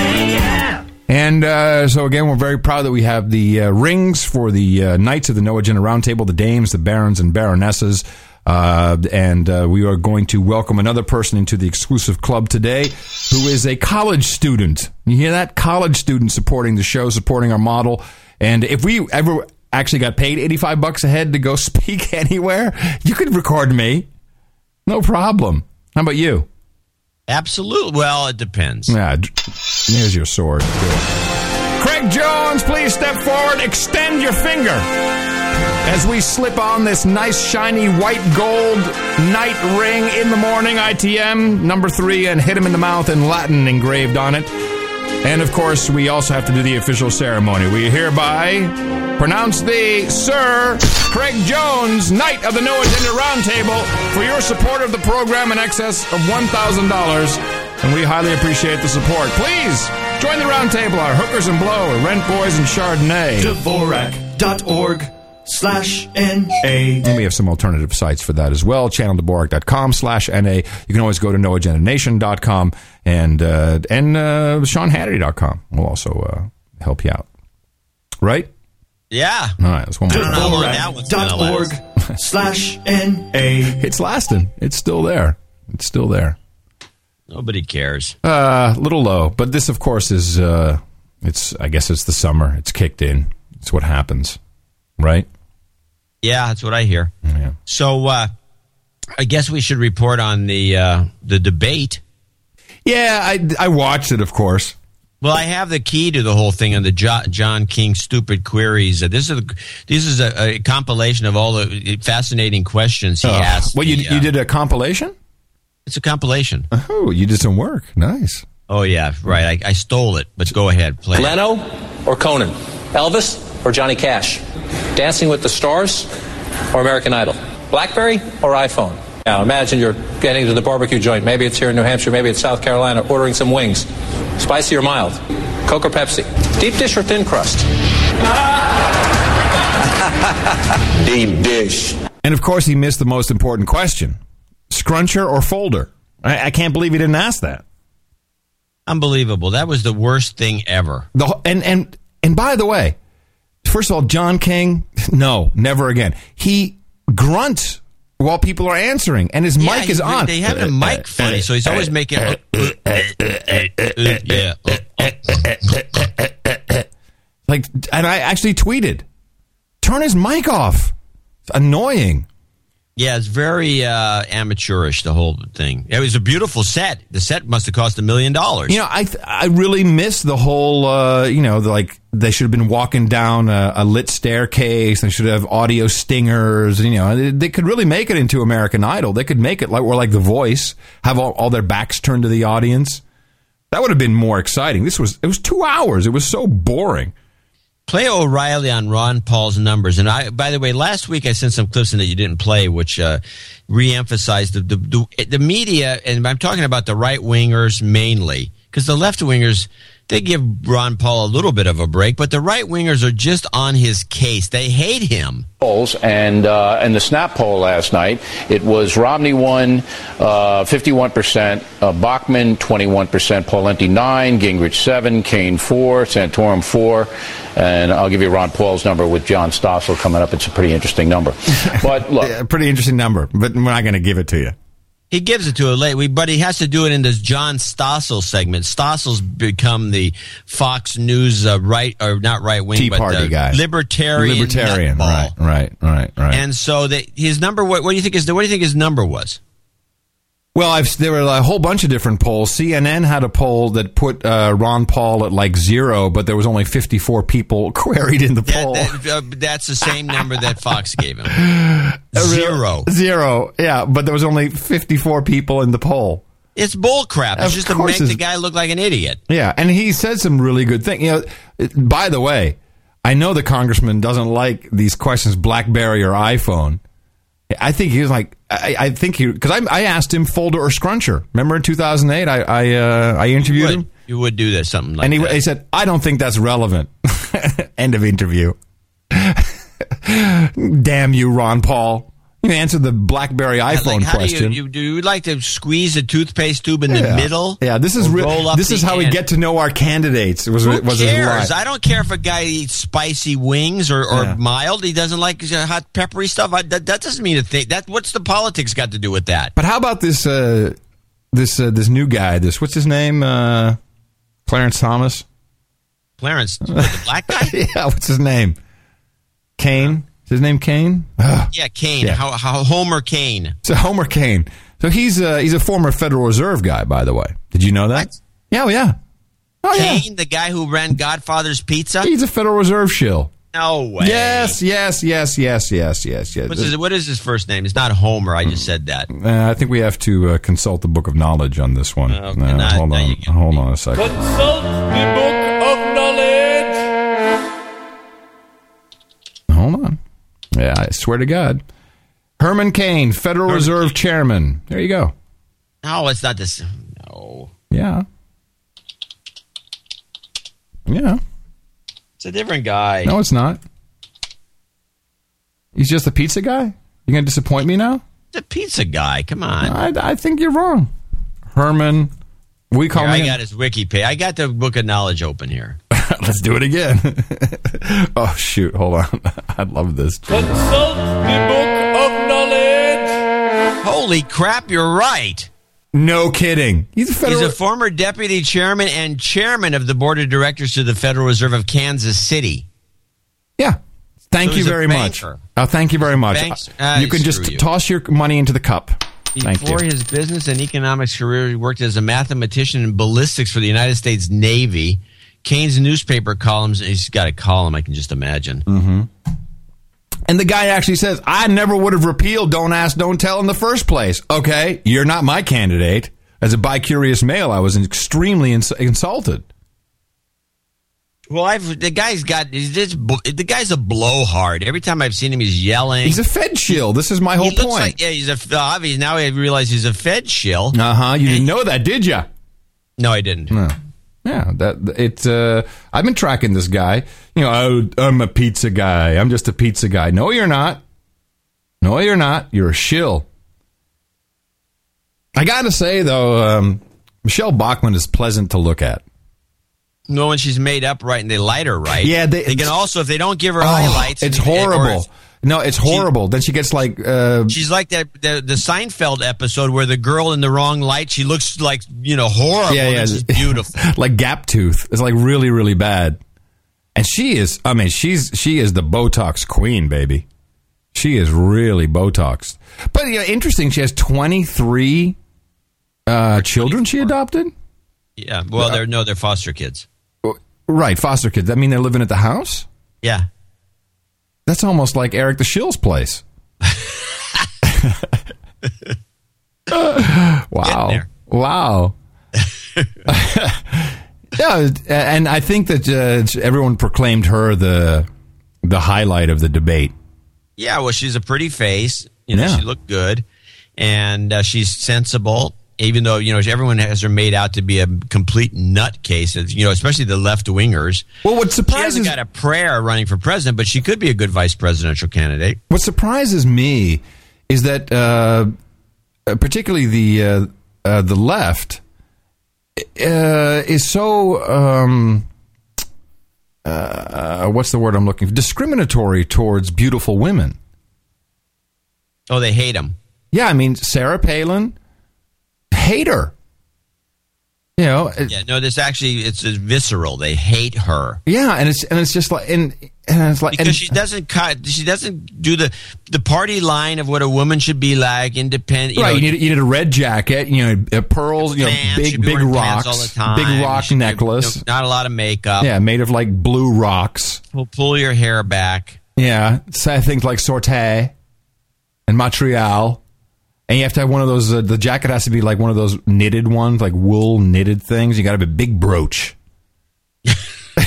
And uh, so again, we're very proud that we have the uh, rings for the uh, Knights of the No Agenda Roundtable, the Dames, the Barons, and Baronesses. Uh, and uh, we are going to welcome another person into the exclusive club today who is a college student. You hear that? College student supporting the show, supporting our model. And if we ever actually got paid 85 bucks a head to go <laughs> speak anywhere, you could record me. No problem. How about you? Absolutely. Well, it depends. Yeah, here's your sword. Craig Jones, please step forward. Extend your finger as we slip on this nice, shiny white gold knight ring in the morning, ITM number three, and hit him in the mouth in Latin engraved on it. And of course, we also have to do the official ceremony. We hereby Pronounce the Sir Craig Jones Knight of the No Agenda Roundtable for your support of the program in excess of $1,000. And we highly appreciate the support. Please join the roundtable. Our hookers and blow, rent boys and Chardonnay. Dvorak.org slash N-A. And we have some alternative sites for that as well. ChannelDvorak.com slash NA. You can always go to noagendanation.com and, uh, and, uh, SeanHannity.com will also, uh, help you out. Right? Yeah. All right. That's one more. I don't know how long that one's gonna Dot.org last. <laughs> slash N-A. It's lasting. It's still there. It's still there. Nobody cares. Uh, a little low, but this, of course, is, uh, it's, I guess it's the summer. It's kicked in. It's what happens. Right? Yeah, that's what I hear. Yeah. So uh, I guess we should report on the uh, the debate. Yeah, I, I watched it, of course. Well, I have the key to the whole thing on the jo- John King stupid queries. Uh, this is a, this is a, a compilation of all the fascinating questions he Oh, asked. well, you, the, uh, did a compilation? It's a compilation. Oh, you did some work. Nice. Oh yeah, right. I, I stole it, but go ahead, play. it. Leno or Conan? Elvis or Johnny Cash? Dancing with the Stars or American Idol? Blackberry or iPhone? Now imagine you're getting to the barbecue joint. Maybe it's here in New Hampshire, maybe it's South Carolina, ordering some wings. Spicy or mild? Coke or Pepsi? Deep dish or thin crust? <laughs> Deep dish. And of course, he missed the most important question: scruncher or folder. I, I can't believe he didn't ask that. Unbelievable. That was the worst thing ever. The and and and by the way, first of all, John King, <laughs> no, never again. He grunts while people are answering, and his Yeah, mic is he- on. They have the mic eh, eh, funny, so he's always making. yeah. Like, and I actually tweeted, turn his mic off. It's annoying. Yeah, it's very uh, amateurish. The whole thing. It was a beautiful set. The set must have cost a million dollars. You know, I th- I really miss the whole. Uh, you know, the, like they should have been walking down a, a lit staircase. They should have audio stingers. You know, they, they could really make it into American Idol. They could make it like or like The Voice. Have all, all their backs turned to the audience. That would have been more exciting. This was it was two hours. It was so boring. Play O'Reilly on Ron Paul's numbers. And I, by the way, last week I sent some clips in that you didn't play, which uh, re-emphasized the, the the the media, and I'm talking about the right wingers mainly, because the left wingers they give Ron Paul a little bit of a break, but the right wingers are just on his case. They hate him. polls, and uh, and the snap poll last night, it was Romney won uh, 51%, uh, Bachmann 21%, Pawlenty 9, Gingrich 7, Cain 4, Santorum 4, and I'll give you Ron Paul's number with John Stossel coming up. It's a pretty interesting number. <laughs> But look, A pretty interesting number, but we're not going to give it to you. He gives it to it late, but he has to do it in this John Stossel segment. Stossel's become the Fox News uh, right or not right wing, Tea but Party guy, libertarian, libertarian. nutball. Right, right, right, right. And so that his number, what, what do you think is what do you think his number was? Well, I've, there were a whole bunch of different polls. CNN had a poll that put uh, Ron Paul at like zero, but there was only 54 people <laughs> queried in the poll. That, uh, that's the same number that Fox gave him. <laughs> Zero. Zero, yeah, but there was only 54 people in the poll. It's bull crap. It's Of just to make the guy look like an idiot. Yeah, and he said some really good things. You know, by the way, I know the congressman doesn't like these questions, BlackBerry or iPhone. I think he was like, I, I think he because I, I asked him folder or scruncher. Remember in 2008, I I, uh, I interviewed You him. you would do that something like and he, that. he said, "I don't think that's relevant." <laughs> End of interview. <laughs> Damn you, Ron Paul! You answered the BlackBerry iPhone Like, question. Do you, you, do you like to squeeze a toothpaste tube in the middle? Yeah, this is Or re- roll up this is the how we get to know our candidates. Was Who was cares? I don't care if a guy eats spicy wings or, or Yeah. mild. He doesn't like uh, hot peppery stuff. I, that, that doesn't mean a thing. That what's the politics got to do with that? But how about this uh, this uh, this new guy? This what's his name? Uh, Clarence Thomas. Clarence, <laughs> the black guy? yeah, what's his name? Cain. Is his name Cain? Ugh. yeah, Cain. Yeah. How, how Homer Cain. So Homer Cain. So he's uh, he's a former Federal Reserve guy, by the way. Did you know that? Yeah, oh, yeah. Oh, yeah. The guy who ran Godfather's Pizza. He's a Federal Reserve shill. No way. Yes, yes, yes, yes, yes, yes, yes. What's his, what is his first name? It's not Homer. I just said that. Uh, I think we have to uh, consult the Book of Knowledge on this one. Okay, Uh, now- hold on, you get hold on a second. Consult the book Yeah, I swear to God. Herman Cain, Federal Reserve Chairman. There you go. No, it's not this. No, Yeah. Yeah. it's a different guy. No, it's not. He's just a pizza guy? You going to disappoint me now? the pizza guy. Come on. I, I think you're wrong. Herman. We call Here, I got his wiki page. I got the book of knowledge open here. <laughs> Let's do it again. <laughs> oh, shoot. Hold on. <laughs> I love this. Consult the book of knowledge. Holy crap! You're right. No kidding. He's a federal. He's a former deputy chairman and chairman of the board of directors to the Federal Reserve of Kansas City. Yeah. Thank So you very much. Oh, thank you very much. Banks- Uh, you can just you. toss your money into the cup. Thank you. Before his business and economics career, he worked as a mathematician in ballistics for the United States Navy. Cain's newspaper columns, he's got a column I can just imagine. Mm-hmm. And the guy actually says, I never would have repealed Don't Ask, Don't Tell in the first place. Okay, you're not my candidate. As a bi-curious male, I was extremely ins- insulted. Well, I've the guy's got the guy's a blowhard. Every time I've seen him, he's yelling. He's a Fed shill. This is my whole point. Like, yeah, he's a obvious. Now I realize he's a Fed shill. Uh huh. You didn't know that, did you? No, I didn't. No. Yeah, that it's. Uh, I've been tracking this guy. You know, oh, I'm a pizza guy. I'm just a pizza guy. No, you're not. No, you're not. You're a shill. I got to say though, um, Michelle Bachmann is pleasant to look at. No, when she's made up right and they light her right. Yeah, they- can also if they don't give her Oh, highlights. it's and- horrible. if- No, it's horrible. then she gets like. Uh, She's like that the, the Seinfeld episode where the girl in the wrong light. She looks like you know horrible. yeah, yeah, She's beautiful. <laughs> like gap tooth. It's like really, really bad. And she is. I mean, she's she is the Botox queen, baby. She is really Botoxed. But you know, interesting. She has twenty three uh, children she adopted. Yeah. Well, they're no, they're foster kids. Right, foster kids. I mean, they're living at the house. Yeah. That's almost like Eric the Shill's place. <laughs> wow. Wow. <laughs> yeah, and I think that uh, everyone proclaimed her the the highlight of the debate. Yeah. Well, she's a pretty face. You know, Yeah. she looked good, and uh, she's sensible. Even though you know everyone has her made out to be a complete nutcase, you know, especially the left wingers. Well, what She surprises hasn't got a prayer running for president, but she could be a good vice presidential candidate. What surprises me is that, uh, uh, particularly the uh, uh, the left, uh, is so um, uh, what's the word I'm looking for? Discriminatory towards beautiful women. Oh, they hate them. Yeah, I mean Sarah Palin, hate her. You know, it- Yeah, no, this actually it's visceral. They hate her yeah, and it's and it's just like and and it's like because and, she doesn't cut. She doesn't do the the party line of what a woman should be like, independent. You right, know, you need you need a red jacket, you know, uh, pearls, you know, pants, big big rocks, all the time. big rock Should be- necklace. no, not a lot of makeup. Yeah, made of like blue rocks. Pull, pull your hair back. Yeah, say things like Sorte and Montreal. And you have to have one of those. Uh, the jacket has to be like one of those knitted ones, like wool knitted things. You got to have a big brooch.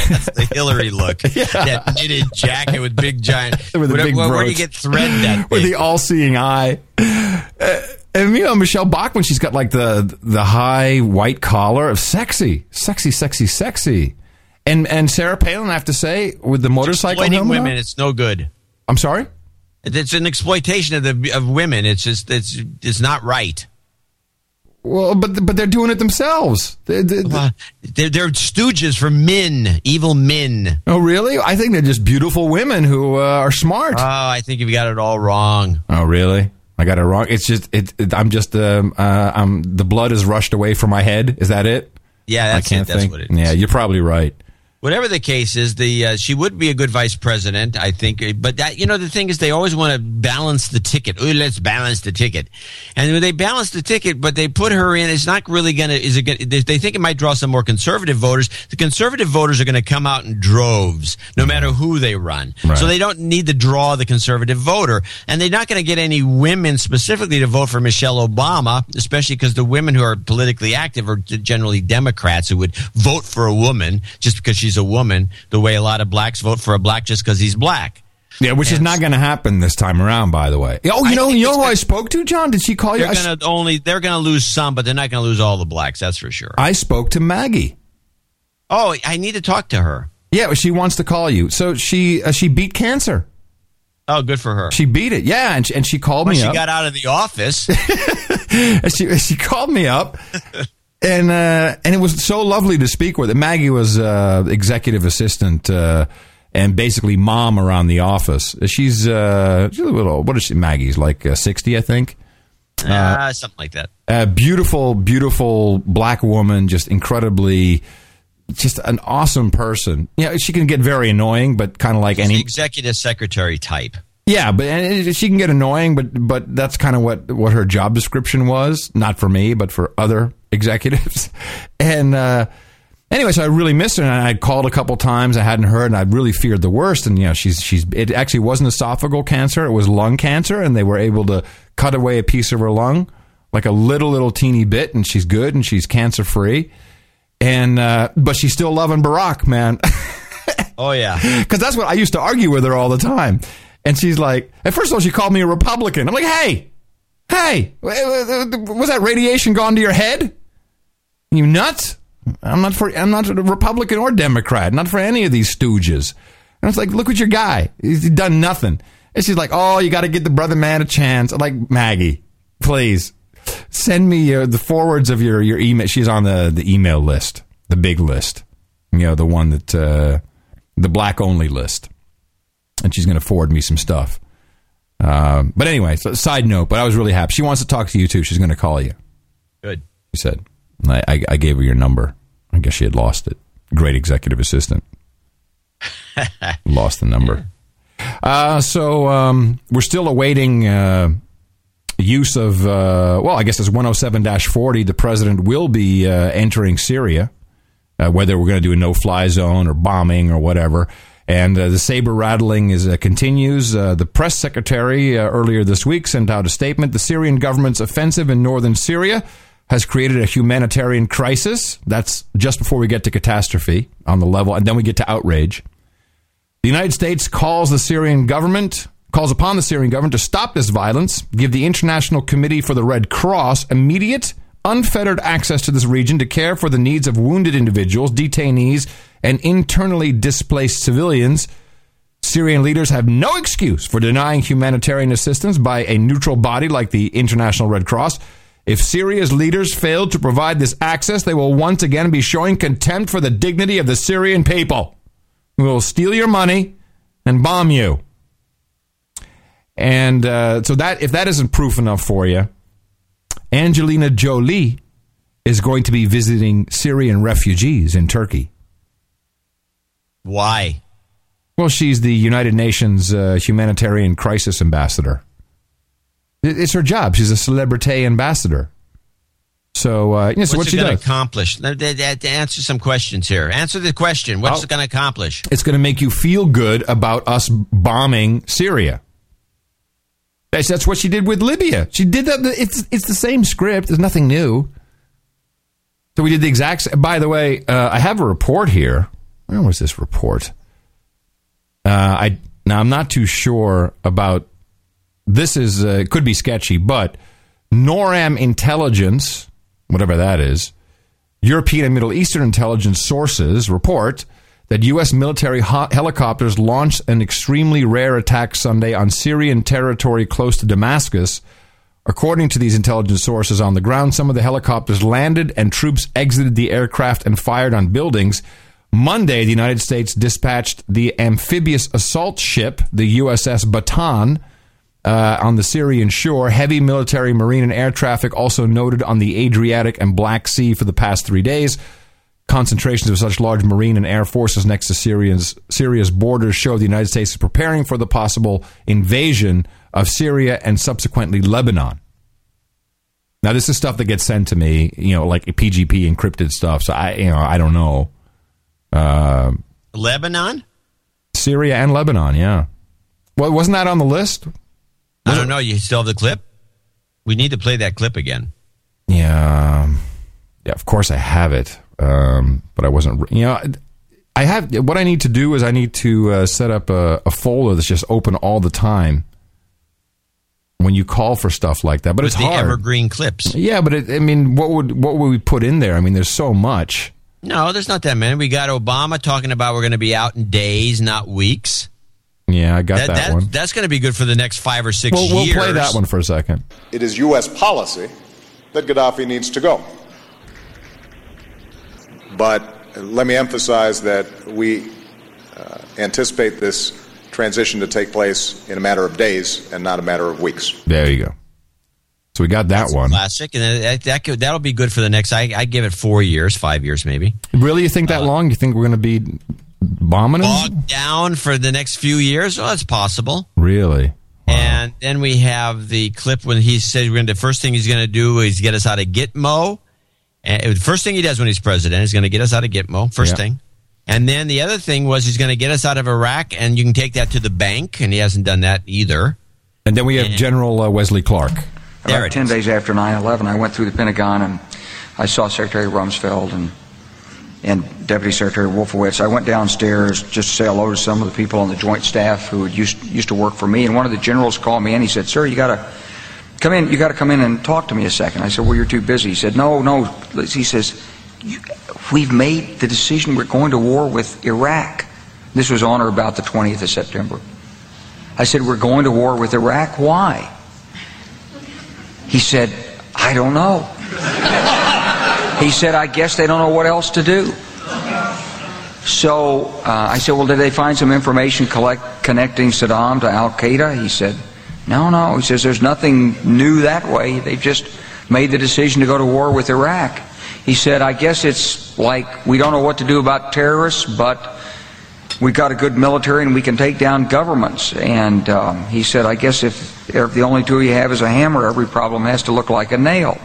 That's the Hillary look. <laughs> That knitted jacket with big giant. <laughs> With where, big where, where do you get thread that <laughs> with the all-seeing eye. Uh, and you know Michelle Bachmann, she's got like the the high white collar of sexy, sexy, sexy, sexy. And and Sarah Palin, I have to say, with the motorcycle Exploiting helmet women, it's no good. I'm sorry. It's an exploitation of the of women. It's just it's it's not right. Well, but but they're doing it themselves. They- they- Well, they're, they're stooges for men, evil men. oh, really? I think they're just beautiful women who uh, are smart. Oh, I think you've got it all wrong. Oh, really? I got it wrong. It's just it. it I'm just um uh I'm the blood is rushed away from my head. Is that it? Yeah, that's I can't it. That's think. what it is. Yeah, you're probably right. Whatever the case is, the uh, she would be a good vice president, I think. But that you know, the thing is, they always want to balance the ticket. Ooh, let's balance the ticket, and when they balance the ticket, but they put her in, it's not really going to. Is it? Gonna, they, they think it might draw some more conservative voters. The conservative voters are going to come out in droves, no matter who they run. Right. So they don't need to draw the conservative voter, and they're not going to get any women specifically to vote for Michelle Obama, especially because the women who are politically active are generally Democrats who would vote for a woman just because she's a woman, the way a lot of blacks vote for a black just because he's black. Yeah, which is not going to happen this time around, by the way. Oh, you I know, you know who I spoke to, John? Did she call you? They're I, s- gonna only they're gonna lose some, but they're not gonna lose all the blacks. That's for sure. I spoke to Maggie. Oh, I need to talk to her. Yeah, she wants to call you. So she uh, she beat cancer. Oh, good for her. She beat it. Yeah, and she, and she called Well, me she up. got out of the office. <laughs> She she called me up, <laughs> and uh, and it was so lovely to speak with. Maggie was uh, executive assistant uh, and basically mom around the office. She's uh, she's a little. What is she? Maggie's like uh, sixty, I think. Ah, something like that. A beautiful, beautiful black woman, just incredibly, just an awesome person. Yeah, she can get very annoying, but kind of like any Executive secretary type. yeah, but and she can get annoying, but but that's kind of what what her job description was. Not for me, but for other executives. <laughs> And uh, anyway, so I really missed her, and I called a couple times. I hadn't heard, and I really feared the worst. And you know, she's she's it actually wasn't esophageal cancer; it was lung cancer, and they were able to cut away a piece of her lung, like a little little teeny bit, and she's good and she's cancer free. And uh, but she's still loving Barack, man. <laughs> Oh yeah. Because that's what I used to argue with her all the time. And she's like, at first of all, she called me a Republican. I'm like, hey, hey, was that radiation gone to your head? You nuts? I'm not for. I'm not a Republican or Democrat. Not for any of these stooges. And it's like, look at your guy. He's done nothing. And she's like, oh, you got to give the brother man a chance. I'm like, Maggie, please send me uh, the forwards of your your email. She's on the the email list, the big list. You know, the one that uh, the black only list, and she's going to forward me some stuff. Um, but anyway, so side note. But I was really happy. She wants to talk to you too. She's going to call you. Good. She said. I, I, I gave her your number. I guess she had lost it. Great executive assistant. <laughs> lost the number. Uh, so um, we're still awaiting uh, use of, uh, well, I guess it's 107 40. The president will be uh, entering Syria, uh, whether we're going to do a no fly zone or bombing or whatever. And uh, the saber rattling is uh, continues. Uh, the press secretary uh, earlier this week sent out a statement. The Syrian government's offensive in northern Syria has created a humanitarian crisis. That's just before we get to catastrophe on the level, and then we get to outrage. The United States calls the Syrian government calls upon the Syrian government to stop this violence, give the International Committee for the Red Cross immediate, unfettered access to this region to care for the needs of wounded individuals, detainees, and internally displaced civilians. Syrian leaders have no excuse for denying humanitarian assistance by a neutral body like the International Red Cross. If Syria's leaders fail to provide this access, they will once again be showing contempt for the dignity of the Syrian people. We will steal your money and bomb you. And uh, so that if that isn't proof enough for you, Angelina Jolie is going to be visiting Syrian refugees in Turkey. Why? Well, she's the United Nations uh, humanitarian crisis ambassador. It- It's her job. She's a celebrity ambassador. So, uh, yeah, so What's what it she going to accomplish? Let- Answer some questions here. Answer the question. What's Oh. it going to accomplish? It's going to make you feel good about us bombing Syria. That's, that's what she did with Libya. She did that. It's it's the same script. There's nothing new. So we did the exact. By the way, uh, I have a report here. Where was this report? Uh, I now I'm not too sure about. This is uh, could be sketchy, but NORAM intelligence, whatever that is, European and Middle Eastern intelligence sources report that U.S. military ho- helicopters launched an extremely rare attack Sunday on Syrian territory close to Damascus. According to these intelligence sources on the ground, some of the helicopters landed and troops exited the aircraft and fired on buildings. Monday, the United States dispatched the amphibious assault ship, the USS Bataan, uh, on the Syrian shore. Heavy military, marine, and air traffic also noted on the Adriatic and Black Sea for the past three days. Concentrations of such large marine and air forces next to Syria's, Syria's borders show the United States is preparing for the possible invasion of Syria and subsequently Lebanon. Now, this is stuff that gets sent to me, you know, like PGP encrypted stuff. So I, you know, I don't know. Uh, Lebanon? Syria and Lebanon, yeah. Well, wasn't that on the list? I don't know. You still have the clip? We need to play that clip again. Yeah, um, yeah. Of course, I have it, um, but I wasn't. You know, I have what I need to do is I need to uh, set up a, a folder that's just open all the time when you call for stuff like that. But With it's the hard. evergreen clips. Yeah, but it, I mean, what would what would we put in there? I mean, there's so much. No, there's not that many. We got Obama talking about we're going to be out in days, not weeks. Yeah, I got that, one. That's going to be good for the next five or six Well, we'll years. play that one for a second. It is U.S. policy that Gaddafi needs to go. But let me emphasize that we uh, anticipate this transition to take place in a matter of days and not a matter of weeks. There you go. So we got that one. Classic, and that, that could, that'll be good for the next. I, I give it four years, five years, maybe. Really, you think that long? You think we're going to be bombing them? Bogged down for the next few years? Well, that's possible. Really? And then we have the clip when he said we're going to, the first thing he's going to do is get us out of Gitmo. And the first thing he does when he's president is going to get us out of Gitmo. First Yeah. thing. And then the other thing was he's going to get us out of Iraq, and you can take that to the bank, and he hasn't done that either. And then we have General uh, Wesley Clark. There About 10 days after 9 11, I went through the Pentagon and I saw Secretary Rumsfeld and, and Deputy Secretary Wolfowitz. I went downstairs just to say hello to some of the people on the joint staff who used, used to work for me. And one of the generals called me and He said, Sir, you got to come in. You got to come in and talk to me a second. I said, Well, you're too busy. He said, No, no. He says, "You- We've made the decision we're going to war with Iraq. This was on or about the 20th of September. I said, We're going to war with Iraq. Why? He said, I don't know. He said, I guess they don't know what else to do. So uh, I said, Well, did they find some information collect, connecting Saddam to Al Qaeda? He said, No, no. He says, There's nothing new that way. They've just made the decision to go to war with Iraq. He said, I guess it's like we don't know what to do about terrorists, but we've got a good military and we can take down governments. And um, he said, I guess if, if the only tool you have is a hammer, every problem has to look like a nail.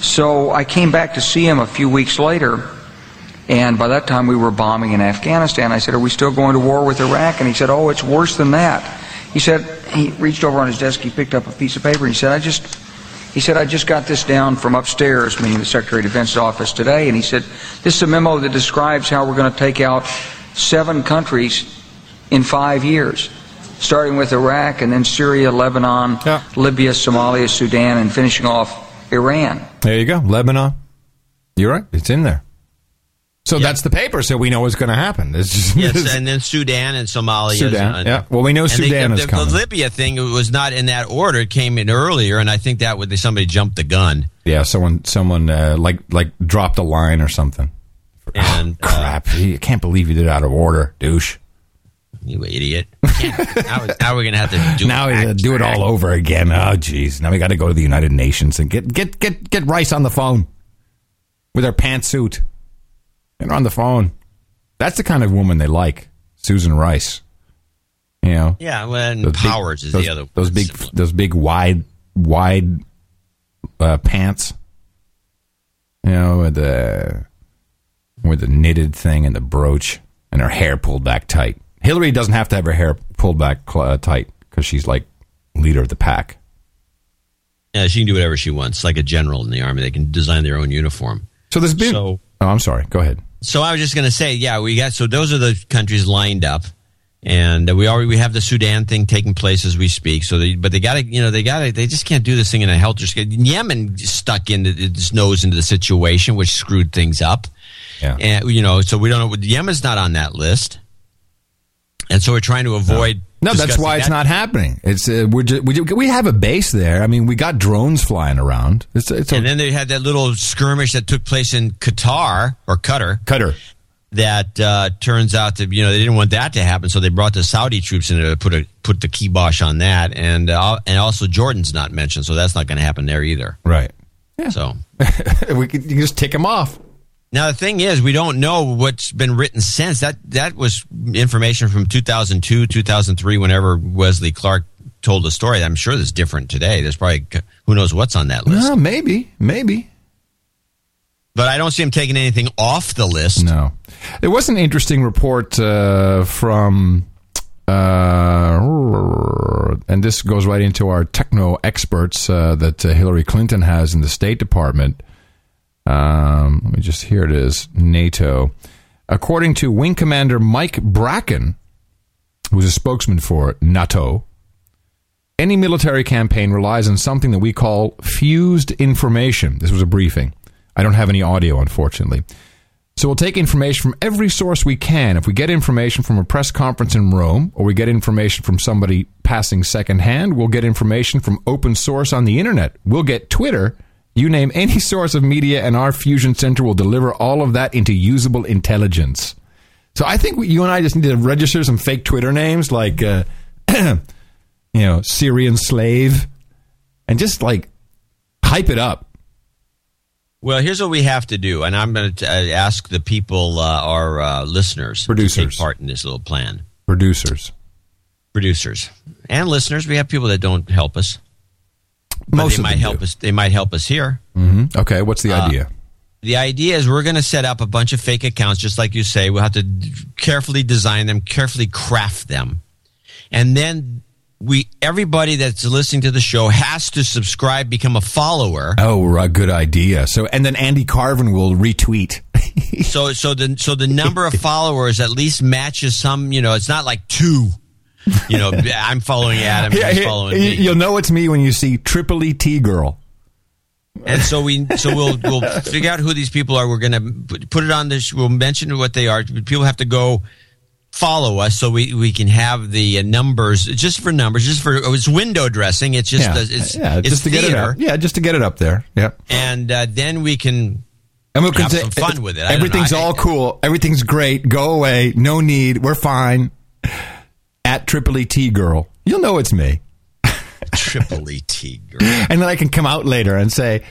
So I came back to see him a few weeks later, and by that time we were bombing in Afghanistan. I said, Are we still going to war with Iraq? And he said, Oh, it's worse than that. He said, He reached over on his desk, he picked up a piece of paper, and he said, I just. He said, I just got this down from upstairs, meaning the Secretary of Defense's office today, and he said, This is a memo that describes how we're going to take out seven countries in five years, starting with Iraq and then Syria, Lebanon, Libya, Somalia, Sudan, and finishing off Iran. There you go, Lebanon. You're right. It's in there. So that's the paper. So we know what's going to happen. <laughs> Just, Yes, and then Sudan and Somalia. Sudan, yeah. Well, we know and Sudan the, is the, coming. The Libya thing was not in that order; it came in earlier, and I think that would somebody jumped the gun. yeah, someone, someone uh, like like dropped a line or something. And uh, Crap! I can't believe you did it out of order, douche. You idiot! now, now we're gonna have to do now gotta do it all over again. Oh, jeez. Now we got to go to the United Nations and get get get get Rice on the phone with her pantsuit. and on the phone. That's the kind of woman they like, Susan Rice. You know. Yeah, well, and Those big- Powers is those, the other. Those big, those big wide, wide uh, pants. You know, with the with the knitted thing and the brooch, and her hair pulled back tight. Hillary doesn't have to have her hair pulled back cl- uh, tight because she's like leader of the pack. Yeah, she can do whatever she wants, like a general in the army. They can design their own uniform. So there's been. So, oh, I'm sorry. Go ahead. so I was just going to say, yeah, we got so those are the countries lined up, and we already we have the Sudan thing taking place as we speak. So, they, but they got to, you know, they got to, they just can't do this thing in a helter skelter. Yemen stuck into its nose into the situation, which screwed things up. Yeah. And you know, so we don't know. Yemen's not on that list, and so we're trying to avoid. No, that's why it's that. not happening. It's uh, we're just, we, we have a base there. I mean, we got drones flying around. It's it's a, and then they had that little skirmish that took place in Qatar or Qatar. Qatar. That uh, turns out to you know they didn't want that to happen, so they brought the Saudi troops in to put a put the kibosh on that, and uh, and also Jordan's not mentioned, so that's not going to happen there either. right. Yeah. So <laughs> we can, you can just tick them off. Now the thing is, we don't know what's been written since that. That was information from 2002, 2003, whenever Wesley Clark told the story. I'm sure that's different today. There's probably who knows what's on that list. No, maybe, maybe. But I don't see him taking anything off the list. No. There was an interesting report uh, from, uh, and this goes right into our techno experts uh, that uh, Hillary Clinton has in the State Department. Um, let me just, here it is NATO. According to Wing Commander Mike Bracken, who's a spokesman for NATO, any military campaign relies on something that we call fused information. This was a briefing. I don't have any audio, unfortunately. So we'll take information from every source we can. If we get information from a press conference in Rome, or we get information from somebody passing secondhand, we'll get information from open source on the internet. We'll get Twitter. You name any <laughs> source of media, and our fusion center will deliver all of that into usable intelligence. So I think you and I just need to register some fake Twitter names like, uh, <clears throat> you know, Syrian slave, and just like hype it up. Well, here's what we have to do, and I'm going to uh, ask the people, uh, our uh, listeners, Producers. to take part in this little plan. Producers. Producers and listeners. We have people that don't help us. Most they might help do. us. They might help us here. hmm Okay, what's the Uh, idea? The idea is we're going to set up a bunch of fake accounts, just like you say. We'll have to d- carefully design them, carefully craft them, and then we everybody that's listening to the show has to subscribe, become a follower. Oh, a good idea. So, and then Andy Carvin will retweet. <laughs> so so the so the number of followers at least matches some. You know, it's not like two. You know, <laughs> I'm following Adam. Yeah, he's following me. You'll know it's me when you see Tripoli T girl. And so we, so we'll we'll figure out who these people are. We're going to put it on this. We'll mention what they are. People have to go follow us so we, we can have the numbers just for numbers, just for it's window dressing. It's just yeah, it's, yeah, it's just to get it theater. up. Yeah, just to get it up there. Yeah. and uh, then we can And we have say- some fun with it. I Everything's all cool. Everything's great. Go away. No need. We're fine. At Tripoli T girl. You'll know it's me. <laughs> Tripoli T girl. And then I can come out later and say,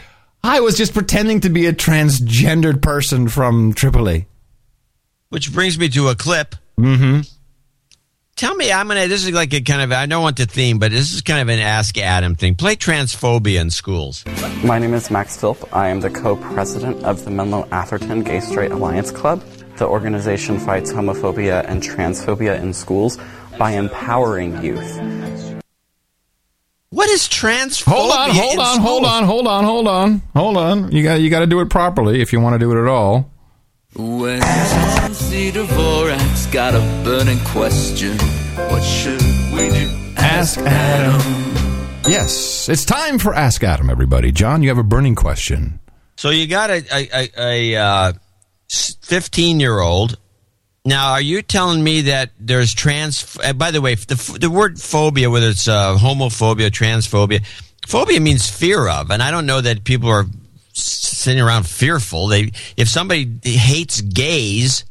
I was just pretending to be a transgendered person from Tripoli. Which brings me to a clip. Mm-hmm. Tell me, I'm gonna. This is like a kind of. I don't want the theme, but this is kind of an Ask Adam thing. Play transphobia in schools. My name is Max Philp. I am the co-president of the Menlo Atherton Gay Straight Alliance Club. The organization fights homophobia and transphobia in schools by empowering youth. What is transphobia? Hold on, hold on, hold on, hold on, hold on, hold on. You got you got to do it properly if you want to do it at all. When Nancy Dvorak's got a burning question, what should we do? Ask Adam. Yes, it's time for Ask Adam. Everybody, John, you have a burning question. So you got a a, a, a uh, fifteen year old. Now, are you telling me that there's trans? uh, By the way, the the word phobia, whether it's uh, homophobia, transphobia, phobia means fear of, and I don't know that people are sitting around fearful. They if somebody hates gays,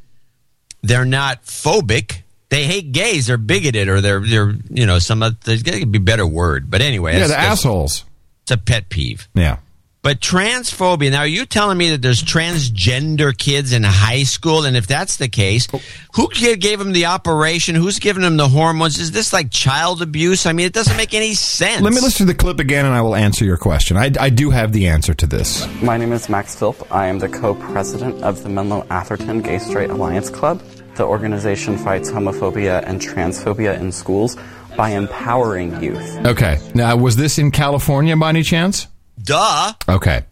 they're not phobic. They hate gays. They're bigoted, or they're they're you know some. There's got to be a better word, but anyway, Yeah, the assholes. It's a pet peeve. Yeah. But transphobia. Now, are you telling me that there's transgender kids in high school? And if that's the case, who gave them the operation? Who's giving them the hormones? Is this like child abuse? I mean, it doesn't make any sense. Let me listen to the clip again, and I will answer your question. I, I do have the answer to this. My name is Max Philp. I am the co-president of the Menlo Atherton Gay Straight Alliance Club. The organization fights homophobia and transphobia in schools by empowering youth. Okay. Now, was this in California by any chance? Duh. Okay.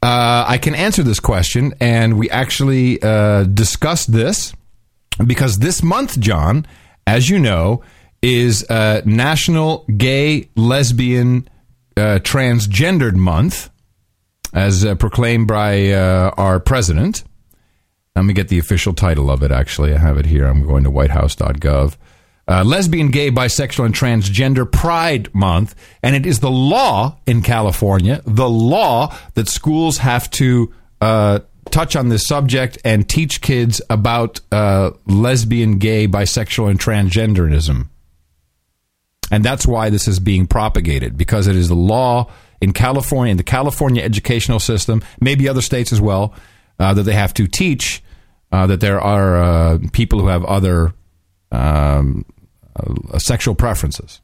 Uh, I can answer this question, and we actually uh, discussed this because this month, John, as you know, is uh, National Gay, Lesbian, uh, Transgendered Month, as uh, proclaimed by uh, our president. Let me get the official title of it, actually. I have it here. I'm going to whitehouse.gov. Uh, lesbian, gay, bisexual, and transgender Pride Month. And it is the law in California, the law that schools have to uh, touch on this subject and teach kids about uh, lesbian, gay, bisexual, and transgenderism. And that's why this is being propagated because it is the law in California, in the California educational system, maybe other states as well, uh, that they have to teach uh, that there are uh, people who have other um, uh, sexual preferences,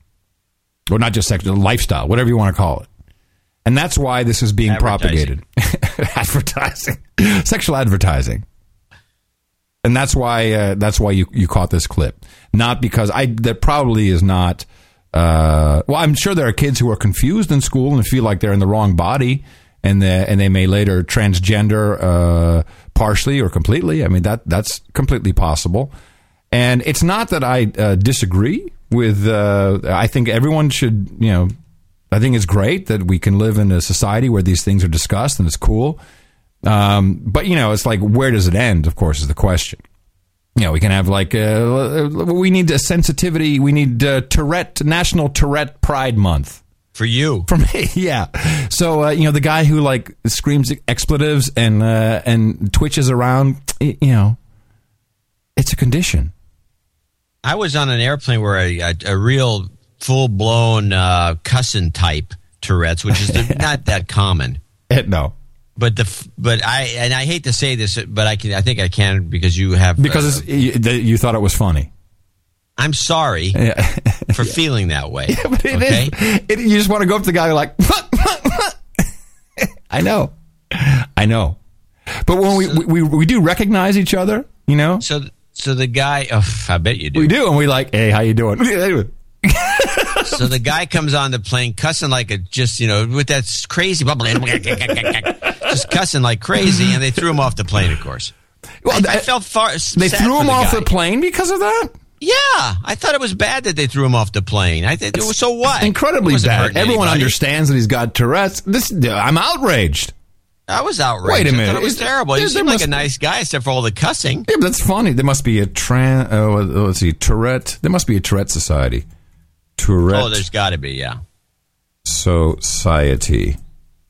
or not just sexual lifestyle, whatever you want to call it. And that's why this is being Advertising. propagated. <laughs> advertising, sexual advertising. And that's why uh, that's why you, you caught this clip, not because I that probably is not. Uh, well, I'm sure there are kids who are confused in school and feel like they're in the wrong body, and the, and they may later transgender, uh, partially or completely. I mean, that that's completely possible. And it's not that I uh, disagree with. Uh, I think everyone should, you know, I think it's great that we can live in a society where these things are discussed and it's cool. Um, but you know, it's like where does it end? Of course, is the question. You know, we can have like uh, we need a sensitivity. We need uh, Tourette National Tourette Pride Month for you. For me, <laughs> yeah. So uh, you know, the guy who like screams expletives and uh, and twitches around, you know, it's a condition. I was on an airplane where a, a, a real full blown uh, cussing type Tourette's, which is <laughs> not that common. no. But the but I and I hate to say this, but I can I think I can because you have because uh, you, you, thought it was funny. I'm sorry <laughs> yeah. for feeling that way. <laughs> Yeah, but it okay? is, it, you just want to go up to the guy like, I know, I know. But when we, we we do recognize each other, you know. So so the guy, oh, I bet you do. We do, and we like, hey, how you doing? <laughs> so the guy comes on the plane cussing like a just you know with that crazy bubble, <laughs> just cussing like crazy, and they threw him off the plane. Of course, well, I, I felt far. They threw him the off guy. the plane because of that. Yeah, I thought it was bad that they threw him off the plane. I think so. What? Incredibly bad. Everyone anybody. understands that he's got Tourette's. This, I'm outraged. I was outraged. Wait a minute, it was terrible. He seemed like a nice guy, except for all the cussing. Yeah, but that's funny. There must be a tran. Oh, let's see, Tourette. There must be a Tourette society. Tourette. Oh, there's got to be, yeah. Society.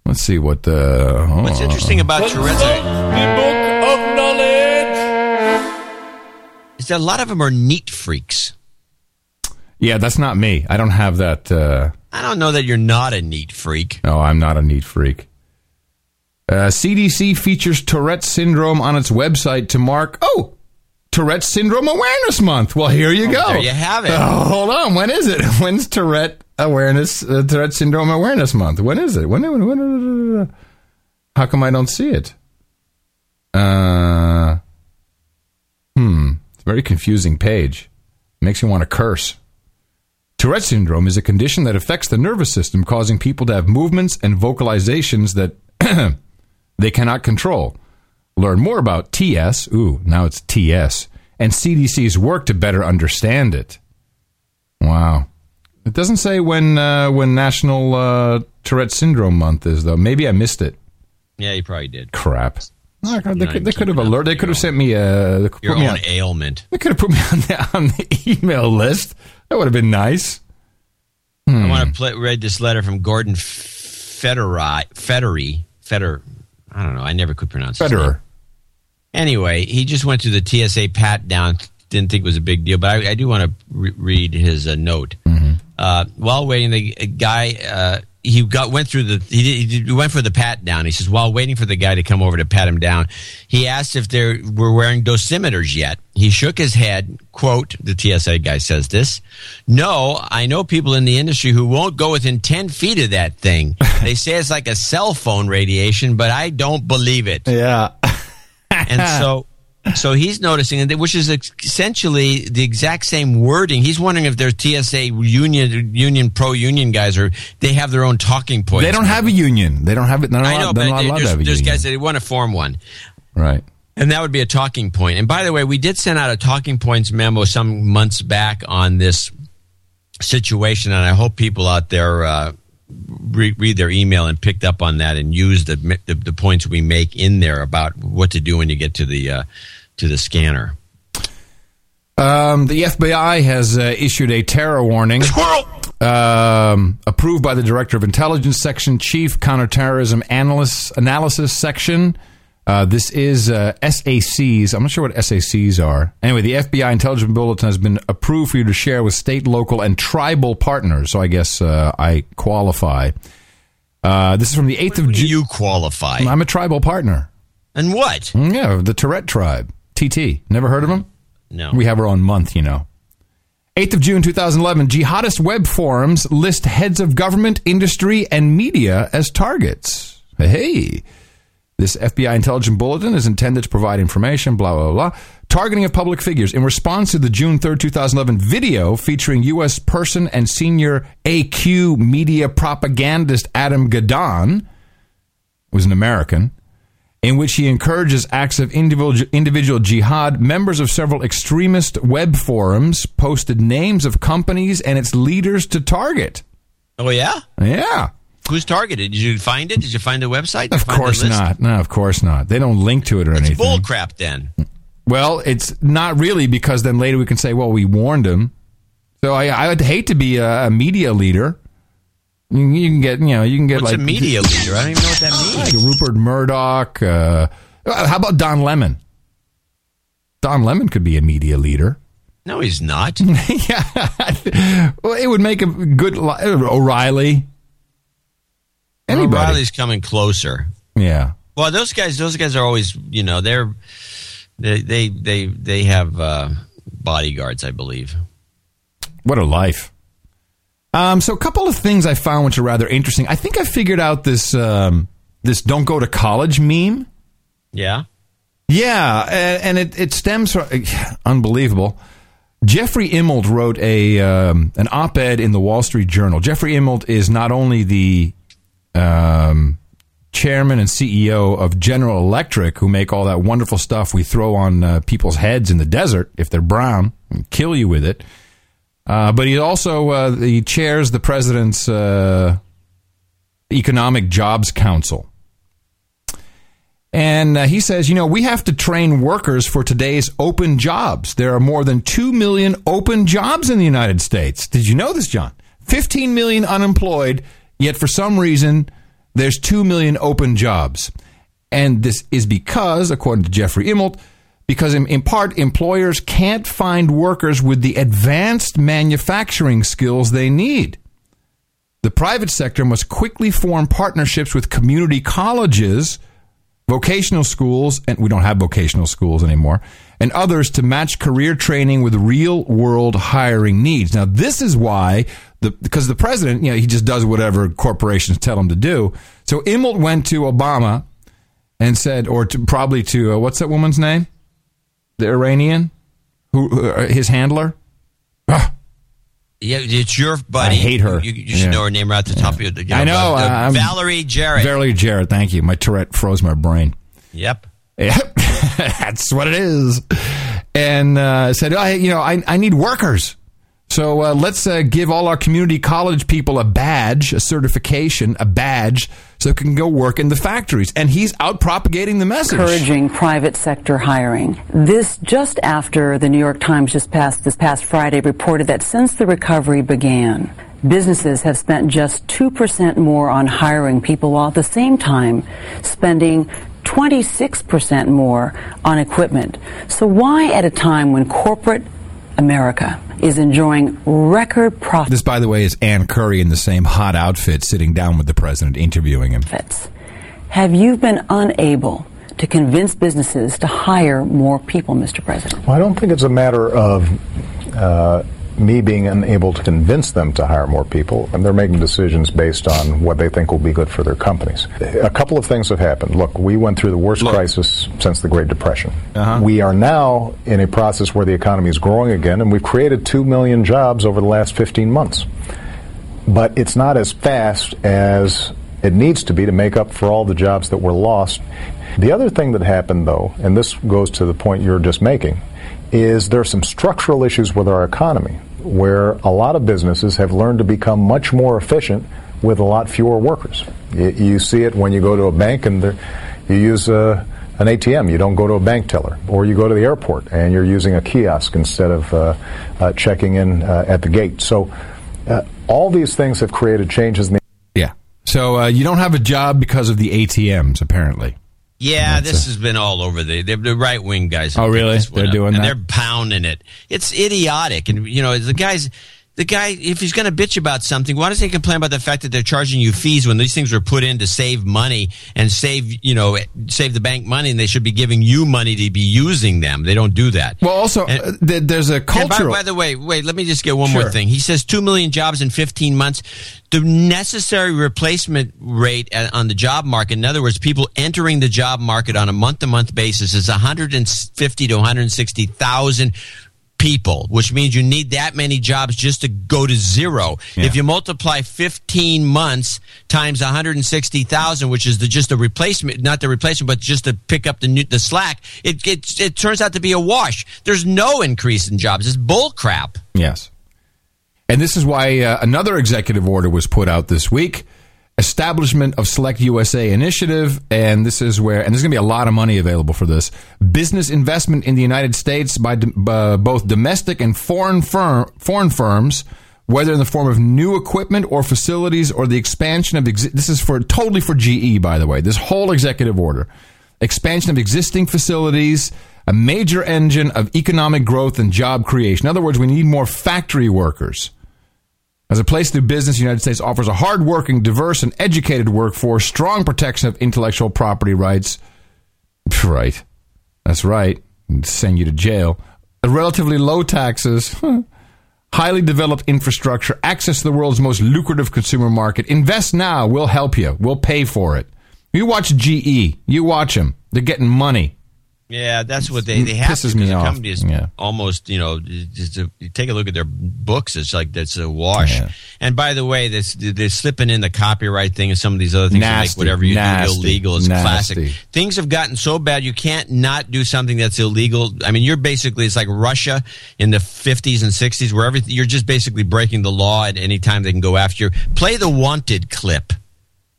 Let's see what the. Oh. What's interesting about Tourette's? The book of knowledge. Is that a lot of them are neat freaks. Yeah, that's not me. I don't have that. Uh... I don't know that you're not a neat freak. No, I'm not a neat freak. Uh, CDC features Tourette syndrome on its website to mark. Oh, Tourette Syndrome Awareness Month. Well, here you oh, go. There you have it. Oh, hold on. When is it? <laughs> When's Tourette Awareness uh, Tourette Syndrome Awareness Month? When is it? When, when, when? How come I don't see it? Uh, hmm. It's a very confusing page. Makes you want to curse. Tourette syndrome is a condition that affects the nervous system, causing people to have movements and vocalizations that <clears throat> they cannot control. Learn more about TS, ooh, now it's TS, and CDC's work to better understand it. Wow. It doesn't say when uh, when National uh, Tourette Syndrome Month is, though. Maybe I missed it. Yeah, you probably did. Crap. Oh, God, they, could, they could have alerted. They could have sent me a your put own me on, ailment. They could have put me on the, <laughs> on the email list. That would have been nice. Hmm. I want to play, read this letter from Gordon Federer. Federer. Federer. I don't know. I never could pronounce it. Federer. Anyway, he just went through the TSA pat down. Didn't think it was a big deal, but I, I do want to re- read his uh, note. Mm-hmm. Uh, while waiting, the guy uh, he got went through the he, did, he went for the pat down. He says while waiting for the guy to come over to pat him down, he asked if they were wearing dosimeters yet. He shook his head. "Quote: The TSA guy says this. No, I know people in the industry who won't go within ten feet of that thing. <laughs> they say it's like a cell phone radiation, but I don't believe it. Yeah, and so." <laughs> So he's noticing, which is essentially the exact same wording. He's wondering if there's TSA union, union pro union guys, or they have their own talking points. They don't have a union. They don't have it. They're not I know, they're but not there's, there's guys that want to form one. Right. And that would be a talking point. And by the way, we did send out a talking points memo some months back on this situation, and I hope people out there uh, re- read their email and picked up on that and used the, the, the points we make in there about what to do when you get to the uh, to the scanner. Um, the FBI has uh, issued a terror warning. <laughs> Um, approved by the Director of Intelligence Section, Chief Counterterrorism Analyst, Analysis Section. Uh, this is uh, SACs. I'm not sure what SACs are. Anyway, the FBI Intelligence Bulletin has been approved for you to share with state, local, and tribal partners. So I guess uh, I qualify. Uh, this is from the 8th of June. You qualify. I'm a tribal partner. And what? Yeah, the Tourette tribe. TT. Never heard of them? No. We have our own month, you know. 8th of June 2011, jihadist web forums list heads of government, industry, and media as targets. Hey. This FBI intelligence bulletin is intended to provide information, blah, blah, blah. Targeting of public figures. In response to the June 3rd, 2011 video featuring U.S. person and senior AQ media propagandist Adam Gadahn, was an American, in which he encourages acts of individual, individual jihad. Members of several extremist web forums posted names of companies and its leaders to target. Oh yeah, Yeah. Who's targeted? Did you find it? Did you find the website? Did Of course not. No, of course not. They don't link to it or It's anything. bull crap. Then Well, it's not really because then later we can say, well, we warned him. So I, I would hate to be a, a media leader. You, you can get, you know, you can get what's like a media leader? I don't even know what that like means. Rupert Murdoch. Uh, how about Don Lemon? Don Lemon could be a media leader. No, he's not. <laughs> yeah, well, it would make a good li- O'Reilly. Anybody? O'Reilly's coming closer. Yeah. Well, those guys, those guys are always, you know, they're they they they they have uh, bodyguards, I believe. What a life. Um, so a couple of things I found which are rather interesting. I think I figured out this um, this "don't go to college" meme. Yeah. Yeah, and, and it, it stems from <sighs> unbelievable. Jeffrey Immelt wrote a um, an op-ed in the Wall Street Journal. Jeffrey Immelt is not only the um, chairman and CEO of General Electric, who make all that wonderful stuff we throw on uh, people's heads in the desert if they're brown and kill you with it. Uh, but he also uh, he chairs the president's uh, Economic Jobs Council. And uh, he says, you know, we have to train workers for today's open jobs. There are more than 2 million open jobs in the United States. Did you know this, John? 15 million unemployed, yet for some reason, there's 2 million open jobs. And this is because, according to Jeffrey Immelt, because in, in part, employers can't find workers with the advanced manufacturing skills they need. The private sector must quickly form partnerships with community colleges vocational schools, and we don't have vocational schools anymore, and others to match career training with real world hiring needs. Now, this is why the because the president, you know, he just does whatever corporations tell him to do. So Immelt went to Obama and said, or to, probably to uh, what's that woman's name, the Iranian, who uh, his handler. Yeah, it's your buddy. I hate her. You, you should Yeah. know her name right at the top of your. You I know. uh, uh, Valerie Jarrett. Valerie Jarrett. Thank you. My Tourette froze my brain. Yep. Yep, <laughs> that's what it is. And uh, said, I, you know, I, I need workers. So uh, let's uh, give all our community college people a badge, a certification, a badge, so they can go work in the factories. And he's out propagating the message. encouraging private sector hiring. This just after the New York Times just passed this past Friday reported that since the recovery began, businesses have spent just 2% more on hiring people while at the same time spending 26% more on equipment. So why at a time when corporate America is enjoying record profits This, by the way, is Ann Curry in the same hot outfit sitting down with the president interviewing him. have you been unable to convince businesses to hire more people, Mr. President? Well, I don't think it's a matter of uh, me being unable to convince them to hire more people, and they're making decisions based on what they think will be good for their companies. A couple of things have happened. Look, we went through the worst crisis since the Great Depression. Uh-huh. We are now in a process where the economy is growing again, and we've created 2 million jobs over the last 15 months. But it's not as fast as it needs to be to make up for all the jobs that were lost. The other thing that happened, though, and this goes to the point you're just making, is there are some structural issues with our economy where a lot of businesses have learned to become much more efficient with a lot fewer workers. You, you see it when you go to a bank and you use a, an ATM. You don't go to a bank teller, or you go to the airport and you're using a kiosk instead of uh, uh, checking in uh, at the gate. So, uh, all these things have created changes in the Yeah. So uh, you don't have a job because of the ATMs, apparently. Yeah, this has been all over the the, the right wing guys. Oh, really? They're doing and that? They're pounding it. It's idiotic, and you know the guys. The guy, if he's going to bitch about something, why does he complain about the fact that they're charging you fees when these things were put in to save money and save, you know, save the bank money, and they should be giving you money to be using them. They don't do that. Well, also, And- uh, th- there's a and by, by the way, wait, let me just get one Sure. more thing. He says 2 million jobs in 15 months. The necessary replacement rate on the job market, in other words, people entering the job market on a month to month basis, is 150 to 160,000 people, which means you need that many jobs just to go to zero. Yeah. If you multiply 15 months times 160,000, which is the, just the replacement, not the replacement, but just to pick up the new, the slack, it, it, it turns out to be a wash. There's no increase in jobs. It's bull crap. Yes. And this is why uh, another executive order was put out this week establishment of Select USA initiative. And this is where, and there's going to be a lot of money available for this business investment in the United States by both domestic and foreign, firm, foreign firms. Whether in the form of new equipment or facilities or the expansion of exi- this is for totally for GE by the way this whole executive order expansion of existing facilities a major engine of economic growth and job creation in other words we need more factory workers as a place to do business, the United States offers a hardworking, diverse, and educated workforce, strong protection of intellectual property rights. Right. That's right. Send you to jail. Relatively low taxes, <laughs> highly developed infrastructure, access to the world's most lucrative consumer market. Invest now. We'll help you. We'll pay for it. You watch GE. You watch them. They're getting money. Yeah, that's what they they have. Pisses to, me the off. company is Yeah. almost you know just you take a look at their books. It's like that's a wash. And by the way, this they're slipping in the copyright thing and some of these other things to Nasty, whatever you nasty, do illegal. is nasty. classic. Things have gotten so bad you can't not do something that's illegal. I mean, you're basically it's like Russia in the 50s and 60s where everything you're just basically breaking the law at any time they can go after you. Play the wanted clip.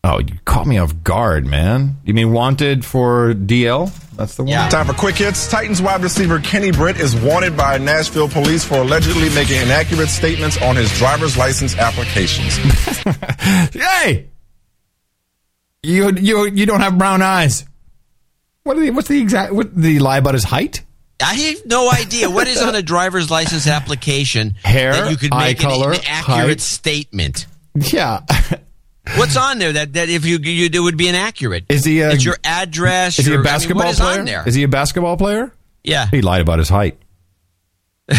Oh, you caught me off guard, man. You mean wanted for DL? That's the one. Time for quick hits. Titans wide receiver Kenny Britt is wanted by Nashville police for allegedly making inaccurate statements on his driver's license applications. <laughs> Hey, you you you don't have brown eyes. What are the, what's the exact? What did he lie about his height? I have no idea what is on a driver's license application Hair, that you could eye make an- color, an, accurate height. statement. Yeah. <laughs> What's on there that, that if you, you it would be inaccurate? Is he? A, it's your address? Is he your- a I mean, basketball what is player? there? Is he a basketball player? Yeah. He lied about his height. <laughs>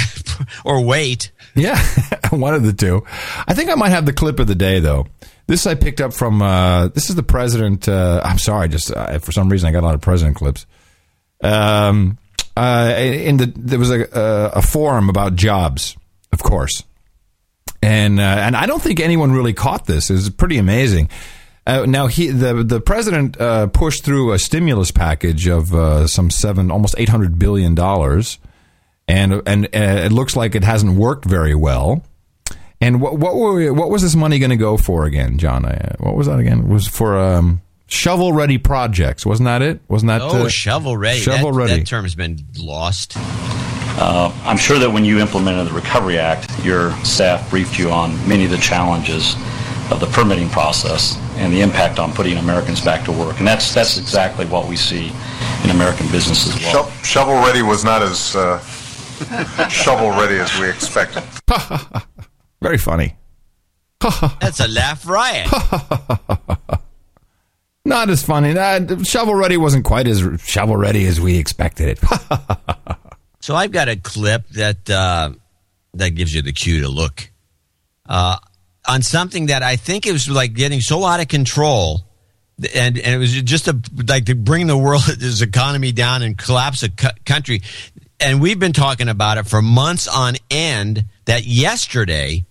or weight. Yeah, <laughs> one of the two. I think I might have the clip of the day though. This I picked up from. Uh, this is the president. Uh, I'm sorry, just uh, for some reason I got a lot of president clips. Um, uh, in the there was a, a a forum about jobs, of course, and uh, and I don't think anyone really caught this. It's pretty amazing. Uh, now he the the president uh, pushed through a stimulus package of uh, some seven almost eight hundred billion dollars, and and uh, it looks like it hasn't worked very well. And what what were we, what was this money going to go for again, John? I, what was that again? It was for um, shovel ready projects, wasn't that it? Wasn't that Oh, uh, shovel ready. Shovel that, ready. That term's been lost. Uh, I'm sure that when you implemented the Recovery Act, your staff briefed you on many of the challenges of the permitting process and the impact on putting Americans back to work. And that's that's exactly what we see in American business as well. Sho- shovel ready was not as uh, <laughs> shovel ready as we expected. <laughs> Very funny. <laughs> That's a laugh riot. Not as funny. That shovel ready wasn't quite as shovel ready as we expected it. So I've got a clip that uh, that gives you the cue to look uh, on something that I think it was like getting so out of control, and and it was just a, like to bring the world <laughs> this economy down and collapse a cu- country. And we've been talking about it for months on end. That yesterday.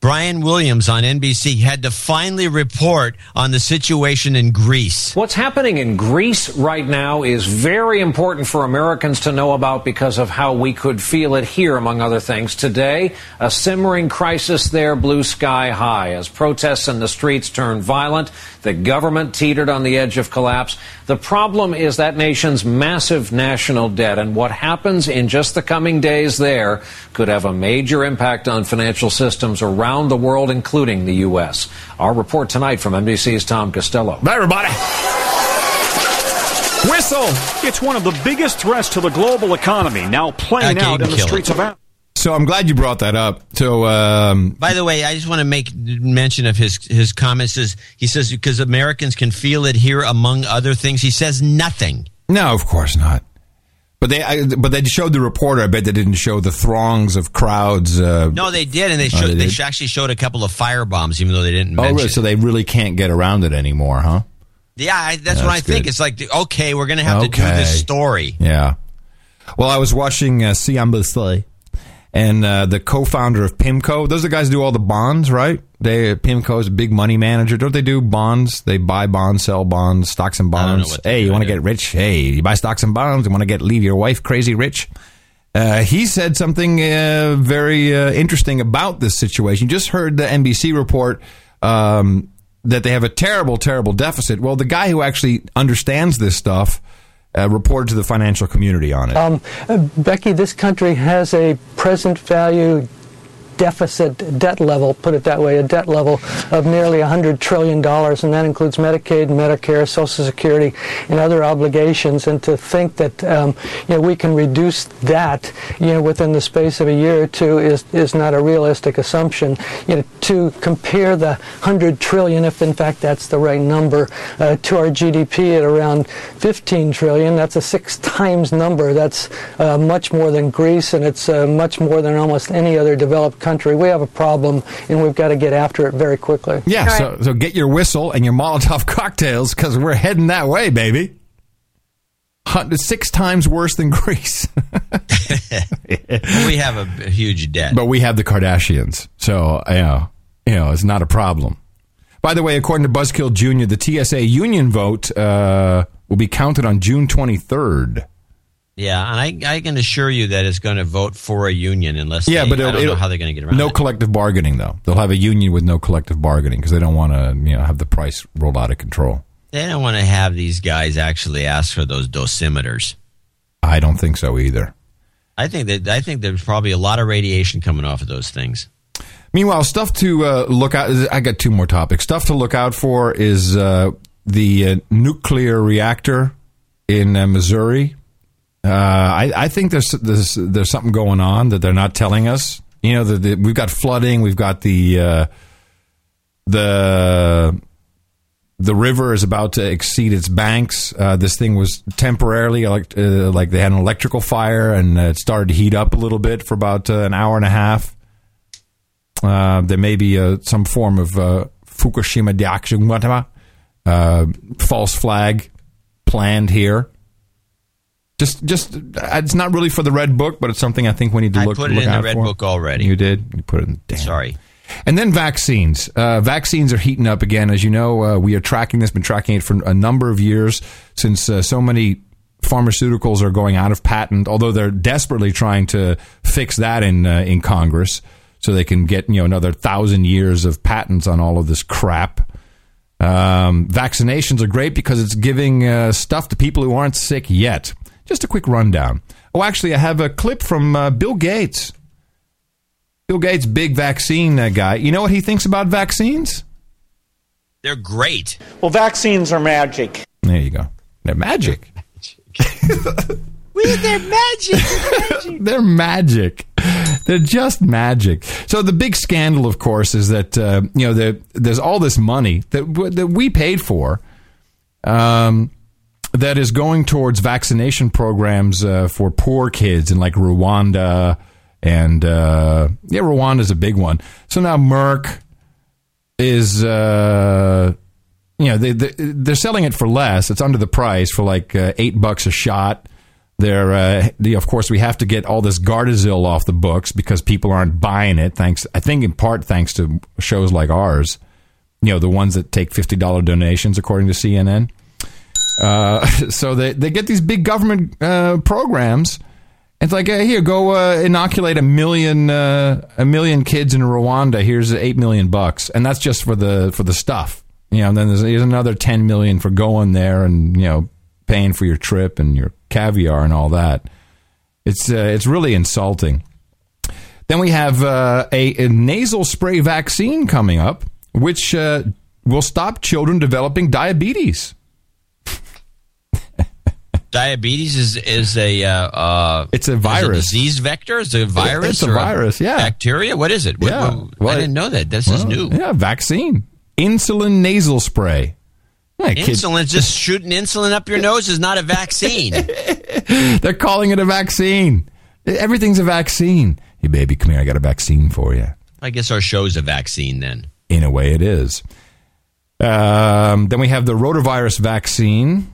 Brian Williams on NBC had to finally report on the situation in Greece. What's happening in Greece right now is very important for Americans to know about because of how we could feel it here, among other things. Today, a simmering crisis there, blew sky high, as protests in the streets turned violent. The government teetered on the edge of collapse. The problem is that nation's massive national debt, and what happens in just the coming days there could have a major impact on financial systems around the world, including the U.S. Our report tonight from NBC's Tom Costello. Bye, everybody. Whistle! It's one of the biggest threats to the global economy now playing out in the kill it. streets of Africa. so I'm glad you brought that up. So um, By the way, I just want to make mention of his his comments. Says he says because Americans can feel it here, among other things. He says nothing. no, of course not. But they, I, but they showed the reporter. I bet they didn't show the throngs of crowds. Uh, No, they did, and they Oh, they they, actually showed a couple of fire bombs, even though they didn't oh, really? So they really can't get around it anymore, huh? Yeah, I, that's Yeah, what I that's think. It's like okay, we're going to have to do this story. Yeah. Well, I was watching uh, CNBC, and uh, the co-founder of PIMCO. Those are the guys who do all the bonds, right? They PIMCO is a big money manager. Don't they do bonds? They buy bonds, sell bonds, stocks and bonds. Hey, you want to get rich? Hey, you buy stocks and bonds. You want to get leave your wife crazy rich? Uh, he said something uh, very uh, interesting about this situation. You just heard the NBC report um, that they have a terrible, terrible deficit. Well, the guy who actually understands this stuff uh, reported to the financial community on it. Um, uh, Becky, this country has a present value deficit debt level, put it that way, a debt level of nearly $100 trillion, and that includes Medicaid, Medicare, Social Security, and other obligations. And to think that um, you know, we can reduce that you know, within the space of a year or two is, is not a realistic assumption. You know, to compare the 100 trillion, if in fact that's the right number, uh, to our GDP at around 15 trillion, that's a six times number. That's uh, much more than Greece, and it's uh, much more than almost any other developed country. We have a problem, and we've got to get after it very quickly. yeah, so, so get your whistle and your Molotov <laughs> cocktails because we're heading that way, baby. Hun- Six times worse than <laughs> Greece. <laughs> we have a, a huge debt. But we have the Kardashians, so you know, you know, it's not a problem. By the way, according to Buzzkill Jr., the TSA union vote uh, will be counted on June 23rd. Yeah, and I, I can assure you that it's going to vote for a union unless Yeah, they, but I don't know how they're going to get around no it. collective bargaining though. They'll have a union with no collective bargaining because they don't want to, you know, have the price rolled out of control. They don't want to have these guys actually ask for those dosimeters. I don't think so either. I think that I think there's probably a lot of radiation coming off of those things. Meanwhile, stuff to uh, look out. I got two more topics. Stuff to look out for is uh, the uh, nuclear reactor in uh, Missouri. Uh, I, I think there's, there's there's something going on that they're not telling us. You know, the, the, we've got flooding. We've got the uh, the the river is about to exceed its banks. Uh, this thing was temporarily elect- uh, like they had an electrical fire and uh, it started to heat up a little bit for about uh, an hour and a half. Uh, there may be some form of Fukushima Daiichi uh, false flag planned here. Just, just uh, it's not really for the red book, but it's something I think we need to look. I put it in the red for. book already. You did. You put it in. Damn. Sorry. And then vaccines. Uh, vaccines are heating up again. As you know, uh, we are tracking this, been tracking it for a number of years since uh, so many pharmaceuticals are going out of patent, although they're desperately trying to fix that in, uh, in Congress so they can get, you know, another thousand years of patents on all of this crap. Um, vaccinations are great because it's giving uh, stuff to people who aren't sick yet. Just a quick rundown. Oh, actually, I have a clip from uh, Bill Gates. Bill Gates, big vaccine uh, guy. You know what he thinks about vaccines? They're great. Well, vaccines are magic. There you go. They're magic. <laughs> They're magic. <laughs> They're magic. They're just magic. So the big scandal, of course, is that uh, you know the, there's all this money that w- that we paid for, um, that is going towards vaccination programs uh, for poor kids in like Rwanda and uh, yeah, Rwanda's a big one. So now Merck is uh, you know they, they they're selling it for less. It's under the price for like uh, eight bucks a shot. They're uh, the, of course we have to get all this Gardasil off the books because people aren't buying it. Thanks, I think in part thanks to shows like ours. You know the ones that take fifty dollar donations, according to CNN. Uh, <laughs> so they they get these big government uh, programs. It's like, hey, here, go uh, inoculate a million uh, a million kids in Rwanda. Here's eight million bucks, and that's just for the for the stuff. You know, and then there's, another ten million for going there and you know paying for your trip and your caviar and all that. It's uh, it's really insulting. Then we have uh, a, a nasal spray vaccine coming up, which uh, will stop children developing diabetes. Diabetes is is a uh, uh, it's a virus. disease vector. Is it a virus? It's a virus, yeah. Bacteria. What is it? Yeah. what- Well, I didn't know that. This is new. Yeah, vaccine. Insulin nasal spray. Yeah, kid- Insulin, just shooting insulin up your nose is not a vaccine. <laughs> They're calling it a vaccine. Everything's a vaccine. Hey, baby, come here. I got a vaccine for you. I guess our show's a vaccine then. In a way, it is. Um, then we have the rotavirus vaccine.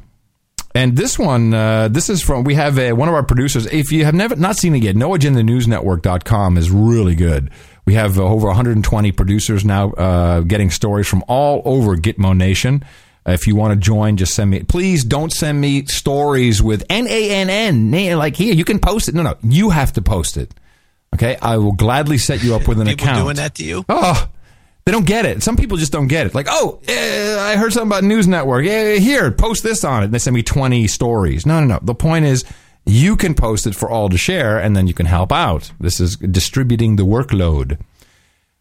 And this one, uh, this is from, we have a, one of our producers. If you have never not seen it yet, noagendanewsnetwork.com is really good. We have uh, over 120 producers now uh, getting stories from all over Gitmo Nation. If you want to join, just send me. Please don't send me stories with N A N N. Like here, you can post it. No, no, you have to post it. Okay, I will gladly set you up with an People account. doing that to you? Oh, they don't get it. Some people just don't get it. Like, oh, eh, I heard something about News Network. Yeah, here, post this on it. And they send me 20 stories. No, no, no. The point is, you can post it for all to share, and then you can help out. This is distributing the workload.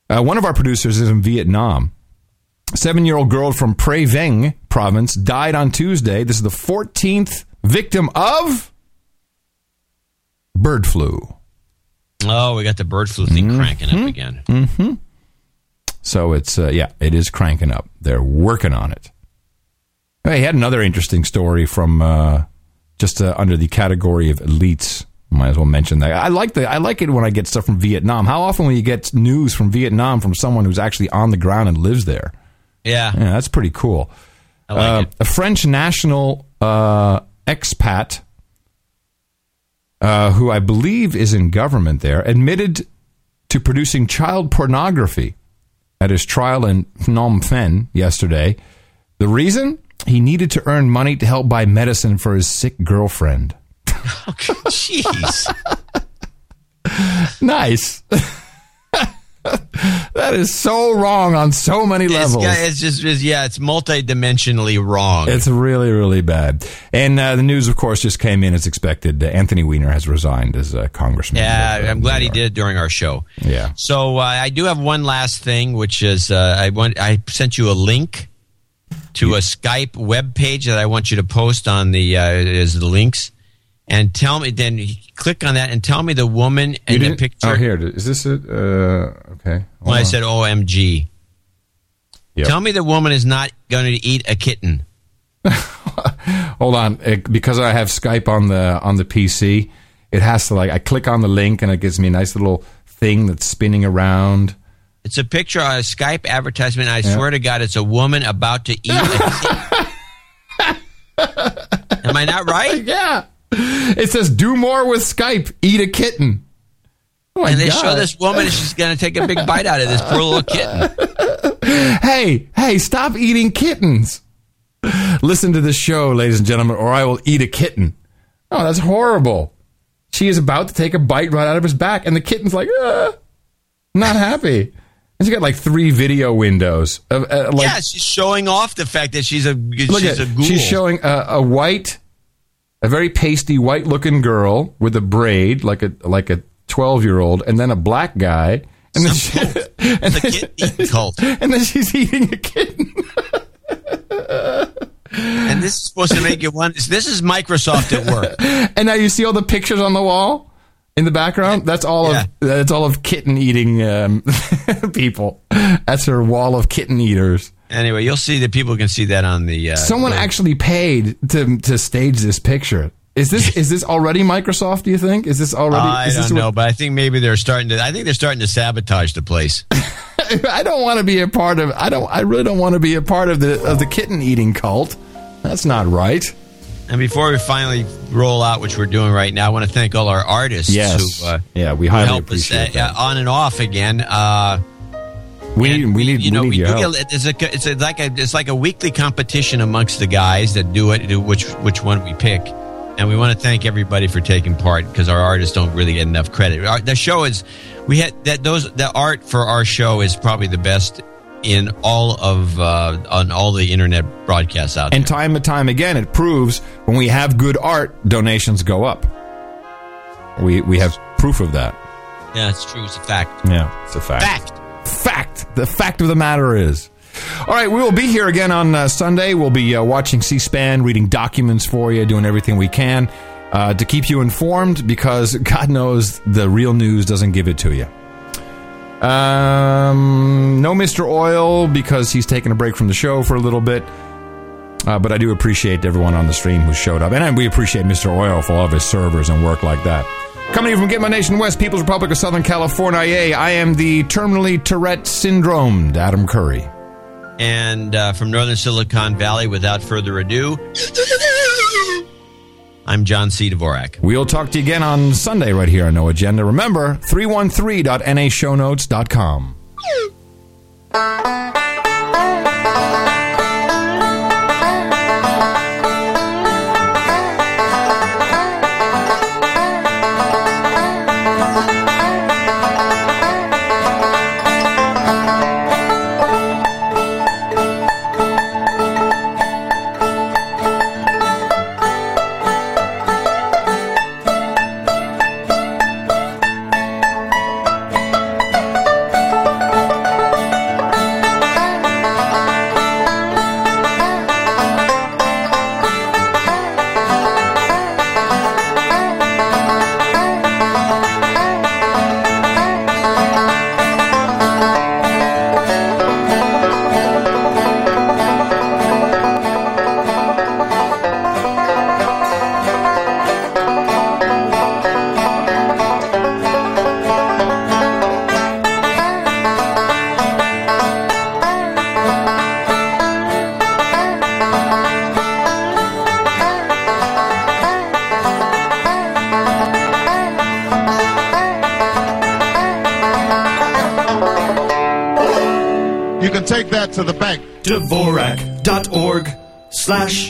Uh, one of our producers is in Vietnam. Seven year old girl from Prey Veng province died on Tuesday. This is the 14th victim of bird flu. Oh, we got the bird flu thing cranking up again. Mm-hmm. So it's uh, yeah, it is cranking up. They're working on it. I had another interesting story from uh, just uh, under the category of elites. Might as well mention that. I like the I like it when I get stuff from Vietnam. How often will you get news from Vietnam from someone who's actually on the ground and lives there? Yeah. Yeah, that's pretty cool. I like Uh, it. A French national uh, expat, uh, who I believe is in government there, admitted to producing child pornography at his trial in Phnom Penh yesterday. The reason? He needed to earn money to help buy medicine for his sick girlfriend. <laughs> Oh, jeez. <laughs> nice. <laughs> <laughs> that is so wrong on so many levels. yeah, it's just, it's, yeah, it's multidimensionally wrong. It's really, really bad. And uh, the news, of course, just came in as expected. Uh, Anthony Weiner has resigned as a congressman. yeah, I'm glad he did it during our show. Yeah. So uh, I do have one last thing, which is uh, I want I sent you a link to a Skype web page that I want you to post on the uh, is the links, and tell me. Then click on that and tell me the woman and the picture. Oh, here. Is this it? Uh, okay. Hold when I said OMG, Yep. tell me the woman is not going to eat a kitten. <laughs> Hold on, Uh, because I have Skype on the on the PC, it has to like I click on the link and it gives me a nice little thing that's spinning around. It's a picture on a Skype advertisement. I Yeah. swear to God, it's a woman about to eat a. <laughs> Am I not right? <laughs> yeah. It says do more with Skype. Eat a kitten. Oh and they God. show this woman, she's going to take a big bite out of this poor little kitten. <laughs> Hey, hey, stop eating kittens. Listen to this show, ladies and gentlemen, or I will eat a kitten. Oh, that's horrible. She is about to take a bite right out of his back, and the kitten's like, ah, not happy. And she got like three video windows of uh, like yeah, she's showing off the fact that she's a Look she's at a ghoul. she's showing a, a white, a very pasty white looking girl with a braid, like a like a twelve year old, and then a black guy, and then, she, <laughs> and, then, cult. <laughs> and then she's eating a kitten. <laughs> and this is supposed to make you want. This is Microsoft at work. and now you see all the pictures on the wall in the background. That's all of that's all of kitten eating um, people. That's her wall of kitten eaters. Anyway, you'll see that people can see that on the. Uh, Someone the- actually paid to to stage this picture. Is this <laughs> is this already Microsoft? Do you think? Is this already? I is don't what- know, but I think maybe they're starting to. I think they're starting to sabotage the place. <laughs> I don't want to be a part of. I don't. I really don't want to be a part of the of the kitten eating cult. That's not right. And before we finally roll out, which we're doing right now, I want to thank all our artists Yes. who, uh, Yeah, we highly help us appreciate uh, on and off again. Uh, We need. We need. you know, we we need do help. get, it's, a, it's a, like a it's like a weekly competition amongst the guys that do it, do which which one we pick. And we want to thank everybody for taking part because our artists don't really get enough credit. Our, the show is we had that those the art for our show is probably the best in all of uh, on all the internet broadcasts out there. And time and time again, it proves when we have good art, donations go up. We we have proof of that. Yeah, it's true. It's a fact. Yeah, it's a fact. Fact. Fact. The fact of the matter is. All right, we will be here again on uh, Sunday. We'll be uh, watching C-SPAN, reading documents for you, doing everything we can uh, to keep you informed because <laughs> God knows the real news doesn't give it to you. Um, no Mr. Oil because he's taking a break from the show for a little bit. Uh, but I do appreciate everyone on the stream who showed up. And we appreciate Mr. Oil for all of his servers and work like that. Coming from Gitmo Nation West, People's Republic of Southern California, I am the terminally Tourette syndromed Adam Curry. And uh, from Northern Silicon Valley, without further ado, I'm John C. Dvorak. We'll talk to you again on Sunday right here on No Agenda. Remember, 313.nashownotes.com. slash.